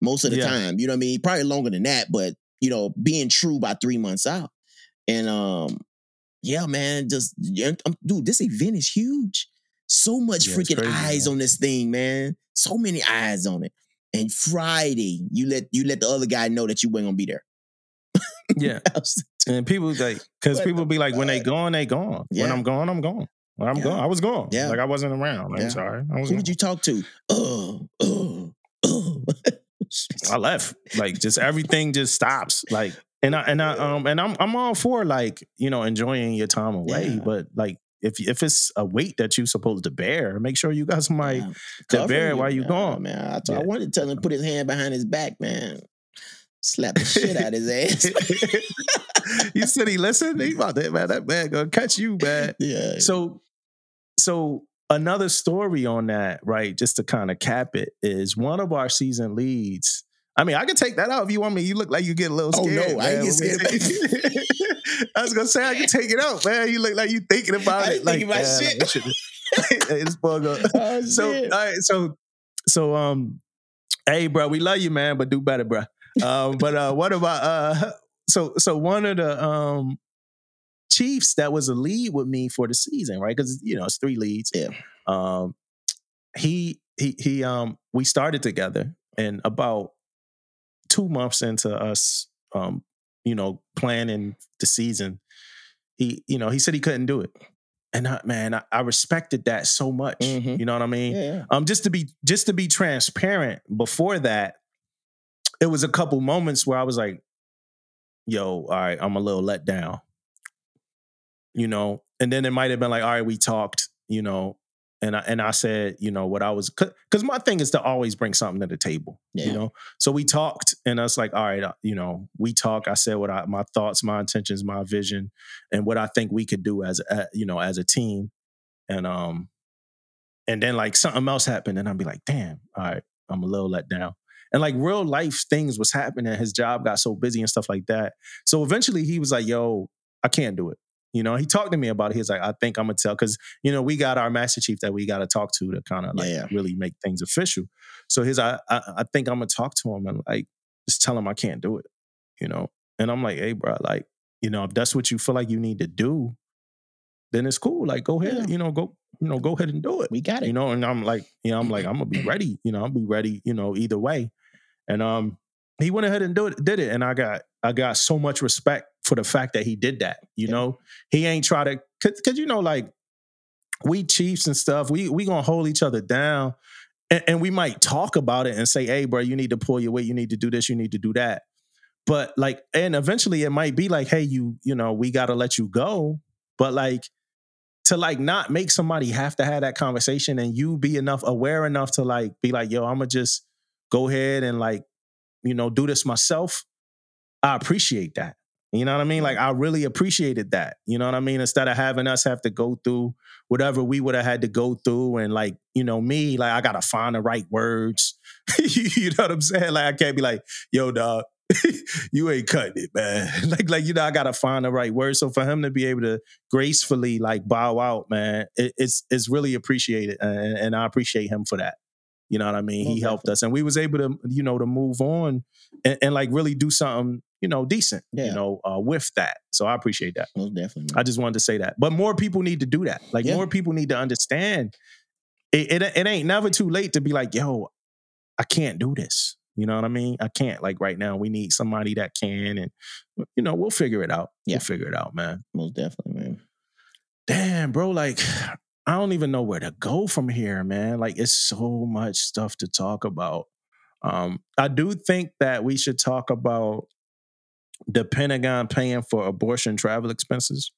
most of the Yeah. time. You know what I mean? Probably longer than that, but you know, being true by three months out. And um, yeah, man, just yeah, um, dude, this event is huge. So much Yeah, freaking crazy, eyes man. on this thing, man. So many eyes on it. And Friday, you let you let the other guy know that you weren't gonna be there. Yeah. (laughs) And people like, (laughs) because people be like, when they gone, they gone. When I'm gone, I'm gone. When I'm Yeah. gone, I was gone. Yeah. Like I wasn't around. I'm Yeah. sorry. I was Who gone. did you talk to? Oh, oh, oh. (laughs) I left. Like just everything just stops. Like and I and I um and I'm I'm all for like, you know, enjoying your time away. Yeah. But like if if it's a weight that you're supposed to bear, make sure you got somebody Yeah. to bear while you Yeah, gone. man. I, told, I wanted to tell him to put his hand behind his back, man. Slap the shit out of his ass. (laughs) you said he listened? He about that man. That man gonna catch you, man. (laughs) yeah. So, so another story on that, right? Just to kind of cap it, is one of our season leads. I mean, I can take that out if you want me. You look like you get a little scared. Oh, no, I ain't get scared. (laughs) I was gonna say I can take it out, man. You look like you thinking about I it. like, thinking about shit. like, (laughs) it's go- (laughs) Oh, so shit. all right, so so um, hey, bro, we love you, man, but do better, bro. Um, but uh, what about uh, so so one of the um, Chiefs that was a lead with me for the season, right? Because you know it's three leads. Yeah. Um, he he he um we started together, and about two months into us, um, you know, planning the season, he you know he said he couldn't do it, and I, man, I, I respected that so much. Mhm. You know what I mean? Yeah, yeah. Um, just to be just to be transparent, before that, it was a couple moments where I was like, "Yo, all right, I'm a little let down," you know. And then it might have been like, "All right, we talked," you know, and I and I said, you know, what I was because my thing is to always bring something to the table, Yeah. you know. So we talked, and I was like, "All right, uh, you know, we talk." I said what I my thoughts, my intentions, my vision, and what I think we could do as a, you know as a team, and um and then like something else happened and i'd be like damn all right i'm a little let down and like real life things was happening his job got so busy and stuff like that so eventually he was like yo i can't do it you know he talked to me about it. He was like i think i'm gonna tell because you know we got our master chief that we got to talk to to kind of like Yeah, really make things official. So his I, I i think i'm gonna talk to him and like just tell him i can't do it you know? And i'm like hey bro like you know if that's what you feel like you need to do then it's cool. Like go ahead Yeah. you know go you know go ahead and do it We got it. you know? And i'm like you know i'm like i'm gonna be (clears throat) ready you know i'll be ready you know either way. And um he went ahead and do it, did it and i got i got so much respect for the fact that he did that you Yeah. know? He ain't try to cause, cause, you know like we chiefs and stuff we we gonna hold each other down and, and we might talk about it and say hey bro you need to pull your weight you need to do this you need to do that. But like and eventually it might be like hey you you know we gotta let you go. But like to like not make somebody have to have that conversation and you be enough aware enough to like be like yo i'm gonna just go ahead and like you know do this myself i appreciate that you know what i mean? Like mm-hmm. i really appreciated that you know what i mean? Instead of having us have to go through whatever we would have had to go through and like you know me like i gotta find the right words. (laughs) You know what i'm saying? Like i can't be like yo dog (laughs) you ain't cutting it man. (laughs) Like like you know i gotta find the right words. So for him to be able to gracefully like bow out, man, it, it's it's really appreciated, and, and I appreciate him for that. You know what I mean? He helped us, and we was able to, you know, to move on and, and like really do something, you know, decent, you know, uh, with that. So I appreciate that. Most definitely. I just wanted to say that. But more people need to do that. Like Yeah. more people need to understand. It, it it ain't never too late to be like, yo, I can't do this. You know what I mean? I can't. Like right now, we need somebody that can, and you know, we'll figure it out. Yeah. We'll figure it out, man Most definitely, man. damn, bro, like I don't even know where to go from here, man. Like it's so much stuff to talk about. Um, I do think that we should talk about the Pentagon paying for abortion travel expenses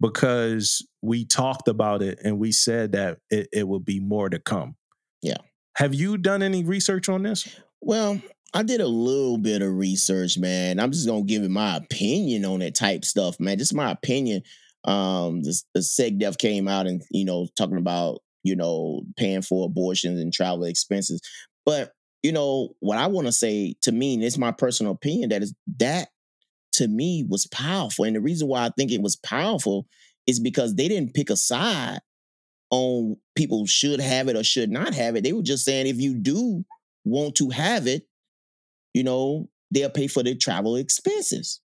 because we talked about it and we said that it, it would be more to come. Yeah. Have you done any research on this? Well, I did a little bit of research, man. I'm just gonna give it my opinion on that type stuff, man. Just my opinion. Um, the, the SecDef came out and you know talking about you know paying for abortions and travel expenses, but you know what I want to say to me, and it's my personal opinion that is that to me was powerful, and the reason why I think it was powerful is because they didn't pick a side on people should have it or should not have it. They were just saying if you do want to have it, you know, they'll pay for the travel expenses.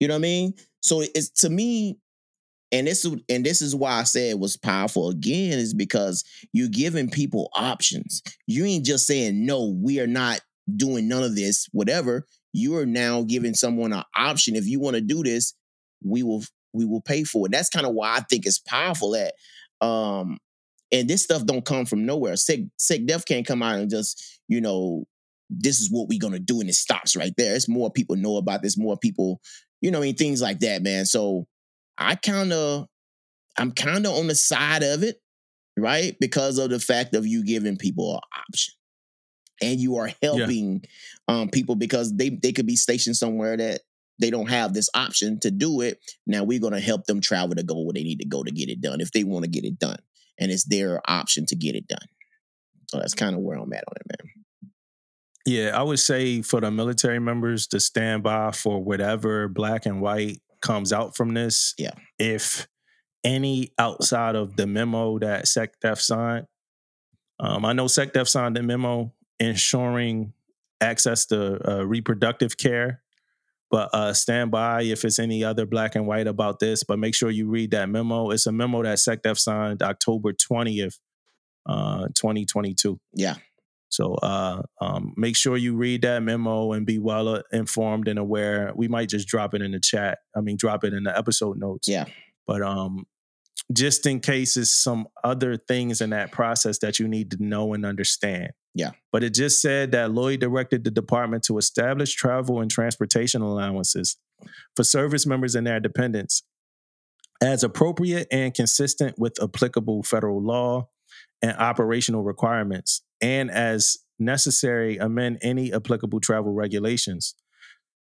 You know what I mean? So it's to me, and this is and this is why I said it was powerful again, is because you're giving people options. You ain't just saying, no, we are not doing none of this, whatever. You are now giving someone an option. If you want to do this, we will we will pay for it. That's kind of why I think it's powerful that um and this stuff don't come from nowhere. Sick SecDef can't come out and just, you know, this is what we're gonna do, and it stops right there. It's more people know about this, more people, you know, I mean, things like that, man. So I kind of, I'm kind of on the side of it, right? Because of the fact of you giving people an option. And you are helping um, people because they they could be stationed somewhere that they don't have this option to do it. Now we're gonna help them travel to go where they need to go to get it done if they want to get it done, and it's their option to get it done. So that's kind of where I'm at on it, man. Yeah, I would say for the military members to stand by for whatever black and white comes out from this. Yeah. If any outside of the memo that SecDef signed, um, I know SecDef signed the memo ensuring access to uh, reproductive care But uh, stand by if it's any other black and white about this. But make sure you read that memo. It's a memo that SecDef signed October 20th, uh, 2022. Yeah. So uh, um, make sure you read that memo and be well informed and aware. We might just drop it in the chat. I mean, drop it in the episode notes. Yeah. But um, just in case it's some other things in that process that you need to know and understand. Yeah. But it just said that Lloyd directed the department to establish travel and transportation allowances for service members and their dependents as appropriate and consistent with applicable federal law and operational requirements, and as necessary, amend any applicable travel regulations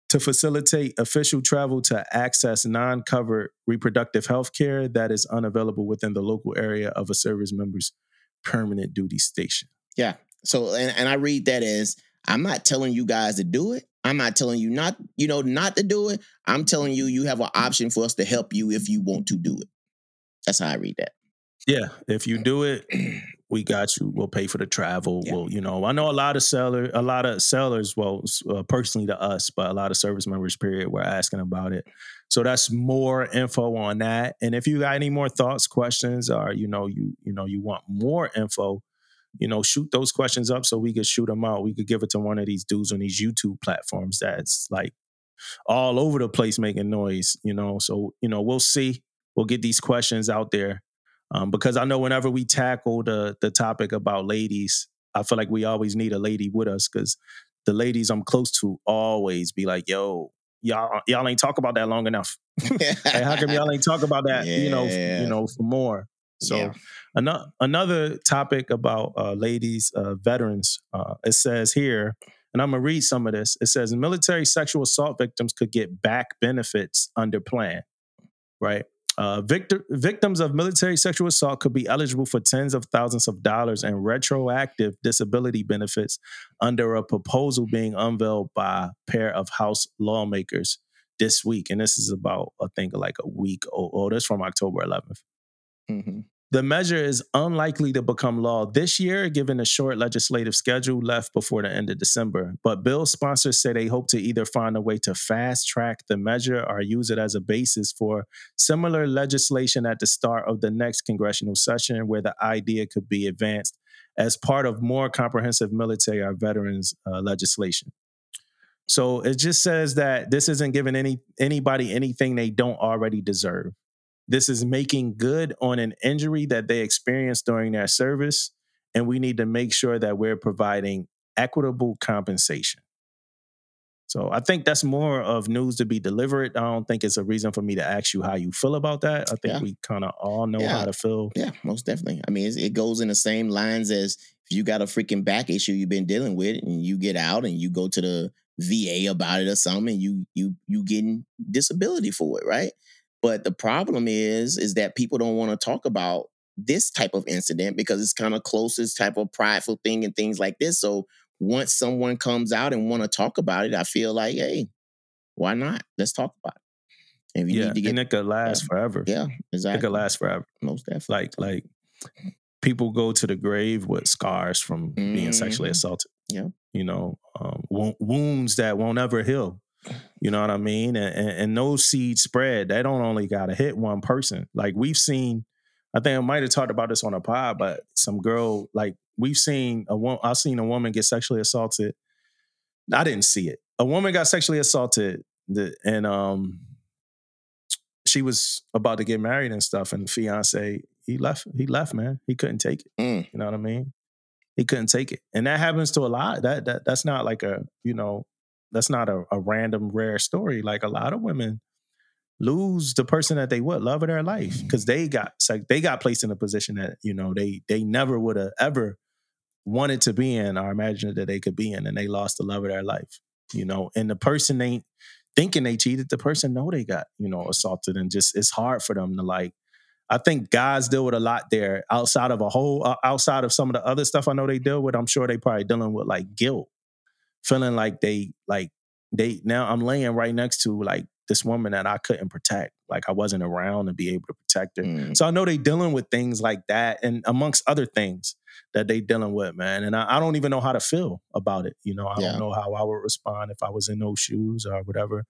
to facilitate official travel to access non covered reproductive health care that is unavailable within the local area of a service member's permanent duty station. Yeah. So and, and I read that as I'm not telling you guys to do it. I'm not telling you not, you know, not to do it. I'm telling you you have an option for us to help you if you want to do it. That's how I read that. Yeah, if you do it, we got you. We'll pay for the travel. Yeah. We'll, you know, I know a lot of seller, a lot of sellers. Well, uh, personally to us, but a lot of service members. Period. Were asking about it. So that's more info on that. And if you got any more thoughts, questions, or you know, you you know, you want more info, you know, shoot those questions up so we could shoot them out. We could give it to one of these dudes on these YouTube platforms that's like all over the place making noise. You know, so you know, we'll see. We'll get these questions out there um, because I know whenever we tackle the the topic about ladies, I feel like we always need a lady with us because the ladies I'm close to always be like, "Yo, y'all y'all ain't talk about that long enough. (laughs) Like, how come y'all ain't talk about that? You know, you know, for more." So Yeah. another another topic about uh, ladies, uh, veterans. Uh, it says here, and I'm gonna read some of this. It says military sexual assault victims could get back benefits under plan, right? Uh, victor, victims of military sexual assault could be eligible for tens of thousands of dollars in retroactive disability benefits under a proposal being unveiled by a pair of House lawmakers this week. And this is about, I think, like a week old. Oh, this from October 11th. Mhm. The measure is unlikely to become law this year, given the short legislative schedule left before the end of December. But bill sponsors say they hope to either find a way to fast track the measure or use it as a basis for similar legislation at the start of the next congressional session, where the idea could be advanced as part of more comprehensive military or veterans uh, legislation. So it just says that this isn't giving any anybody anything they don't already deserve. This is making good on an injury that they experienced during their service, and we need to make sure that we're providing equitable compensation. So I think that's more of news to be delivered. I don't think it's a reason for me to ask you how you feel about that. I think Yeah. we kind of all know Yeah. how to feel. Yeah, most definitely. I mean, it goes in the same lines as if you got a freaking back issue you've been dealing with, and you get out and you go to the VA about it or something, and you you you getting disability for it, right? But the problem is, is that people don't want to talk about this type of incident because it's kind of closest type of prideful thing and things like this. So once someone comes out and want to talk about it, I feel like, hey, why not? Let's talk about it. And you Yeah, need to get, and it could last forever. yeah, exactly. It could last forever. most definitely. Like like people go to the grave with scars from being sexually Mhm. assaulted. Yeah. You know, um, wounds that won't ever heal. You know what I mean? And, and, and those seeds spread. They don't only got to hit one person. Like we've seen, I think I might have talked about this on a pod, but some girl, like we've seen a woman, I've seen a woman get sexually assaulted. I didn't see it. A woman got sexually assaulted, and um, she was about to get married and stuff. And fiance, he left. He left, man. He couldn't take it. Mm. You know what I mean? He couldn't take it, and that happens to a lot. That that that's not like a you know, that's not a, a random rare story. Like a lot of women lose the person that they would love of their life because they got like they got placed in a position that you know they they never would have ever wanted to be in or imagined that they could be in, and they lost the love of their life. You know, and the person ain't thinking they cheated. The person know they got you know assaulted, and just it's hard for them to like. I think guys deal with a lot there outside of a whole uh, outside of some of the other stuff I know they deal with. I'm sure they probably dealing with like guilt, feeling like they like they now I'm laying right next to like this woman that I couldn't protect. Like I wasn't around to be able to protect her. Mm. So I know they dealing with things like that, and amongst other things that they dealing with, man. And I, I don't even know how to feel about it. You know, I Yeah. don't know how I would respond if I was in those shoes or whatever.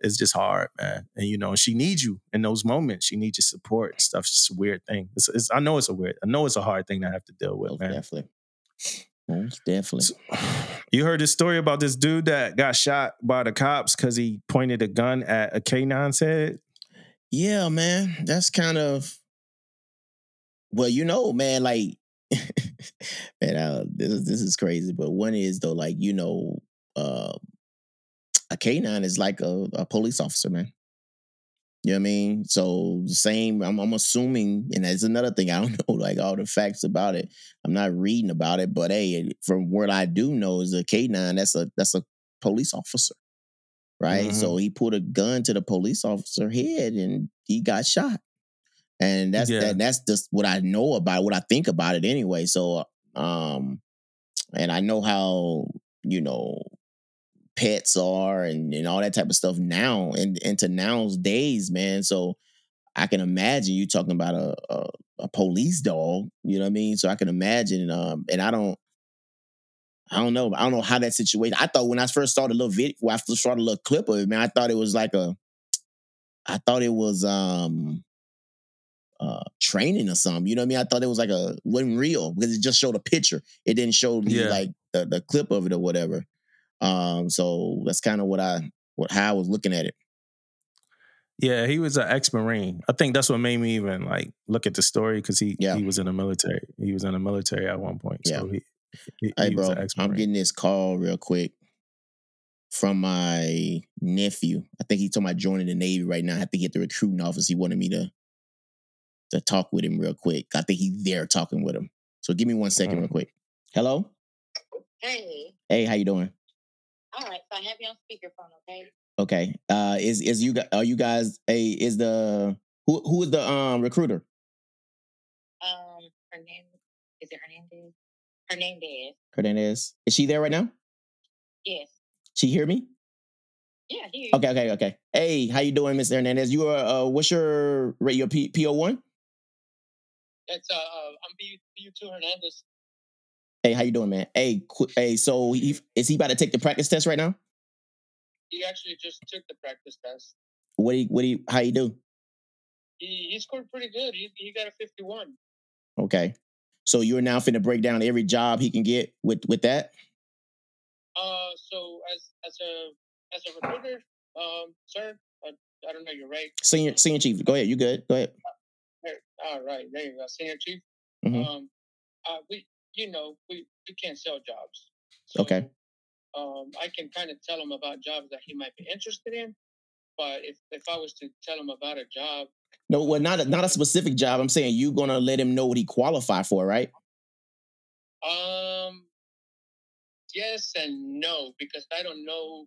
It's just hard, man. And you know, she needs you in those moments. She needs your support and stuff. It's just a weird thing. It's, it's, I know it's a weird. I know it's a hard thing to have to deal with, man. definitely. Most definitely. So- you heard this story about this dude that got shot by the cops because he pointed a gun at a K9's head. Yeah, man. That's kind of well, you know, man, like (laughs) man, uh, this is this is crazy. But one is though, like, you know, uh a K9 is like a, a police officer, man. You know what I mean? So same, I'm, I'm assuming, and that's another thing. I don't (laughs) know like all the facts about it. I'm not reading about it, but hey, from what I do know is a K9, that's a that's a police officer. Right. Mhm. So he put a gun to the police officer head and he got shot. And that's Yeah. that that's just what I know about what I think about it anyway. So um and I know how, you know, pets are and, and all that type of stuff now and into now's days, man. So I can imagine you talking about a, a a police dog, you know what I mean? So I can imagine um and I don't I don't know. I don't know how that situation. I thought when I first saw the little video, when I first saw the little clip of it, man, I thought it was like a I thought it was um uh training or something. You know what I mean? I thought it was like a wasn't real because it just showed a picture. It didn't show Yeah. like the, the clip of it or whatever. Um, so that's kind of what I what how I was looking at it. Yeah, he was an ex-marine. I think that's what made me even like look at the story because he Yeah. he was in the military. He was in the military at one point. So he, he, Hey, he was bro, I'm getting this call real quick from my nephew. I think he told me joining the Navy right now. I have to get the recruiting office. He wanted me to to talk with him real quick. I think he's there talking with him. So give me one second, real Mhm. quick. Hello. Hey, Hey, how you doing? All right. So I have you on speakerphone, okay? Okay. Uh, is is you are you guys? a is the who who is the um recruiter? Um, Her name is it Hernandez? Hernandez. Hernandez. Is she there right now? Yes. She hear me? Yeah. Okay, okay, okay. Hey, how you doing, Mr. Hernandez? You are uh, what's your rate? Your P PO one? It's uh, uh I'm B B two Hernandez. Hey, how you doing, man? Hey, qu- hey. So he, is he about to take the practice test right now? He actually just took the practice test. What do you, what do you, how you do? He he scored pretty good. He he got a fifty one. Okay. So you're now finna break down every job he can get with with that. Uh, so as as a as a recruiter, um, sir, I, I don't know you're right. Senior senior chief, go ahead. You good? Go ahead. All right, there you go, senior chief. Mhm. Um, uh, we you know we we can't sell jobs. So, Okay. Um, I can kind of tell him about jobs that he might be interested in, but if if I was to tell him about a job No, well, not a, not a specific job. I'm saying you're gonna let him know what he qualify for, right? Um, yes and no, because I don't know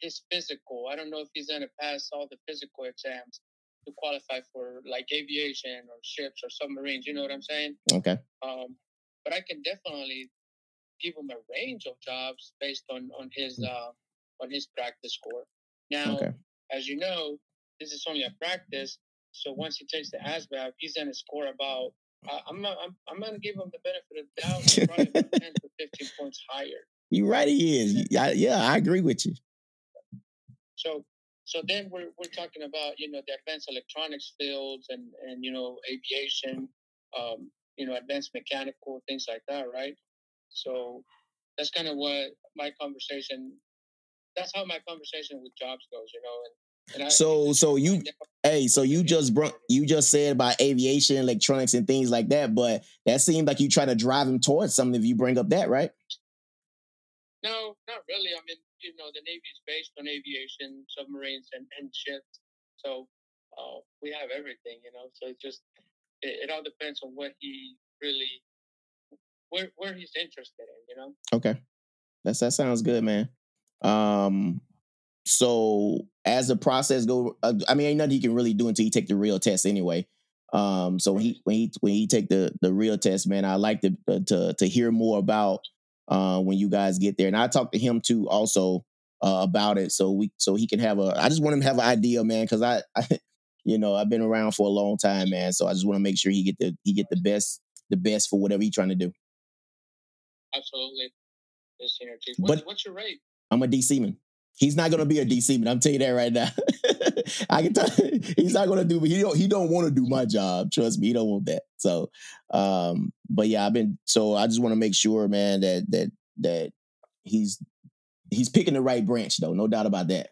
his physical. I don't know if he's gonna pass all the physical exams to qualify for like aviation or ships or submarines. You know what I'm saying? Okay. Um, but I can definitely give him a range of jobs based on on his uh on his practice score. Now, Okay. as you know, this is only a practice. So once he takes the ASVAB, he's gonna score about. Uh, I'm, not, I'm I'm gonna give him the benefit of the doubt, probably about (laughs) ten to fifteen points higher. You're right. He is. Yeah, yeah, I agree with you. So so then we're we're talking about you know the advanced electronics fields and and you know aviation, um, you know advanced mechanical things like that, right? So that's kind of what my conversation. That's how my conversation with jobs goes, you know. And, I, So- so you- Hey, so you just brought you just said about aviation, electronics, and things like that, but that seemed like you try to drive him towards something if you bring up that, right? No, not really. I mean, you know, the Navy is based on aviation, submarines, and, and ships. So uh, we have everything, you know. So it's just it, it all depends on what he really where where he's interested in, you know. Okay. That's that sounds good, man. Um so as the process go uh, I mean ain't nothing he can really do until he take the real test anyway. Um so when he when he when he take the the real test, man, I like to uh, to to hear more about uh when you guys get there. And I talked to him too also uh, about it so we so he can have a I just want him to have an idea, man, cuz I, (laughs) I you know, I've been around for a long time, man. So I just want to make sure he get the he get the best the best for whatever he's trying to do. Absolutely. Chief. But- What's, what's your rate? I'm a DC man. He's not gonna be a DC man. I'm telling you that right now. (laughs) I can tell (laughs) he's not gonna do. But He don't. He don't want to do my job. Trust me, he don't want that. So, um, but yeah, I've been. So I just want to make sure, man, that that that he's he's picking the right branch, though. No doubt about that.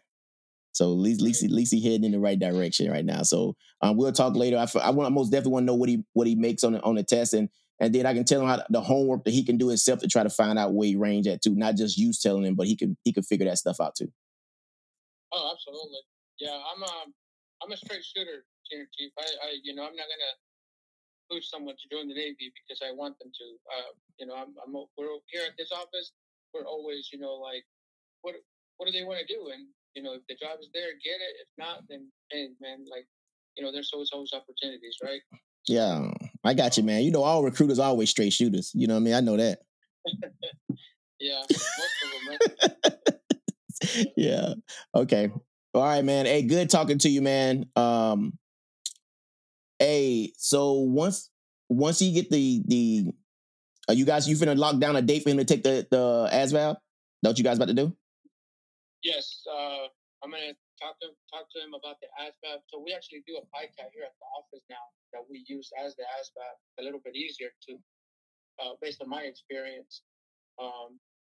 So at least, at least, at least he heading in the right direction right now. So um, we'll talk later. I, I want I most definitely want to know what he what he makes on the on the test, and and then I can tell him how the homework that he can do himself to try to find out where he range at too. Not just you telling him, but he can he can figure that stuff out too. Oh, absolutely. Yeah, I'm um I'm a straight shooter, Senior Chief. I, I you know I'm not gonna push someone to join the Navy because I want them to. Uh, you know, I'm I'm we're here at this office. We're always you know like what what do they want to do? And you know if the job is there, get it. If not, then hey man, like you know there's always always opportunities, right? Yeah, I got you, man. You know, all recruiters are always straight shooters. You know what I mean? I know that. (laughs) Yeah, them. (laughs) Yeah. Okay. All right, man. Hey, good talking to you, man. Um hey, so once once you get the the are you guys you finna lock down a date for him to take the the ASVAB? That what you guys about to do? Yes, uh, I'm gonna talk to talk to him about the ASVAB. So we actually do a PICAT here at the office now that we use as the ASVAB. A little bit easier to, uh, based on my experience. Um,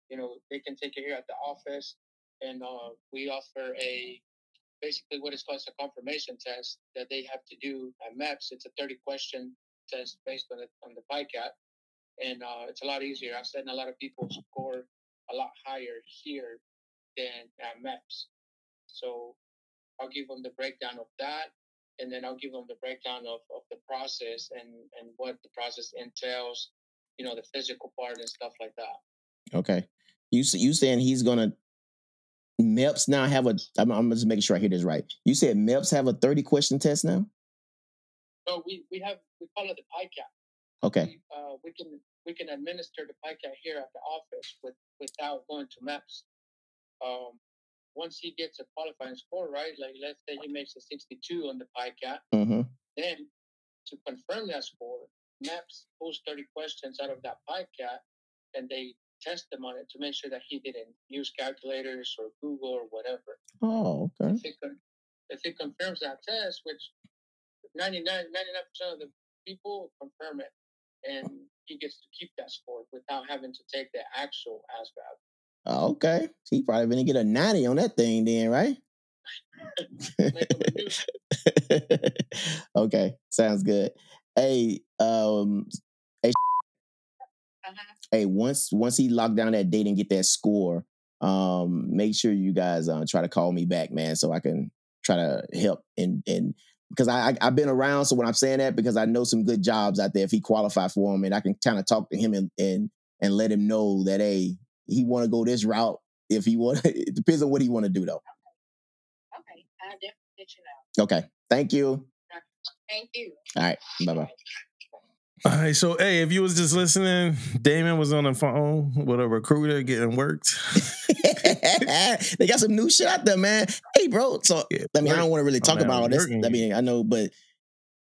you know, they can take it here at the office, and uh, we offer a basically what is called a confirmation test that they have to do at MEPS. It's a 30 question test based on the on the PICAT, and uh, it's a lot easier. I've seen a lot of people score a lot higher here than at MEPS. So I'll give them the breakdown of that, and then I'll give them the breakdown of, of the process and, and what the process entails, you know, the physical part and stuff like that. Okay. You you saying he's gonna MEPS now have a I'm, I'm just making sure I hear this right. You said MEPS have a 30 question test now? So we, we have we call it the PICAT. Okay. We, uh, we can we can administer the PICAT here at the office with without going to MEPS. Um, once he gets a qualifying score, right? Like let's say he makes a 62 on the PICAT, Mm-hmm. Then, to confirm that score, MEPS pulls 30 questions out of that PICAT and they test them on it to make sure that he didn't use calculators or Google or whatever. Oh, okay. If it, con- if it confirms that test, which 99, 99% of the people confirm it, and he gets to keep that score without having to take the actual ASVAB. Oh, okay. He probably gonna get a 90 on that thing then, right? Make him a new- (laughs) okay, sounds good. Hey, um, Uh-huh. hey, once once he locked down that date and get that score, um, make sure you guys uh, try to call me back, man, so I can try to help and and because I, I I've been around, so when I'm saying that because I know some good jobs out there if he qualify for them, and I can kind of talk to him and and and let him know that hey, he want to go this route. If he want, (laughs) it depends on what he want to do though. Okay. I'll definitely let you know. Okay, thank you. Thank you. All right, bye bye. All right, so hey, if you was just listening, Damon was on the phone with a recruiter getting worked. (laughs) they got some new shit out there, man. Hey, bro. So Yeah, I mean, I don't want to really talk man, about all this. I mean, I know, but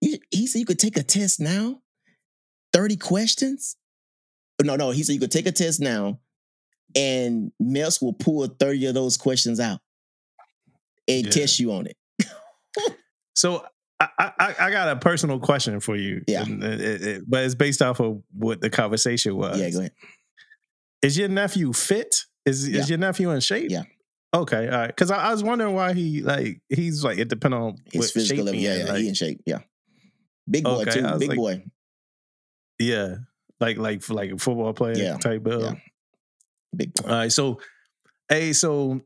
you, he said you could take a test now. Thirty questions. No, no. He said you could take a test now, and MEPS will pull thirty of those questions out and Yeah. test you on it. (laughs) So I, I, I got a personal question for you. Yeah. It- it- it- but it's based off of what the conversation was. Yeah, go ahead. Is your nephew fit? Is Yeah. is your nephew in shape? Yeah. Okay, all right. Because I, I was wondering why he like he's like it depends on His physical shape level. Yeah, yeah. like- he in shape. Yeah. Big boy Okay, too. Big like- boy. yeah, like like like a football player Yeah, type build. yeah. Big boy. All right, so hey, so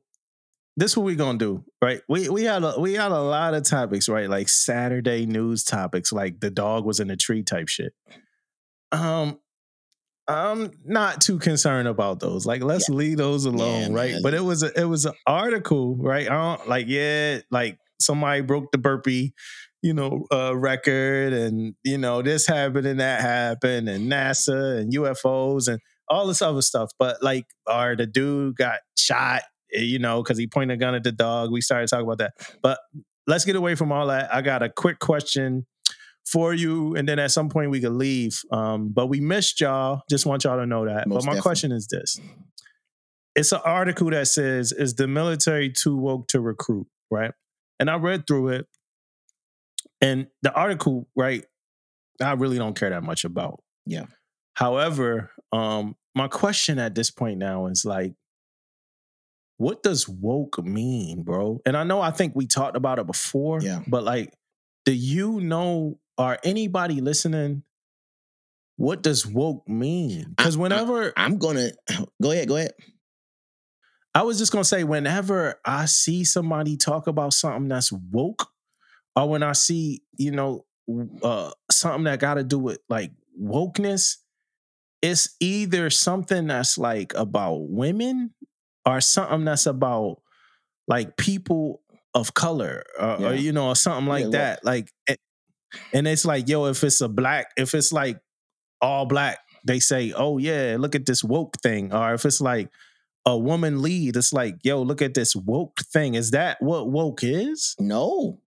this what we gonna do, right? We we had a we had a lot of topics, right? Like Saturday news topics, like the dog was in a tree type shit. Um, I'm not too concerned about those. Like, let's leave those alone, right? man. But it was a, it was an article, right? I don't like, yeah, like somebody broke the burpee, you know, uh, record, and you know this happened and that happened, and NASA and UFOs and all this other stuff. But like, or the dude got shot, eh, you know, because he pointed a gun at the dog. We started talking about that, but let's get away from all that. I got a quick question for you, and then at some point we could leave. Um, but we missed y'all. Just want y'all to know that. Most but my definitely. question is this: It's an article that says, "Is the military too woke to recruit?" Right, and I read through it, and the article, right, I really don't care that much about. Yeah. However, um, my question at this point now is like, what does woke mean, bro? And I know I think we talked about it before, Yeah. but like, do you know, are anybody listening, what does woke mean? Because I- I- whenever I'm gonna (clears throat) go ahead. Go ahead. I was just gonna say, whenever I see somebody talk about something that's woke, or when I see, you know, uh, something that got to do with like wokeness, it's either something that's like about women or something that's about like people of color, or, Yeah. or you know, or something like Yeah, that. Like, and it's like, yo, if it's a black, if it's like all black, they say, oh yeah, look at this woke thing, or if it's like a woman lead, it's like, yo, look at this woke thing. Is that what woke is? No.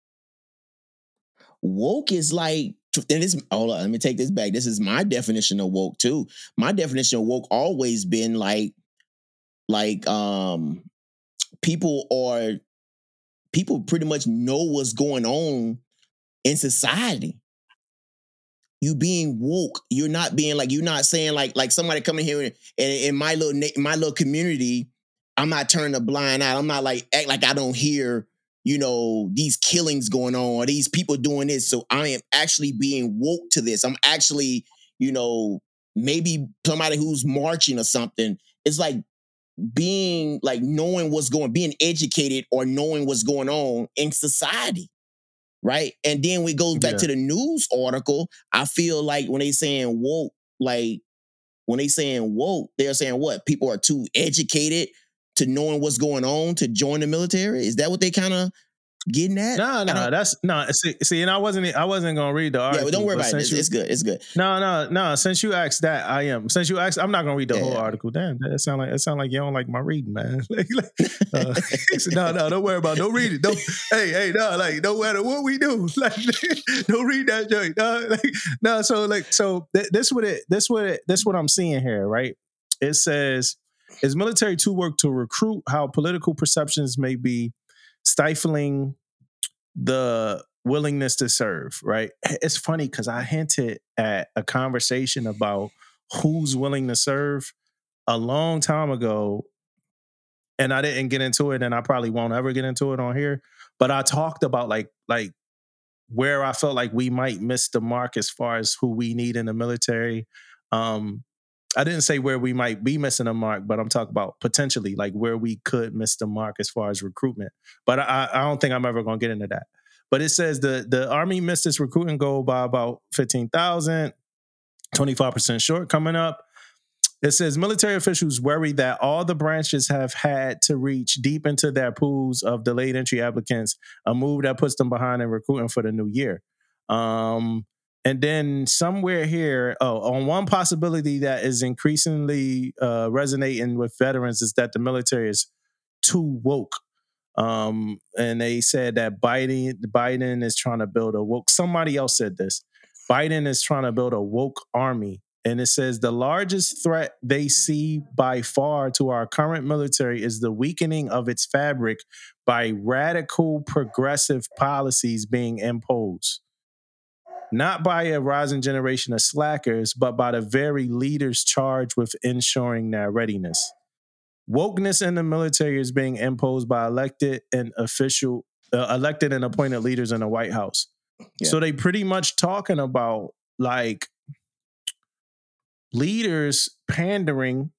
Woke is like, and this, hold on, let me take this back. This is my definition of woke too. My definition of woke always been like, like, um, people are, people pretty much know what's going on in society. You being woke, you're not being like, you're not saying like, like somebody coming here and in my little, my little community, I'm not turning a blind eye. I'm not like, act like I don't hear you know, these killings going on, or these people doing this. So I am actually being woke to this. I'm actually, you know, maybe somebody who's marching or something. It's like being like knowing what's going, being educated or knowing what's going on in society. Right. And then we go back Yeah. to the news article. I feel like when they saying woke, like when they saying woke, they're saying what? People are too educated to knowing what's going on to join the military? Is that what they kind of getting at? No, no, that's no. See, see, and I wasn't, I wasn't gonna read the article. yeah, but don't worry about it. It's, you- it's good. It's good. No, no, no. Since you asked that, I am. Since you asked, I'm not gonna read the Yeah, whole article. Damn, that sound like it sound like you don't like my reading, man. (laughs) like, like, uh, (laughs) (laughs) no, no, don't worry about. It. Don't read it. Don't. hey, hey, no, like, no matter what we do, like, don't read that joint. No, like, no. So, like, so th- this what it. This what it. This what I'm seeing here, right? It says, "Is military to work to recruit? How political perceptions may be stifling the willingness to serve, right? It's funny because I hinted at a conversation about who's willing to serve a long time ago, and I didn't get into it, and I probably won't ever get into it on here. But I talked about like like where I felt like we might miss the mark as far as who we need in the military. Um, I didn't say where we might be missing a mark, but I'm talking about potentially like where we could miss the mark as far as recruitment. But I, I don't think I'm ever going to get into that. But it says the the Army missed its recruiting goal by about 15,000, 25% short coming up. It says military officials worry that all the branches have had to reach deep into their pools of delayed entry applicants, a move that puts them behind in recruiting for the new year. Um, and then somewhere here, oh, on one possibility that is increasingly uh, resonating with veterans is that the military is too woke. Um, and they said that Biden Biden is trying to build a woke. Somebody else said this. Biden is trying to build a woke army. And it says the largest threat they see by far to our current military is the weakening of its fabric by radical progressive policies being imposed. Not by a rising generation of slackers, but by the very leaders charged with ensuring their readiness. Wokeness in the military is being imposed by elected and official, uh, elected and appointed leaders in the White House. Yeah. So they pretty much talking about like leaders pandering.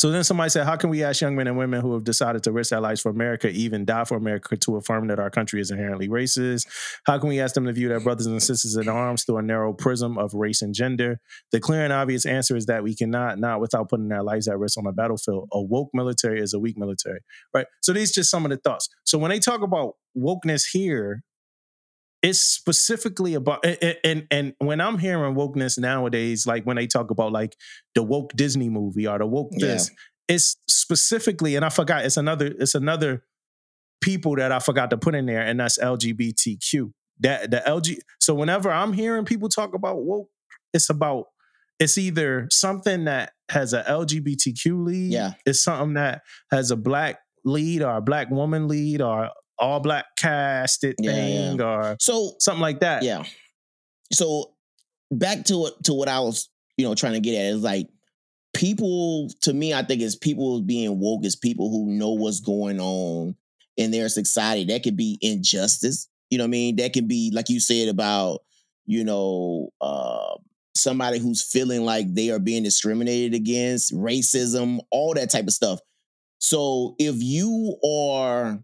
So then somebody said, How can we ask young men and women who have decided to risk their lives for America, even die for America, to affirm that our country is inherently racist? How can we ask them to view their brothers and sisters in arms through a narrow prism of race and gender? The clear and obvious answer is that we cannot, not without putting their lives at risk on the battlefield. A woke military is a weak military, right? So these just some of the thoughts. So when they talk about wokeness here, it's specifically about and, and when I'm hearing wokeness nowadays, like when they talk about like the woke Disney movie or the woke Yeah. this, it's specifically, and I forgot, it's another, it's another people that I forgot to put in there, and that's LGBTQ. That the LG. So whenever I'm hearing people talk about woke, it's about it's either something that has a LGBTQ lead, Yeah. it's something that has a black lead or a black woman lead or all black casted Yeah, thing or So something like that. yeah. So back to to what I was, you know, trying to get at is like people to me, I think is people being woke is people who know what's going on in their society. That could be injustice. You know what I mean? That can be like you said about, you know, uh somebody who's feeling like they are being discriminated against, racism, all that type of stuff. So if you are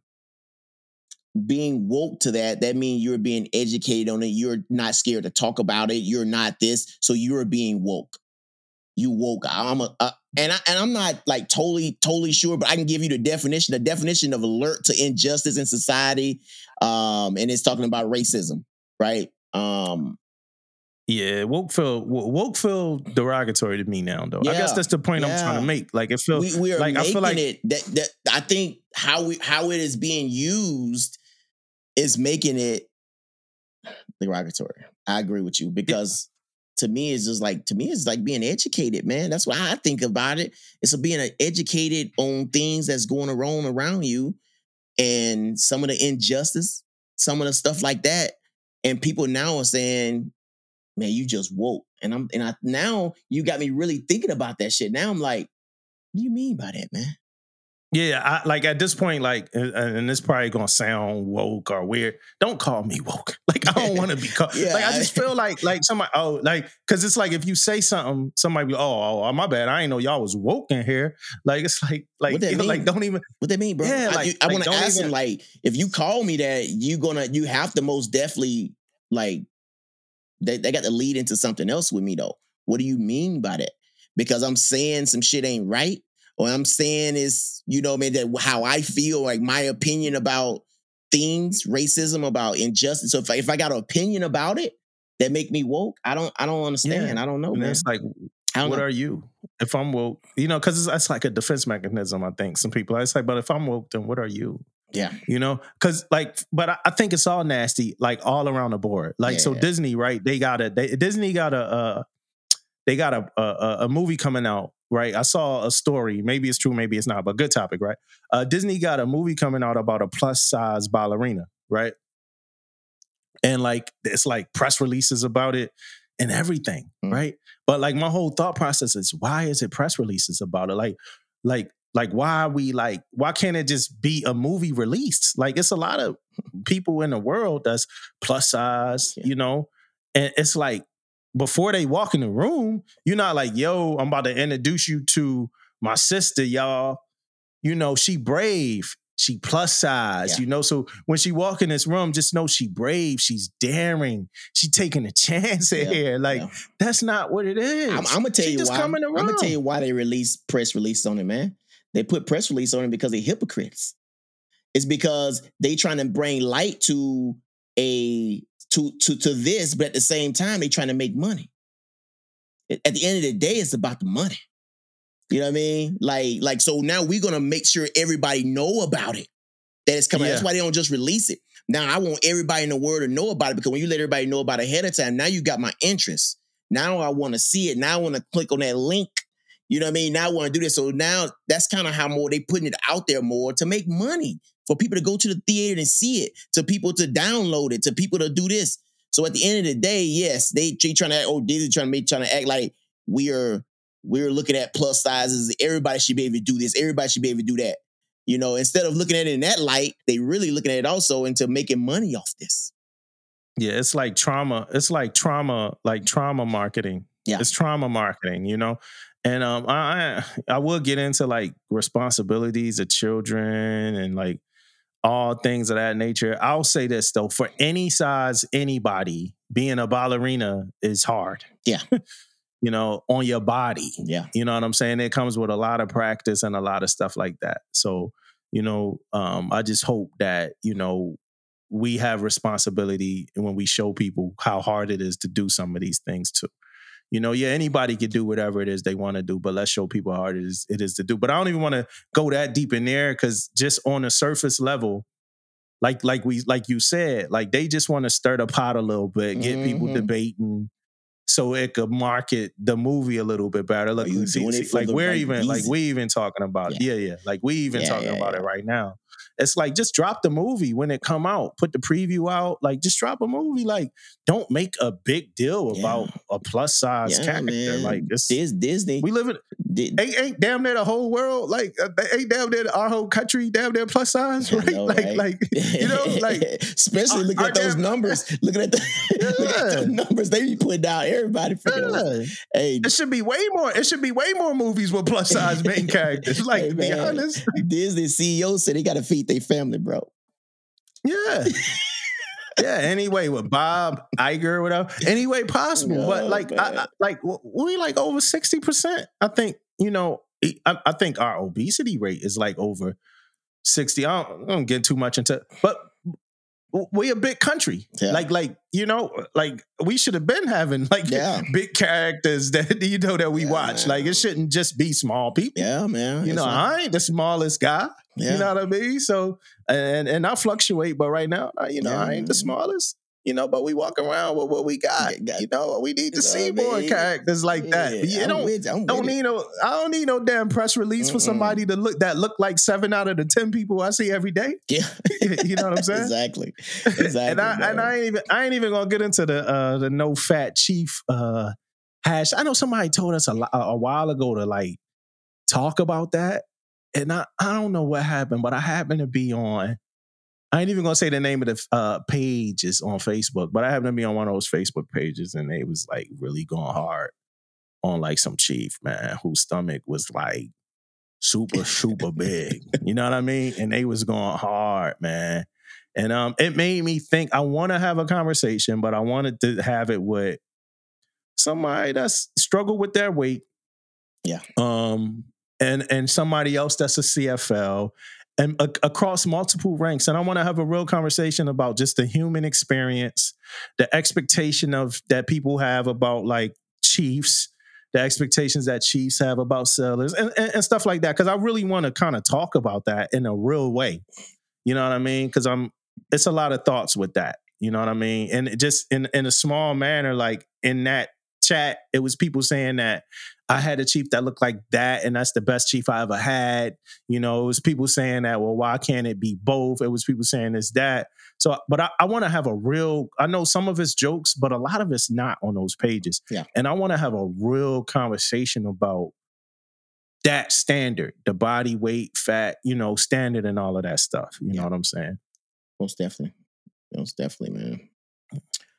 being woke to that, that means you're being educated on it. You're not scared to talk about it. You're not this, so you're being woke. You woke. I'm a, uh, and I and I'm not like totally totally sure, but I can give you the definition. The definition of alert to injustice in society, um, and it's talking about racism, right? Um, Yeah, woke feel woke feel derogatory to me now, though. I guess that's the point I'm trying to make. Like it feels we, we are like I making feel like it that that I think how we how it is being used is making it derogatory. I agree with you because to me it's just like to me it's like being educated, man. That's why I think about it. It's a being educated on things that's going around around you and some of the injustice, some of the stuff like that. And people now are saying, "Man, you just woke." And I'm and I now you got me really thinking about that shit. Now I'm like, what do you mean by that, man? Yeah, I, like at this point, like, and, this probably gonna sound woke or weird. Don't call me woke. (laughs) Like, I don't want to be called. Yeah, (laughs) like, I just feel like, like somebody, oh, like, because it's like if you say something, somebody be, oh, oh, my bad. I ain't know y'all was woke in here. Like, it's like, like, you know, like, don't even. What that mean, bro? Yeah, I, like- I want to ask him, like, if you call me that, you gonna you have to most definitely like they, they got to lead into something else with me though. What do you mean by that? Because I'm saying some shit ain't right, or I'm saying is you know, man, that how I feel, like my opinion about things, racism, about injustice. So if I, if I got an opinion about it that make me woke, I don't I don't understand. I don't know, and man. it's like, what know. are you? If I'm woke, you know, because it's, it's like a defense mechanism. I think some people. It's like, but if I'm woke, then what are you? yeah, you know because like but I, I think it's all nasty like all around the board like so Yeah. disney right they got a they, disney got a uh they got a a- a movie coming out right? I saw a story maybe it's true maybe it's not but good topic right? Uh disney got a movie coming out about a plus size ballerina right? And like it's like press releases about it and everything Mm. right? But like my whole thought process is why is it press releases about it? Like like like why are we like why can't it just be a movie released? Like it's a lot of (laughs) people in the world that's plus size Yeah. you know? And it's like before they walk in the room you're not like yo i'm about to introduce you to my sister y'all you know she brave she plus size Yeah. you know so when she walk in this room just know she brave she's daring she taking a (laughs) chance Yeah, here like yeah. that's not what it is I'm, I'm gonna tell She you why. come in the I'm gonna tell you why they release press release on it, man. They put press release on it because they hypocrites. It's because they trying to bring light to a to to to this, but at the same time they're trying to make money. At the end of the day, it's about the money. You know what I mean? Like like so now we're gonna make sure everybody know about it. That it's coming. That's why they don't just release it. Now I want everybody in the world to know about it because when you let everybody know about it ahead of time, now you got my interest. Now I want to see it. Now I want to click on that link. You know what I mean? Now I want to do this. So now that's kind of how more they putting it out there more to make money for people to go to the theater and see it, to people to download it, to people to do this. So at the end of the day, yes, they, they trying to act, oh, Disney trying to make trying to act like we are we're looking at plus sizes. Everybody should be able to do this. Everybody should be able to do that. You know, instead of looking at it in that light, they really looking at it also into making money off this. Yeah, it's like trauma. It's like trauma, like trauma marketing. Yeah. It's trauma marketing, you know? And um I I I will get into like responsibilities of children and like all things of that nature. I'll say this though, for any size anybody, being a ballerina is hard. Yeah. (laughs) you know, on your body. Yeah. You know what I'm saying? It comes with a lot of practice and a lot of stuff like that. So, you know, um, I just hope that, you know, we have responsibility when we show people how hard it is to do some of these things too. You know, yeah, anybody could do whatever it is they want to do, but let's show people how hard it is, it is to do. But I don't even want to go that deep in there because just on a surface level, like like we like you said, like they just want to stir the pot a little bit, get people Mhm. debating, so it could market the movie a little bit better. Look, see- see, like we're even like we even talking about it. Yeah, yeah. Like we even Yeah, talking yeah, about yeah. it right now. It's like just drop the movie when it come out. Put the preview out. Like just drop a movie. Like don't make a big deal Yeah. about a plus size Yeah, character. man. Like it's Dis- Disney. we live in did, ain't, ain't damn near the whole world like uh, ain't damn near our whole country damn near plus size (laughs) right know, like right? like (laughs) you know like especially looking at those damn- numbers, (laughs) looking at the looking at those numbers they be putting out. Everybody freaking yeah. hey, it should be way more it should be way more movies with plus size main characters like Hey, to be honest Disney CEO said they got to feed their family, bro. yeah yeah anyway with bob Iger or whatever any way possible but Oh, like I. I, like we like over 60% i think you know I, I think our obesity rate is like over 60 i don't, I don't get too much into but we a big country Yeah. like like you know like we should have been having (laughs) like Yeah. big characters (laughs) that you know that we Yeah, watch man. like it shouldn't just be small people Yeah, man. you know i ain't the smallest guy you know what I mean? So and and I fluctuate, but right now, you know, I ain't the smallest. You know, but we walk around with what we got. Yeah, You know, we need to You see I more mean? characters like that. But you I'm don't with you, I'm don't it. need no. I don't need no damn press release for Mm-mm. somebody to look that look like seven out of the ten people I see every day. Yeah. (laughs) you know what I'm saying? exactly. (laughs) Exactly. and I and. I ain't even I ain't even gonna get into the uh the no fat chief uh hash. I know somebody told us a, a while ago to like talk about that, and I I don't know what happened, but I happened to be on. I ain't even gonna say the name of the uh, pages on Facebook, but I happened to be on one of those Facebook pages, and they was like really going hard on like some chief man whose stomach was like super super big. You know what I mean? And they was going hard, man. And um, it made me think I want to have a conversation, but I wanted to have it with somebody that's struggled with their weight. Yeah. Um, and and somebody else that's a CFL and across multiple ranks. And I want to have a real conversation about just the human experience, the expectation of that people have about like chiefs, the expectations that chiefs have about sellers, and, and, and stuff like that. Because I really want to kind of talk about that in a real way. You know what I mean? Because I'm it's a lot of thoughts with that. You know what I mean? And just in in a small manner, like in that chat, it was people saying that I had a chief that looked like that, and that's the best chief I ever had. You know, it was people saying that, well, why can't it be both? It was people saying it's that. So, but I, I want to have a real, I know some of it's jokes, but a lot of it's not on those pages. Yeah. And I want to have a real conversation about that standard, the body weight, fat, you know, standard and all of that stuff. You know what I'm saying? Most definitely. Most definitely, man.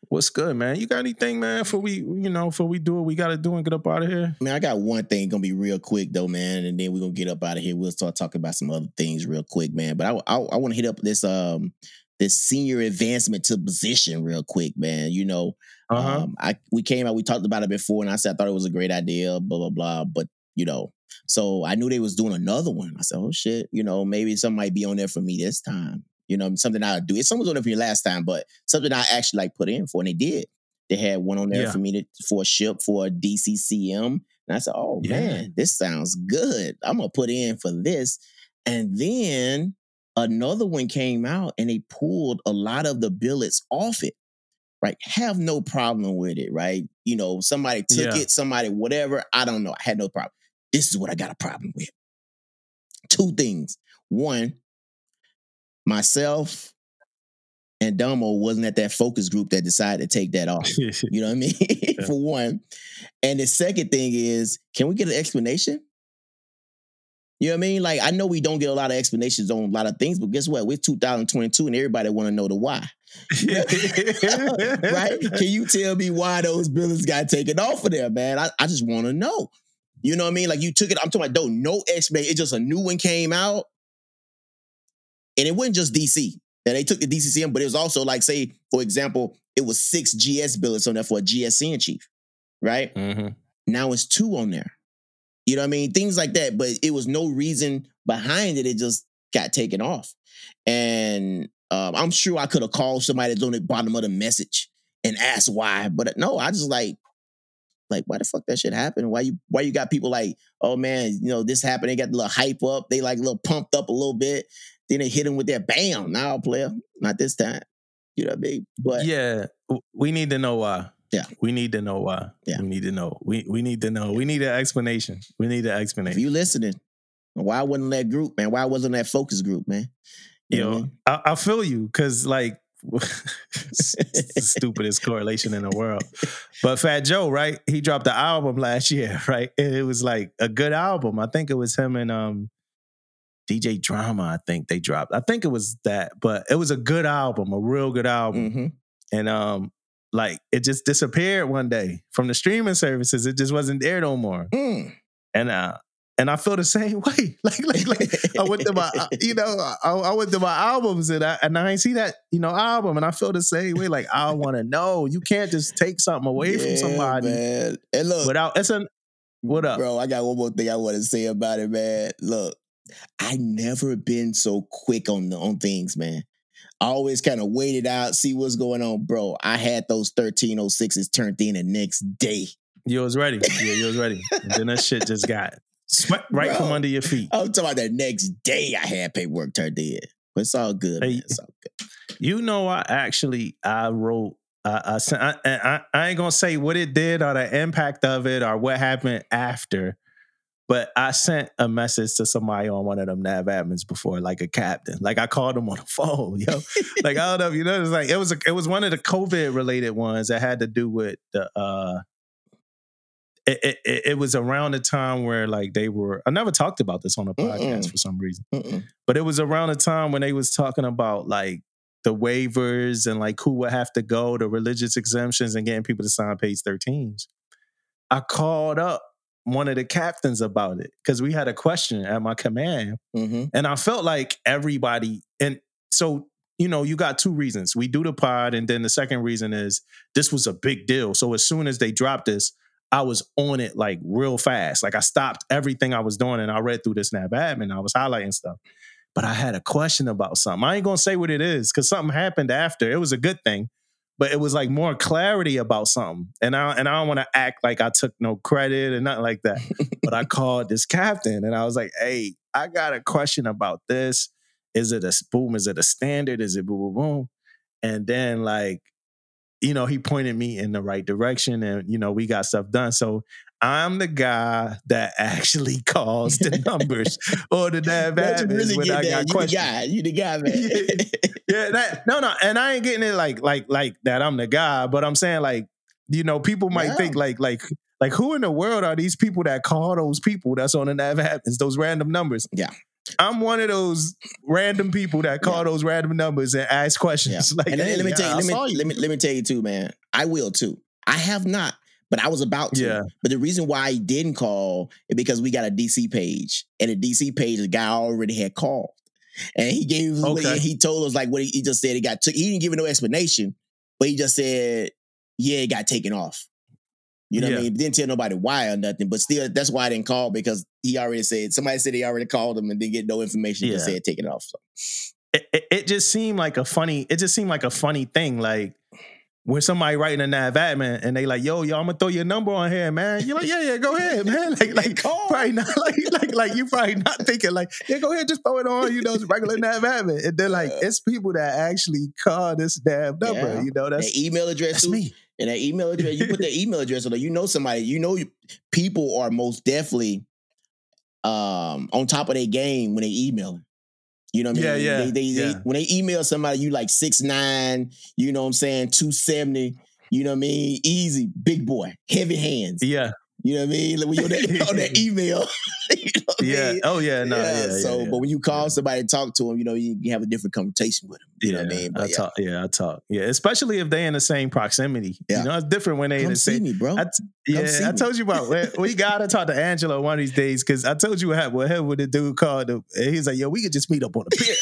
What's good, man? You got anything, man, for we, you know, for we do what we got to do and get up out of here? Man, I got one thing gonna be real quick though, man, and then we're gonna get up out of here. We'll start talking about some other things real quick, man. But I I, I want to hit up this um this senior advancement to position real quick, man. You know, Uh-huh. um, I we came out, we talked about it before, and I said I thought it was a great idea, blah blah blah. But you know, so I knew they was doing another one. I said, oh shit, you know, maybe something might be on there for me this time. You know, something I'll do. It's someone's on there for you last time, but something I actually like put in for, and they did. They had one on there Yeah. for me to for a ship for a DCCM. And I said, oh Yeah. man, this sounds good. I'm gonna put in for this. And then another one came out and they pulled a lot of the billets off it. Right. Have no problem with it, right? You know, somebody took Yeah. it, somebody, whatever. I don't know. I had no problem. This is what I got a problem with. Two things. One, myself and Damo wasn't at that focus group that decided to take that off. (laughs) You know what I mean? (laughs) For one. And the second thing is, can we get an explanation? You know what I mean? Like, I know we don't get a lot of explanations on a lot of things, but guess what? We're 2022 and everybody want to know the why. (laughs) right? Can you tell me why those billets got taken off of there, man? I, I just want to know. You know what I mean? Like you took it, I'm talking about don't no explanation. It's just a new one came out. And it wasn't just DC. That they took the DCCM, but it was also like, say, for example, it was six GS billets on there for a GSN chief, right? Mhm. Now it's two on there. You know what I mean? Things like that. But it was no reason behind it. It just got taken off. And um, I'm sure I could have called somebody that's on the bottom of the message and asked why. But no, I just like, like, why the fuck that shit happened? Why you why you got people like, oh man, you know, this happened. They got a little hype up. They like a little pumped up a little bit. Then they hit him with that bam. Now, player, not this time. You know what I mean? But yeah, we need to know why. Yeah. we need to know why. Yeah. we need to know. We we need to know. We need an explanation. We need an if explanation. you listening, why wasn't that group, man? Why wasn't that focus group, man? You know I mean? I, I feel you because like it's (laughs) the stupidest correlation in the world. But Fat Joe, right? He dropped the album last year, (laughs) right? And it was like a good album. I think it was him and um DJ Drama. I think they dropped. I think it was that, but it was a good album, a real good album. Mhm. And um, like it just disappeared one day from the streaming services. It just wasn't there no more. Mm. And uh, and I feel the same (laughs) way. Like like like I went to my, you know, I, I went to my albums and I and I ain't see that, you know, album, and I feel the same way. Like I want to know. You can't just take something away Yeah, from somebody man. And look, without. It's an what up? bro, I got one more thing I want to say about it, man. Look, I never been so quick on the on things, man. I always kind of waited out, see what's going on, bro. I had those 1306s turned in the next day. You was ready. Yeah, you was ready. And then that shit just got swept (laughs) right from under your feet. I'm talking about the next day I had paperwork turned in. But it's all good, man. Hey, It's all good. You know, I actually I wrote. I, I, I, I I ain't gonna say what it did or the impact of it or what happened after, but I sent a message to somebody on one of them nav admins before, like a captain. Like I called them on the (laughs) phone, yo. like I don't know, if you know, it's like it was a, it was one of the COVID related ones that had to do with the. uh it, it, it- it was around the time where like they were. I never talked about this on a podcast Mm-mm. for some reason Mm-mm. but it was around the time when they was talking about like the waivers and like who would have to go, the religious exemptions, and getting people to sign page 13s. I called up one of the captains about it because we had a question at my command, Mm-hmm. and I felt like everybody. And so, you know, you got two reasons. We do the pod, and then the second reason is this was a big deal. So as soon as they dropped this, I was on it like real fast. Like I stopped everything I was doing and I read through this nav admin. I was highlighting stuff. But I had a question about something. I ain't gonna say what it is because something happened after. It was a good thing, but it was like more clarity about something. And I and I don't want to act like I took no credit and nothing like that. but I (laughs) called this captain and I was like, "Hey, I got a question about this. Is it a boom? Is it a standard? Is it boom boom boom?" And then like, you know, he pointed me in the right direction, and you know, we got stuff done. So I'm the guy that actually (laughs) calls the (laughs) numbers or the nav Don't you admins really when I that? got You the guy. You the guy, (laughs) man. Yeah, that no, no, and I ain't getting it like like like that. I'm the guy, but I'm saying like, you know, people might Yeah. think like like like who in the world are these people that call those people that's on the nav admins those random numbers? Yeah. I'm one of those random people that call Yeah. those random numbers and ask Yeah. questions. Like, and let, hey, let me tell you, let me, let me let me tell you too, man. I will too. I have not, but I was about to. Yeah. But the reason why I didn't call is because we got a DC page, and the DC page, the guy already had called, and he gave he, Okay. he told us like what he, he just said. He got took. He didn't give no explanation, but he just said, "Yeah, it got taken off." You know what I Yeah. mean? Didn't tell nobody why or nothing, but still, that's why I didn't call because he already said somebody said he already called him and didn't get no information. Yeah. Just Yeah. said taken off. So it, it, it just seemed like a funny it just seemed like a funny thing like when somebody writing a nav admin and they like yo yo i'm gonna throw your number on here man you're like yeah yeah go ahead (laughs) man like like probably not (laughs) like like like you probably not thinking like yeah go ahead just throw it on you know it's regular nav admin and then like it's people that actually call this nav number Yeah. you know that's that email address that's me And that email address, you put that (laughs) email address on there. You know somebody. You know people are most definitely um on top of their game when they email. You know what I mean? Yeah, yeah, They, they, yeah. they when they email somebody, you like six nine. You know what I'm saying? Two seventy. You know what I mean? Easy, big boy, heavy hands. yeah You know what I mean? Like when you're on that, (laughs) on that (laughs) email. (laughs) you know I yeah mean? oh yeah no yeah, yeah, so, yeah. but when you call somebody and talk to them, you know, you, you have a different conversation with them. You know what I Yeah, mean? But yeah, talk. Yeah, I talk. Yeah, especially if they in the same proximity. Yeah. You know, it's different when they in come the see same. me, bro. I t- yeah, I told you about. we- (laughs) We gotta talk to Angelo one of these days because I told you what happened. What happened with the dude called. He's like, "Yo, we could just meet up on the pier."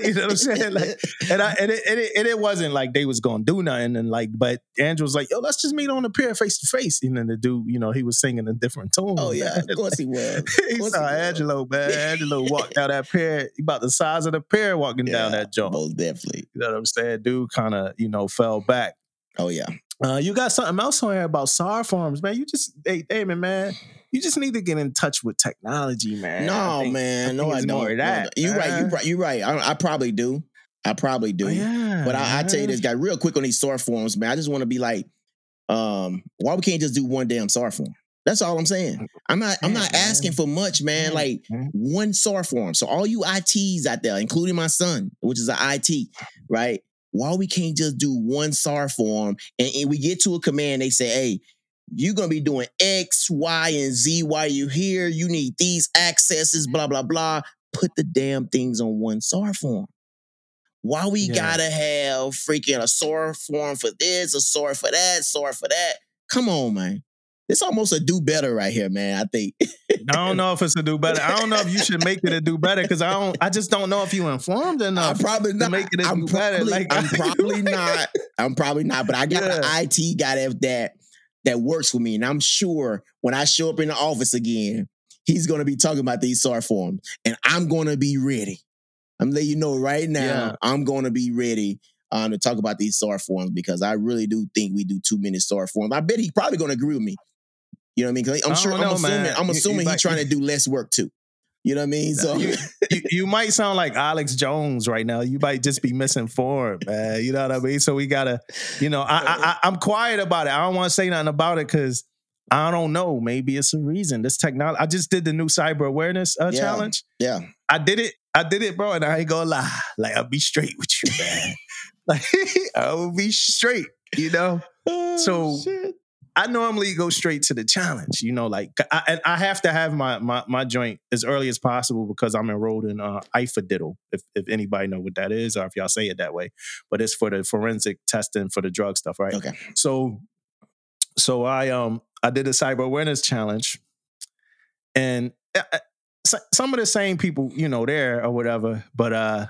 (laughs) you, know, what I'm saying? Like, and I and it, and it, and it wasn't like they was gonna do nothing. And like, but was like, "Yo, let's just meet on the pier face to face." And then the dude, you know, he was singing a different tune. oh yeah, man. of course he was. (laughs) he saw. Angelo, man. Angelo walked down that pier, about the size of the pier walking down that joint. Most definitely. You know what I'm saying? Dude kind of, you know, fell back. Oh yeah. Uh, you got something else on here about SAR forms, man. You just, hey, Damon, man. you just need to get in touch with technology, man. No, think- man, no, think I don't. of No, You're right. You're right. You're right. I, I probably do. I probably do. Oh, yeah, But I, I tell you this guy real quick on these SAR forms, man. I just want to be like, um, why we can't just do one damn SAR form? That's all I'm saying. Mm, I'm not. I'm not asking mm-hmm, for much, man. Mm-hmm, like mm-hmm. one SAR form. So all you ITs out there, including my son, which is an IT, right? Why we can't just do one SAR form and, and we get to a command, they say, hey, you're gonna be doing X, Y, and Z while you're here. You need these accesses, blah, blah, blah. Put the damn things on one SAR form. Why we Yeah. gotta have freaking a SAR form for this, a SAR for that, SAR for that? Come on, man. It's almost a do better right here, man. I think. I don't know if it's a do better. I don't know if you should make it a do better because I don't. I just don't know if you informed I'm probably not. make it a I'm do better, like- I'm (laughs) probably not. I'm probably not. But I got Yeah. an IT guy that, that that works with me, and I'm sure when I show up in the office again, he's going to be talking about these SAR forms, and I'm going to be ready. I'm letting you know right now. Yeah. I'm going to be ready um, to talk about these SAR forms because I really do think we do too many SAR forms. I bet he's probably going to agree with me. You know what I mean? 'Cause I'm sure. I'm know, assuming. man. I'm assuming he's trying to do less work too. You know what I mean? So you, (laughs) you, you might sound like Alex Jones right now. You might just be misinformed, man. You know what I mean? So we gotta, you know, I, I, I'm quiet about it. I don't want to say nothing about it because I don't know. Maybe it's a reason. This technology. I just did the new cyber awareness uh, Yeah. challenge. yeah. I did it. I did it, bro, and I ain't gonna lie. Like I'll be straight with you, man. (laughs) like (laughs) I will be straight. You know. So- shit. I normally go straight to the challenge, you know, like I, and I have to have my, my my joint as early as possible because I'm enrolled in uh, IFA if if anybody know what that is or if y'all say it that way, but it's for the forensic testing for the drug stuff, right? Okay. So, so I um I did a cyber awareness challenge, and uh, uh, some of the same people, you know, there or whatever, but uh,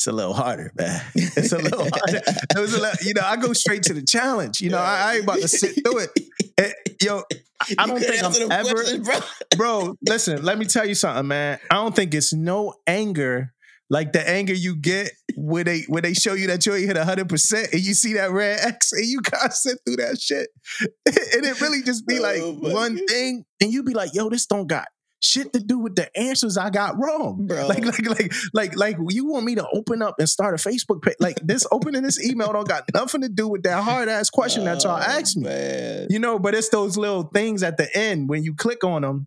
it's a little harder, man. (laughs) It's a little harder. It was a little, you know, I go straight to the challenge. You know, I, I ain't about to sit through it. Eh, yo, I, I don't think I'm ever, question, bro. (laughs) bro. Listen, let me tell you something, man. I don't think it's no anger like the anger you get when they when they show you that you ain't hit hundred percent and you see that red X and you gotta sit through that shit, (laughs) and it really just be like Oh, one God. thing, and you be like, yo, this don't got shit to do with the answers I got wrong. Bro. Like, like, like, like, like, you want me to open up and start a Facebook page? Like, this opening this email don't got nothing to do with that hard ass question that y'all Oh, asked me. Man. You know, but it's those little things at the end when you click on them.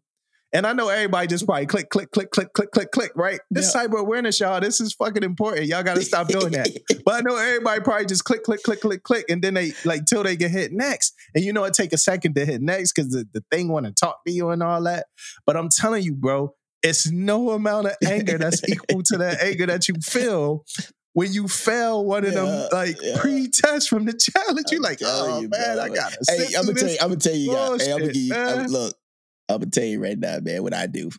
And I know everybody just probably click, click, click, click, click, click, click, right? This cyber awareness, y'all, this is fucking important. Y'all got to stop doing that. But I know everybody probably just click, click, click, click, click, and then they like till they get hit next. And you know it take a second to hit next because the, the thing want to talk to you and all that. But I'm telling you, bro, it's no amount of anger that's equal to that anger that you feel when you fail one of Yeah, them like yeah. pre-tests from the challenge. You I'm like, oh you, man, bro. I gotta Hey, I'm gonna tell you. I'm gonna tell you. Guys, hey, I'm gonna give you. I'm, look, I'm gonna tell you right now, man, what I do,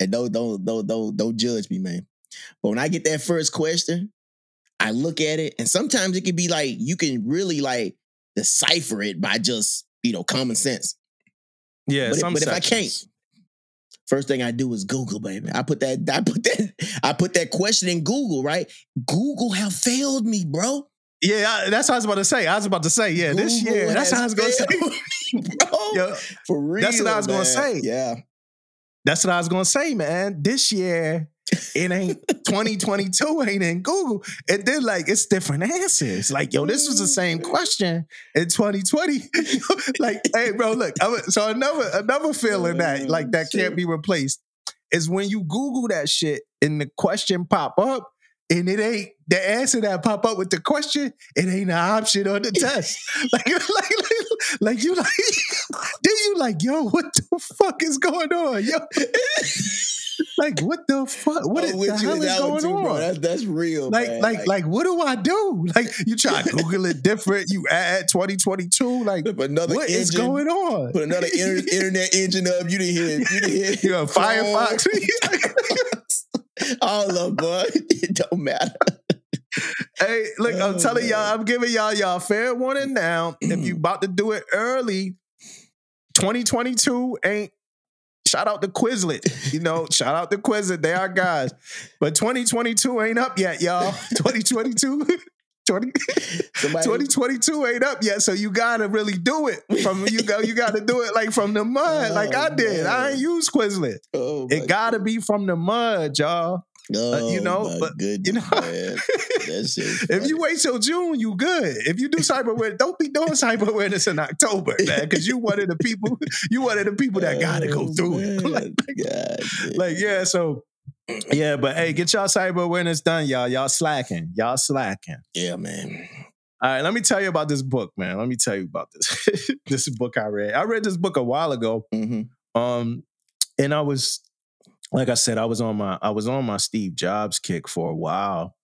and don't don't don't don't don't judge me, man. But when I get that first question, I look at it, and sometimes it can be like you can really like decipher it by just you know common sense. Yeah, But if- but if I can't. First thing I do is Google, baby. I put that, I put that, (laughs) I put that question in Google, right? Google have failed me, bro. Yeah, that's what I was about to say. I was about to say, yeah, this year. That's how I was gonna say. (laughs) bro. Yo, For real. That's what I was gonna say. Yeah. that's what I was gonna say, man. This year, it ain't (laughs) 2022, ain't in Google. And then like it's different answers. Like, yo, this was the same question in 2020. (laughs) like, hey, bro, look. I'm, so another another feeling that like that can't be replaced is when you Google that shit and the question pop up. And it ain't the answer that pop up with the question. It ain't an option on the (laughs) test. like, (laughs) like, like, like you like, (laughs) then you like, yo, what the fuck is going on, yo? like, what the fuck? What I'm the you hell is going too, on? bro. That's that's real. like, man. like, like, like, what do I do? Like, you try to Google it different. You add 2022. Like, put another what engine, is going on? Put another inter- internet engine up. You didn't hear. You didn't hear. Firefox. All of them, boy. It don't matter. Hey, look, I'm Oh, telling y'all. I'm giving y'all y'all fair warning now. if you about to do it early, 2022 ain't. Shout out to Quizlet, you know. (laughs) shout out to Quizlet, they are guys. But 2022 ain't up yet, y'all. 2022, (laughs) 20, 2022 (laughs) ain't up yet, so you gotta really do it from you go. You gotta do it like from the mud, oh, like I did. Man. I ain't use Quizlet. Oh, it gotta God. be from the mud, y'all. Oh, uh, you know, but goodness, you know, (laughs) if you wait till June, you good. If you do cyber awareness, don't be doing cyber awareness in October, man, because you one of the people. You one of the people that gotta go oh, through it. (laughs) like, God, like, yeah, so yeah, but hey, get y'all cyber awareness done, y'all. Y'all slacking. Y'all slacking. Yeah, man. All right, let me tell you about this book, man. Let me tell you about this. (laughs) this book I read. I read this book a while ago. Mm-hmm. Um, and I was like I said, I was on my I was on my Steve Jobs kick for a while,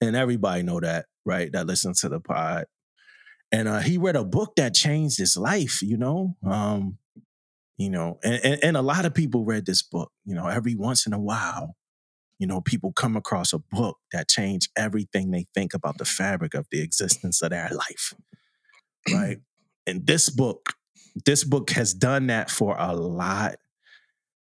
and everybody know that, right? That listens to the pod. And uh, he read a book that changed his life. You know, um, you know, and, and, and a lot of people read this book. You know, every once in a while, you know, people come across a book that changed everything they think about the fabric of the existence of their life, right? (clears throat) and this book, this book has done that for a lot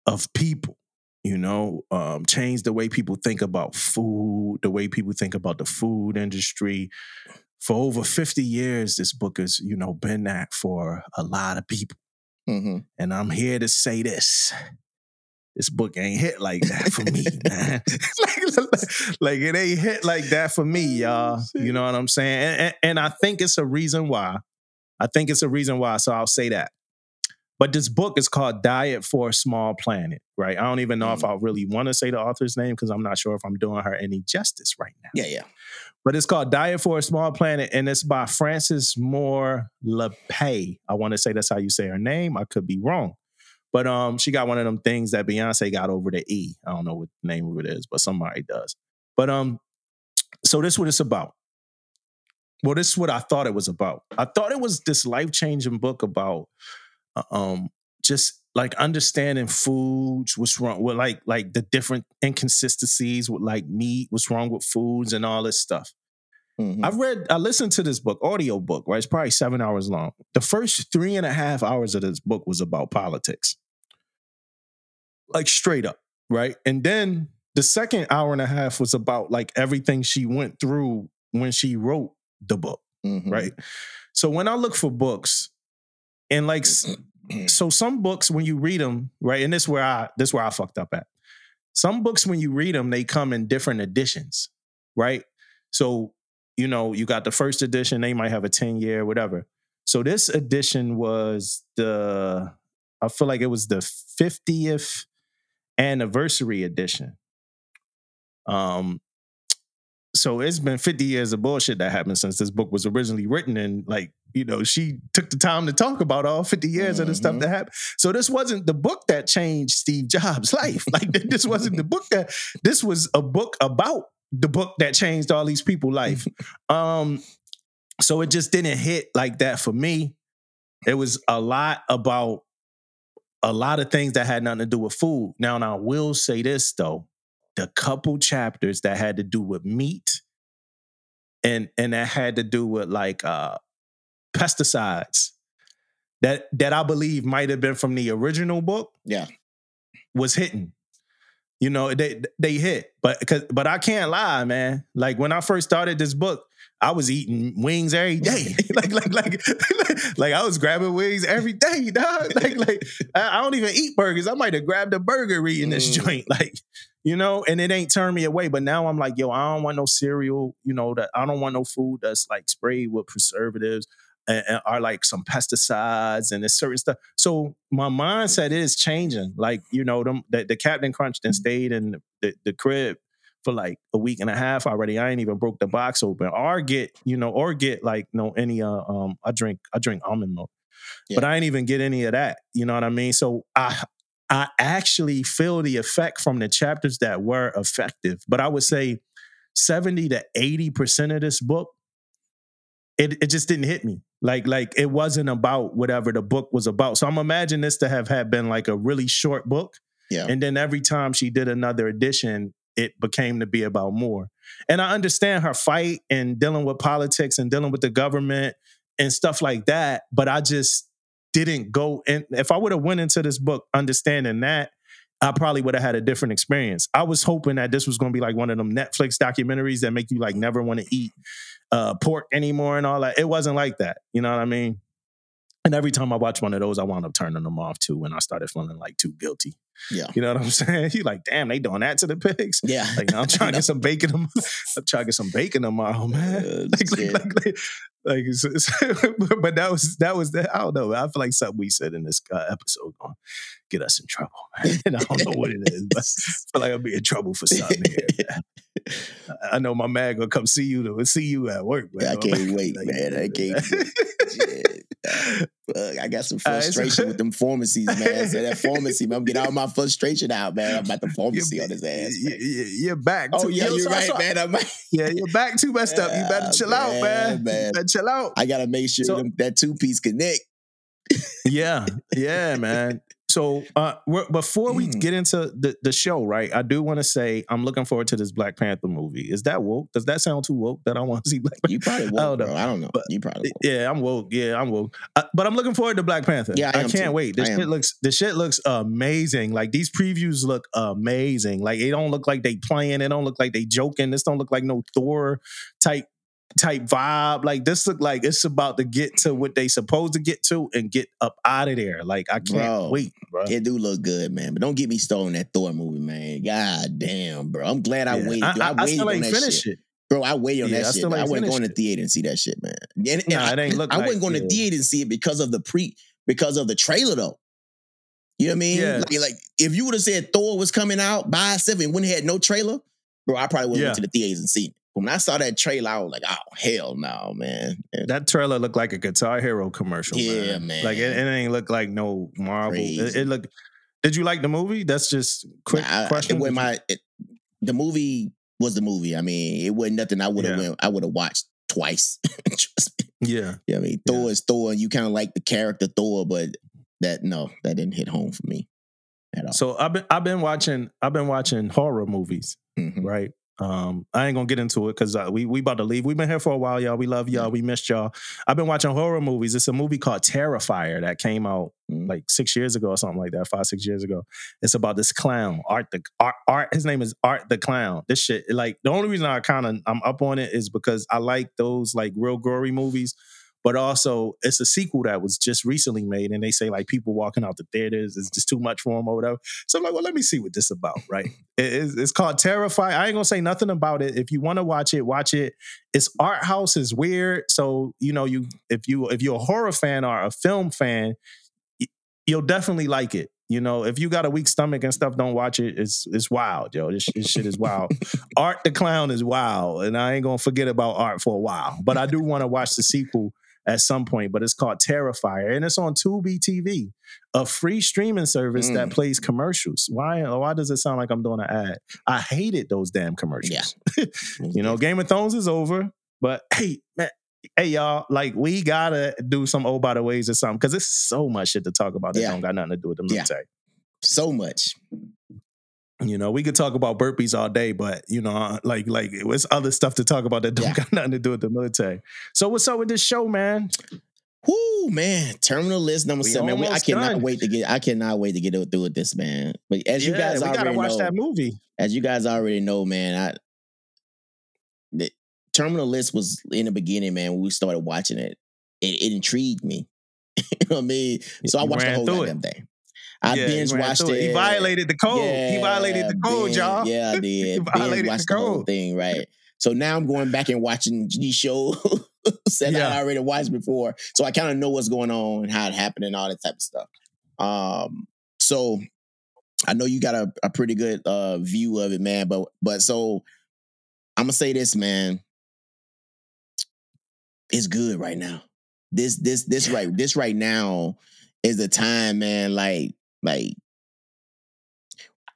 of people you know, um, change the way people think about food, the way people think about the food industry. For over 50 years, this book has, you know, been that for a lot of people. Mm-hmm. And I'm here to say this. This book ain't hit like that for me, (laughs) man. like, (laughs) like, it ain't hit like that for me, y'all. Oh, you know what I'm saying? And, and, and I think it's a reason why. I think it's a reason why. So I'll say that. But this book is called Diet for a Small Planet, right? I don't even know mm. if I really want to say the author's name because I'm not sure if I'm doing her any justice right now. Yeah, yeah. But it's called Diet for a Small Planet, and it's by Frances Moore Lappé. I want to say that's how you say her name. I could be wrong. But um, she got one of them things that Beyonce got over the E. I don't know what the name of it is, but somebody does. But um, so this is what it's about. Well, this is what I thought it was about. I thought it was this life changing book about um, just like understanding foods, what's wrong with like like the different inconsistencies with like meat, what's wrong with foods and all this stuff. Mm-hmm. I've read, I listened to this book, audio book, right? It's probably seven hours long. The first three and a half hours of this book was about politics. Like straight up, right? And then the second hour and a half was about like everything she went through when she wrote the book, mm-hmm. right? So when I look for books, and like, so some books when you read them, right? And this where I this where I fucked up at. Some books when you read them, they come in different editions, right? So you know, you got the first edition. They might have a ten year, whatever. So this edition was the, I feel like it was the fiftieth anniversary edition. Um, so it's been 50 years of bullshit that happened since this book was originally written and like you know she took the time to talk about all 50 years mm-hmm. of the stuff mm-hmm. that happened. So this wasn't the book that changed steve jobs (laughs) life. Like this wasn't the book that this was a book about the book that changed all these people's life. (laughs) Um so it just didn't hit like that for me. It was a lot about a lot of things that had nothing to do with food. Now and i will say this though the couple chapters that had to do with meat and and that had to do with like uh pesticides that that I believe might have been from the original book. Yeah. Was hitting. You know, they they hit. But cause, but I can't lie, man. Like when I first started this book, I was eating wings every day. (laughs) like, like, like, (laughs) like, I was grabbing wings every day, (laughs) dog. Like, like, I, I don't even eat burgers. I might have grabbed a burger eating this mm. joint. Like, you know, and it ain't turned me away. But now I'm like, yo, I don't want no cereal, you know, that I don't want no food that's like sprayed with preservatives and, and are like some pesticides and this certain stuff. So my mindset is changing. Like, you know, them the, the Captain Crunch then stayed in the, the crib for like a week and a half already. I ain't even broke the box open. Or get, you know, or get like no any uh um I drink I drink almond milk. Yeah. But I ain't even get any of that. You know what I mean? So I I actually feel the effect from the chapters that were effective. But I would say 70 to 80% of this book, it, it just didn't hit me. Like, like it wasn't about whatever the book was about. So I'm imagining this to have had been like a really short book. Yeah. And then every time she did another edition, it became to be about more. And I understand her fight and dealing with politics and dealing with the government and stuff like that. But I just didn't go in. If I would have went into this book understanding that, I probably would have had a different experience. I was hoping that this was going to be like one of them Netflix documentaries that make you like never want to eat uh, pork anymore and all that. It wasn't like that. You know what I mean? And every time I watch one of those, I wound up turning them off too when I started feeling like too guilty. Yeah. You know what I'm (laughs) saying? You like, damn, they doing that to the pigs. Yeah. Like, (laughs) I'm trying to get some bacon. I'm trying to get some bacon tomorrow, man. Uh, (laughs) Like, like, like, like, like, it's- it's- but that was that was the I don't know. I feel like something we said in this uh, episode gonna get us in trouble, man. And I don't know what it is, but I feel like I'll be in trouble for something here. I- I know my man gonna come see you to see you at work, man. I can't wait, man. I can't Uh, I got some frustration with them pharmacies, man. So that (laughs) pharmacy, man, I'm getting all my frustration out, man. I'm about the pharmacy on his ass. Man. you- You're back. Oh too- yeah, yo, you're right, so- man. I'm, (laughs) Yeah, you're back too messed up. You better Yeah, (laughs) chill out, man, man. man. You better chill out. I gotta make sure So- them, that two piece connect. Yeah, yeah, man. So uh, we're, before we Mm. get into the, the show, right? I do want to say I'm looking forward to this Black Panther movie. Is that woke? Does that sound too woke that I want to (laughs) see Black Panther? You probably I woke, don't know, bro. I don't know. but- you probably woke. Yeah, I'm woke. Yeah, I'm woke. Uh, but I'm looking forward to Black Panther. Yeah, I am can't too. wait. This I shit am. looks. This shit looks amazing. Like these previews look amazing. Like it don't look like they playing. It don't look like they joking. This don't look like no Thor type type vibe. Like this look like it's about to get to what they supposed to get to and get up out of there. Like I can't Bro, wait, bro. It do look good, man. But don't get me started on that Thor movie, man. God damn, bro. I'm glad I Yeah. waited. I. I, I, I waited still ain't that finished shit. it. Bro, I waited on Yeah, I that shit. still. I wasn't going to finished theater and see that shit, man. And, and Nah, I, it ain't (laughs) look I like- wasn't going to yeah. theater and see it because of the pre because of the trailer though. You know what I mean? Yeah. Like, like if you would have said Thor was coming out by itself and wouldn't have had no trailer, bro, I probably would have Yeah. went to the theaters and seen it. When I saw that trailer, I was like, oh hell no, man. And That trailer looked like a Guitar Hero commercial. Yeah, man. Like it, man. it ain't look like no Marvel. It, it look. Did you like the movie? That's just quick Nah, I- question. It wasn't Did you- my the movie was the movie. I mean, it wasn't nothing I would have Yeah. went I would have watched twice. (laughs) Trust me. yeah. Yeah, I mean, Yeah. Thor is Thor, and you kind of like the character Thor, but that no, that didn't hit home for me at all. So I've been I've been watching I've been watching horror movies, Mhm. right? Um, I ain't gonna get into it because uh, we we about to leave. We've been here for a while, y'all. We love y'all. We missed y'all. I've been watching horror movies. It's a movie called Terrifier that came out Mhm. like six years ago or something like that, five six years ago. It's about this clown, Art the Art. Art his name is Art the Clown. This shit, like the only reason I kind of I'm up on it is because I like those like real gory movies. But also, it's a sequel that was just recently made, and they say like people walking out the theaters is just too much for them or whatever. So I'm like, well, let me see what this about, right? (laughs) It's, it's called Terrify. I ain't gonna say nothing about it. If you want to watch it, watch it. It's art house is weird, so you know you if you if you're a horror fan or a film fan, you'll definitely like it. You know, if you got a weak stomach and stuff, don't watch it. It's it's wild, yo. This, this shit is wild. (laughs) Art the clown is wild, and I ain't gonna forget about Art for a while. But I do want to watch the sequel at some point. But it's called Terrifier, and it's on Tubi TV, a free streaming service that Mm. plays commercials. Why? Why does it sound like I'm doing an ad? I hated those damn commercials. (laughs) you know, Game of Thrones is over, but hey, man. Hey y'all, like we gotta do some oh by the ways or something because it's so much shit to talk about that Yeah. don't got nothing to do with the Yeah. military. so much. You know, we could talk about burpees all day, but you know, uh, like like it's other stuff to talk about that don't Yeah. got (laughs) nothing to do with the military. So what's up with this show, man? Whoo, man! Terminal list number We seven. Man, I cannot done. wait to get. I cannot wait to get through with this, man. But as you guys already watch know, that movie. as you guys already know, man, I the terminal list was in the beginning, man. When we started watching it, it, it intrigued me. (laughs) you know what I mean? So I watched the whole it. goddamn thing. I Yeah, binge watched it. He violated the code. he violated the code, y'all. Yeah, I (laughs) did. violated binge the watched the, whole thing, right? So now I'm going back and watching these shows (laughs) that Yeah. I already watched before. So I kind of know what's going on and how it happened and all that type of stuff. Um, so I know you got a, a pretty good uh view of it, man. But but so I'm gonna say this, man. It's good right now. This this this right this right now is the time, man. Like like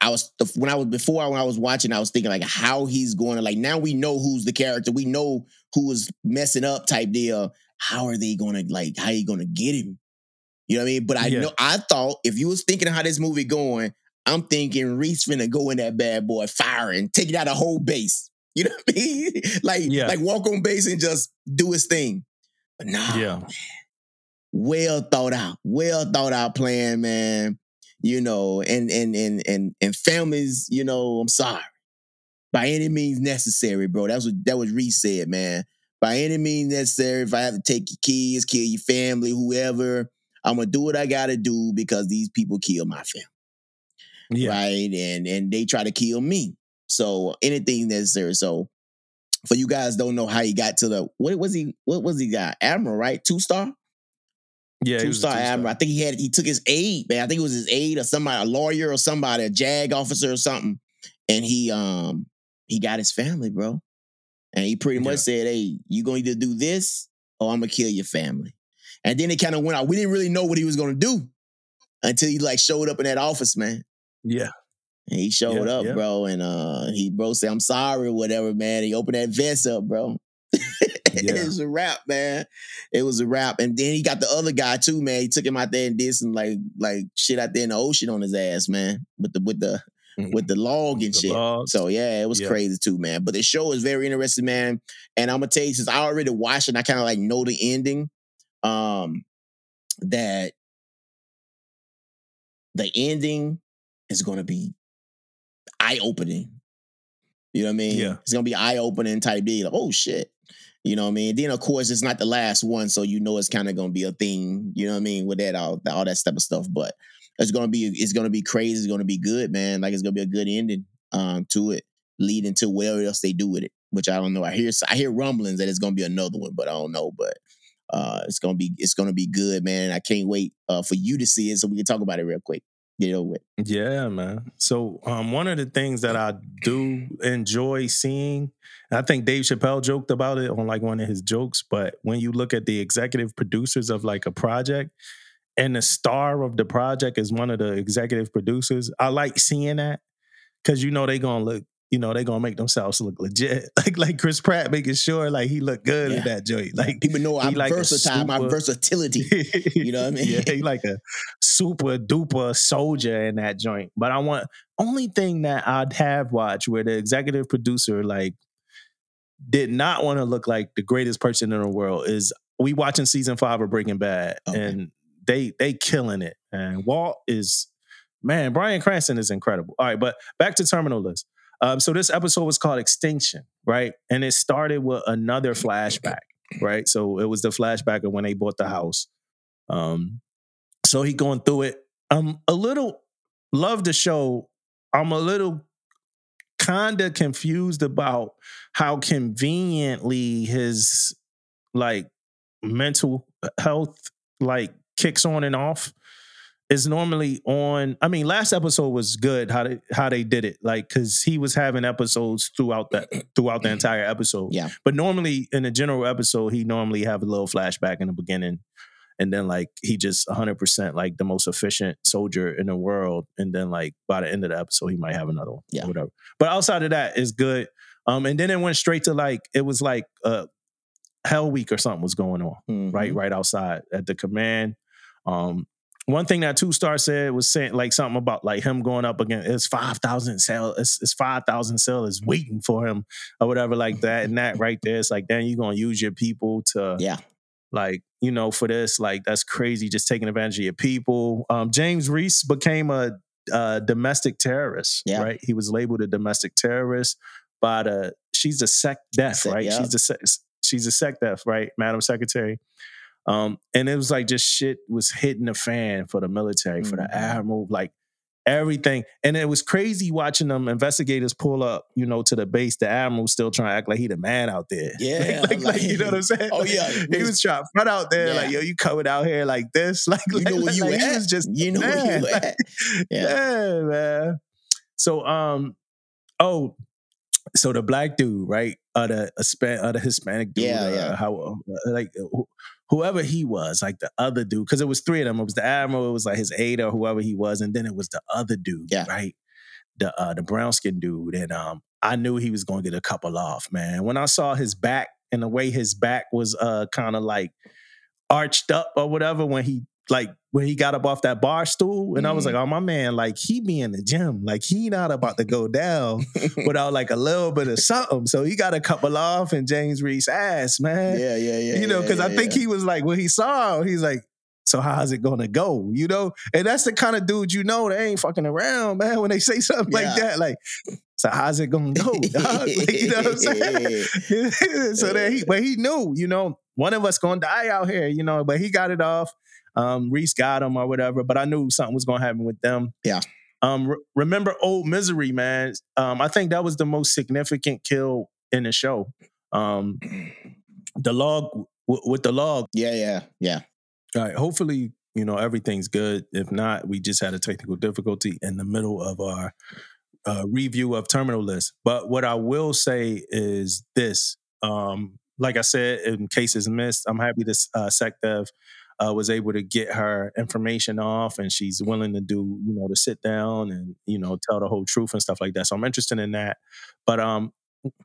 I was when I was before when I was watching, I was thinking like how he's going to like now we know who's the character, we know who is messing up type deal. How are they gonna like how you gonna get him? You know what I mean? But I Yeah. know I thought if you was thinking how this movie going, I'm thinking Reese finna go in that bad boy firing, taking out a whole base. (laughs) You know what I mean? like Yeah. like walk on base and just do his thing. But nah, Yeah. well thought out, well thought out plan, man. You know, and and and and and families, you know, I'm sorry. By any means necessary, bro. That's what that was Reese said, man. by any means necessary. If I have to take your kids, kill your family, whoever, I'm gonna do what I gotta do because these people kill my family, Yeah. right? And and they try to kill me. So anything necessary. So for you guys don't know how he got to the what was he what was he got admiral right two star Yeah. two star admiral. I think he had he took his aide, man. I think it was his aide or somebody, a lawyer or somebody, a JAG officer or something. And he um he got his family, bro. And he pretty much Yeah. said, Hey, you gonna either do this or I'm gonna kill your family. And then it kind of went out. We didn't really know what he was gonna do until he like showed up in that office, man. Yeah. And he showed Yeah, up, yeah. bro. And uh he bro said, I'm sorry, whatever, man. He opened that vest up, bro. (laughs) Yeah. it was a wrap, man. It was a wrap. And then he got the other guy too, man. He took him out there and did some like like shit out there in the ocean on his ass, man. With the with the with the log and The shit. logs. So yeah, it was Yeah. crazy too, man. But the show is very interesting, man. And I'm gonna tell you, since I already watched it, and I kind of like know the ending. Um, that the ending is gonna be eye opening. You know what I mean? Yeah. It's gonna be eye opening type deal. Like, oh shit. You know what I mean? Then of course it's not the last one, so you know it's kind of gonna be a thing. You know what I mean? With that all all that type of stuff, but it's gonna be it's gonna be crazy. It's gonna be good, man. Like it's gonna be a good ending um to it, leading to whatever else they do with it. Which I don't know. I hear I hear rumblings that it's gonna be another one, but I don't know. But uh it's gonna be it's gonna be good, man. I can't wait uh for you to see it so we can talk about it real quick. Over with. Yeah, man. So um, one of the things that I do enjoy seeing, I think Dave Chappelle joked about it on like one of his jokes, but when you look at the executive producers of like a project, and the star of the project is one of the executive producers, I like seeing that because you know they're gonna look, you know they gonna make themselves look legit, (laughs) like like Chris Pratt making sure like he looked good in that joint, like People know I'm like versatile, my versatility. (laughs) You know what I mean? yeah, he like a super duper soldier in that joint. But I want only thing that I'd have watched where the executive producer like did not want to look like the greatest person in the world is we watching season five of Breaking Bad Okay. and they they killing it. And Walt is man, Bryan Cranston is incredible. All right, but back to Terminal List. Um, so this episode was called Extinction, right? And it started with another flashback, right? So it was the flashback of when they bought the house. Um, so he going through it. I'm a little love the show. I'm a little kind of confused about how conveniently his like mental health like kicks on and off is normally on i mean last episode was good how they how they did it like because he was having episodes throughout that (clears throat) throughout the entire episode Yeah. but normally in a general episode he normally have a little flashback in the beginning and then like he just 100% like the most efficient soldier in the world and then like by the end of the episode he might have another one Yeah. or whatever but outside of that it's good um and then it went straight to like it was like uh hell week or something was going on Mhm. right right outside at the command um one thing that two star said was saying like something about like him going up against it's five thousand SEAL it's, it's five thousand SEALs waiting for him or whatever like that and that right there it's like then you're gonna use your people to Yeah. like you know for this like that's crazy just taking advantage of your people um james reese became a, uh domestic terrorist Yeah. right he was labeled a domestic terrorist by the she's a sec def right yeah. she's a sec, she's a sec def right madam secretary um and it was like just shit was hitting the fan for the military for the Mhm. admiral like everything and it was crazy watching them investigators pull up you know to the base the admiral still trying to act like he the man out there (laughs) Yeah, like, like, like- you know what i'm (laughs) saying Oh, yeah. (laughs) he was trying to front out there like yo you coming out here like this like You like, know where you like, at? was just You know where man, you like, at? Yeah. yeah man so um oh so the black dude right uh the Hispan- uh, the hispanic dude Yeah, uh, yeah. how uh, like wh- whoever he was like the other dude because it was three of them it was the admiral it was like his aide or whoever he was and then it was the other dude Yeah. right the uh the brown skin dude and um i knew he was going to get a couple off man when i saw his back and the way his back was uh kind of like arched up or whatever when he like when he got up off that bar stool and I was like, mm. oh my man, like he be in the gym. Like he not about to go (laughs) down without like a little bit of something. So he got a couple off in James Reese ass, man. yeah, yeah, yeah. you know, yeah, because I think yeah. he was like when he saw him, he's like, so how's it gonna go? You know? And that's the kind of dude you know they ain't fucking around, man, when they say something Yeah. like that. Like, So how's it gonna go? (laughs) dog? (laughs) you know what I'm saying? so that he, but he knew, you know, one of us gonna die out here, you know. But he got it off. Um, Reese got him or whatever. But I knew something was gonna happen with them. Yeah. Um, re- remember old misery, man. Um, I think that was the most significant kill in the show. Um, the log w- with the log. Yeah, yeah, yeah. All right. Hopefully, you know everything's good. If not, we just had a technical difficulty in the middle of our uh, review of terminal list. But what I will say is this: um, like I said, in cases missed, I'm happy this uh, SecDef uh, was able to get her information off, and she's willing to do, you know, to sit down and you know tell the whole truth and stuff like that. So I'm interested in that. But um,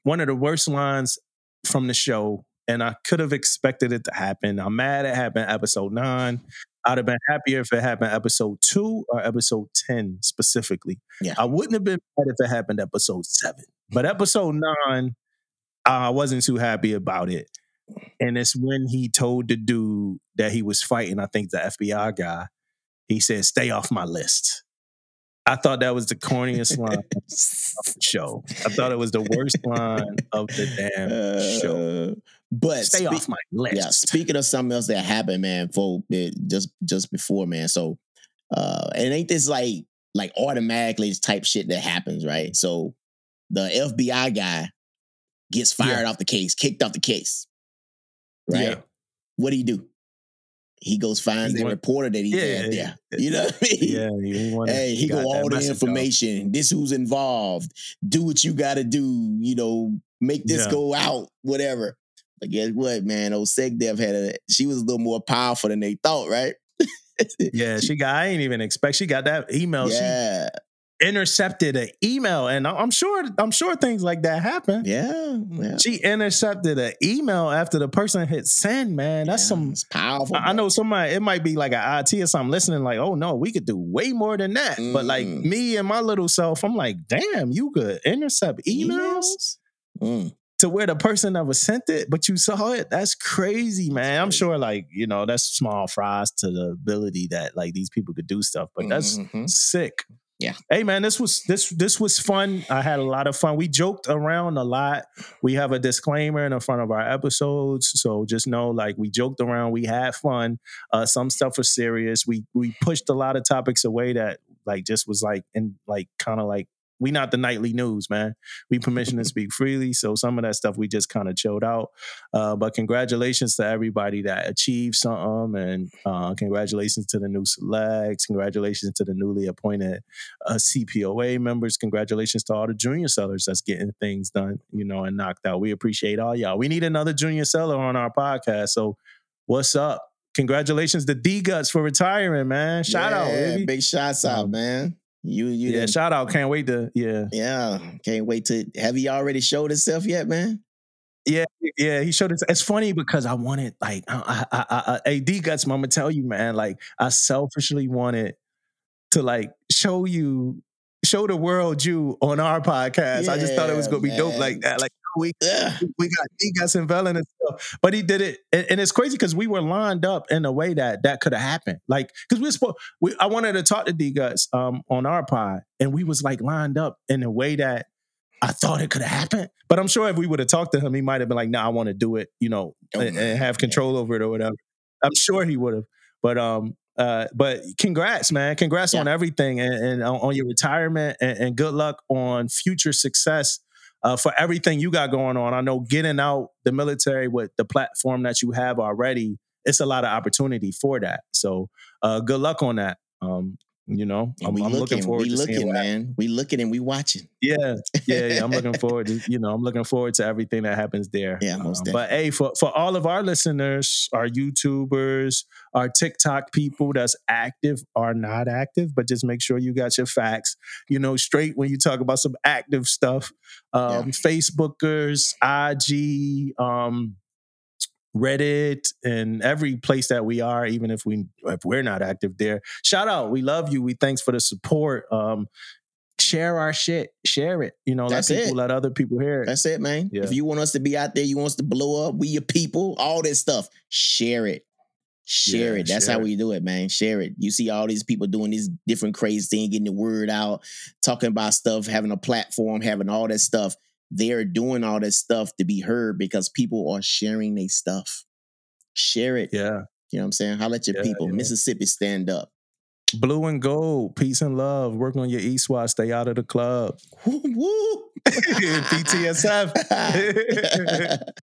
one of the worst lines from the show, and I could have expected it to happen. I'm mad it happened episode nine. I'd have been happier if it happened episode two or episode 10 specifically. Yeah. I wouldn't have been mad if it happened episode seven. But episode nine, I wasn't too happy about it. And it's when he told the dude that he was fighting, I think the FBI guy, he said, stay off my list. I thought that was the corniest line of the show. I thought it was the worst line of the damn show. Uh, but Stay spe- off my list. Yeah, speaking of something else that happened, man, for it, just just before, man. So, uh, and ain't this like like automatically type shit that happens, right? So, the FBI guy gets fired off the case, kicked off the case, right? Yeah. What do you do? He goes finds He the went- reporter that he Yeah, had yeah, there. You know what I mean? Yeah, he wanted- Hey, he got go all the off. information. This who's involved. Do what you got to do. You know, make this Yeah. go out. Whatever. But guess what, man? Old SecDef had a. She was a little more powerful than they thought, right? (laughs) Yeah, she got. I ain't even expect. She got that email. yeah, She intercepted an email, and I'm sure. I'm sure things like that happen. yeah, yeah. She intercepted an email after the person hit send. Man, that's Yeah, some. Powerful. I I know somebody. It might be like an IT or something listening. Like, oh no, we could do way more than that. But like Mm. me and my little self, I'm like, damn, you could intercept emails. Mm. to where the person never sent it, but you saw it. That's crazy, man. I'm crazy. sure, like you know, that's small fries to the ability that like these people could do stuff. But that's Mhm. sick. Yeah. Hey, man, this was this this was fun. I had a lot of fun. We joked around a lot. We have a disclaimer in the front of our episodes, so just know, like, we joked around. We had fun. Uh, some stuff was serious. We we pushed a lot of topics away that like just was like in like kind of like we not the nightly news, man. We permission to speak freely, so some of that stuff we just kind of chilled out. Uh, but congratulations to everybody that achieved something, and uh, congratulations to the new selects. Congratulations to the newly appointed uh, CPOA members. Congratulations to all the junior sellers that's getting things done, you know, and knocked out. We appreciate all y'all. We need another junior seller on our podcast. So, what's up? Congratulations to D Guts for retiring, man. Shout out, Yeah, baby. Big shots out, Um, man. You, you, yeah, shout out. Can't wait to, yeah. yeah. Can't wait to. Have he already showed himself yet, man? Yeah, yeah, he showed it. It's funny because I wanted like I, I, I, AD guts. I'm gonna tell you, man. Like I selfishly wanted to like show you, show the world you on our podcast. I just thought it was gonna be dope like that. Like we Yeah. we got D guts and Velen and stuff, but he did it, and, and it's crazy because we were lined up in a way that that could have happened. Like because we were supposed, we, I wanted to talk to D guts um on our pod, and we was like lined up in a way that. I thought it could have happened, but I'm sure if we would have talked to him, he might have been like, "No, I want to do it," you know, Oh, and, and have control over it or whatever. I'm sure he would have, but um, uh, but congrats, man, congrats Yeah. on everything and, and on, on your retirement, and, and good luck on future success uh, for everything you got going on. I know getting out the military with the platform that you have already, it's a lot of opportunity for that. So, uh, good luck on that. Um, you know, And I'm, we I'm looking, looking forward we to looking, man. We looking and we watching. yeah, yeah, yeah. I'm looking (laughs) forward to you know I'm looking forward to everything that happens there. Yeah, most Um, but hey, for for all of our listeners, our YouTubers, our TikTok people that's active are not active, but just make sure you got your facts, you know, straight when you talk about some active stuff. Um, Facebookers, IG, um, Reddit, and every place that we are, even if we if we're not active there. Shout out, we love you. We thanks for the support. Um, share our shit, share it. You know, That's let people it. let other people hear it. That's it, man. Yeah. If you want us to be out there, you want us to blow up, we your people, all that stuff. Share it. Share Yeah, it. That's share how it. we do it, man. Share it. You see all these people doing these different crazy things, getting the word out, talking about stuff, having a platform, having all that stuff. They're doing all that stuff to be heard because people are sharing their stuff. Share it. Yeah. You know what I'm saying? Holla at your Yeah, people. yeah. Mississippi, stand up. Blue and gold, peace and love. Work on your E SWAT. Stay out of the club. (laughs) Woo, woo. (laughs) PTSF. (laughs)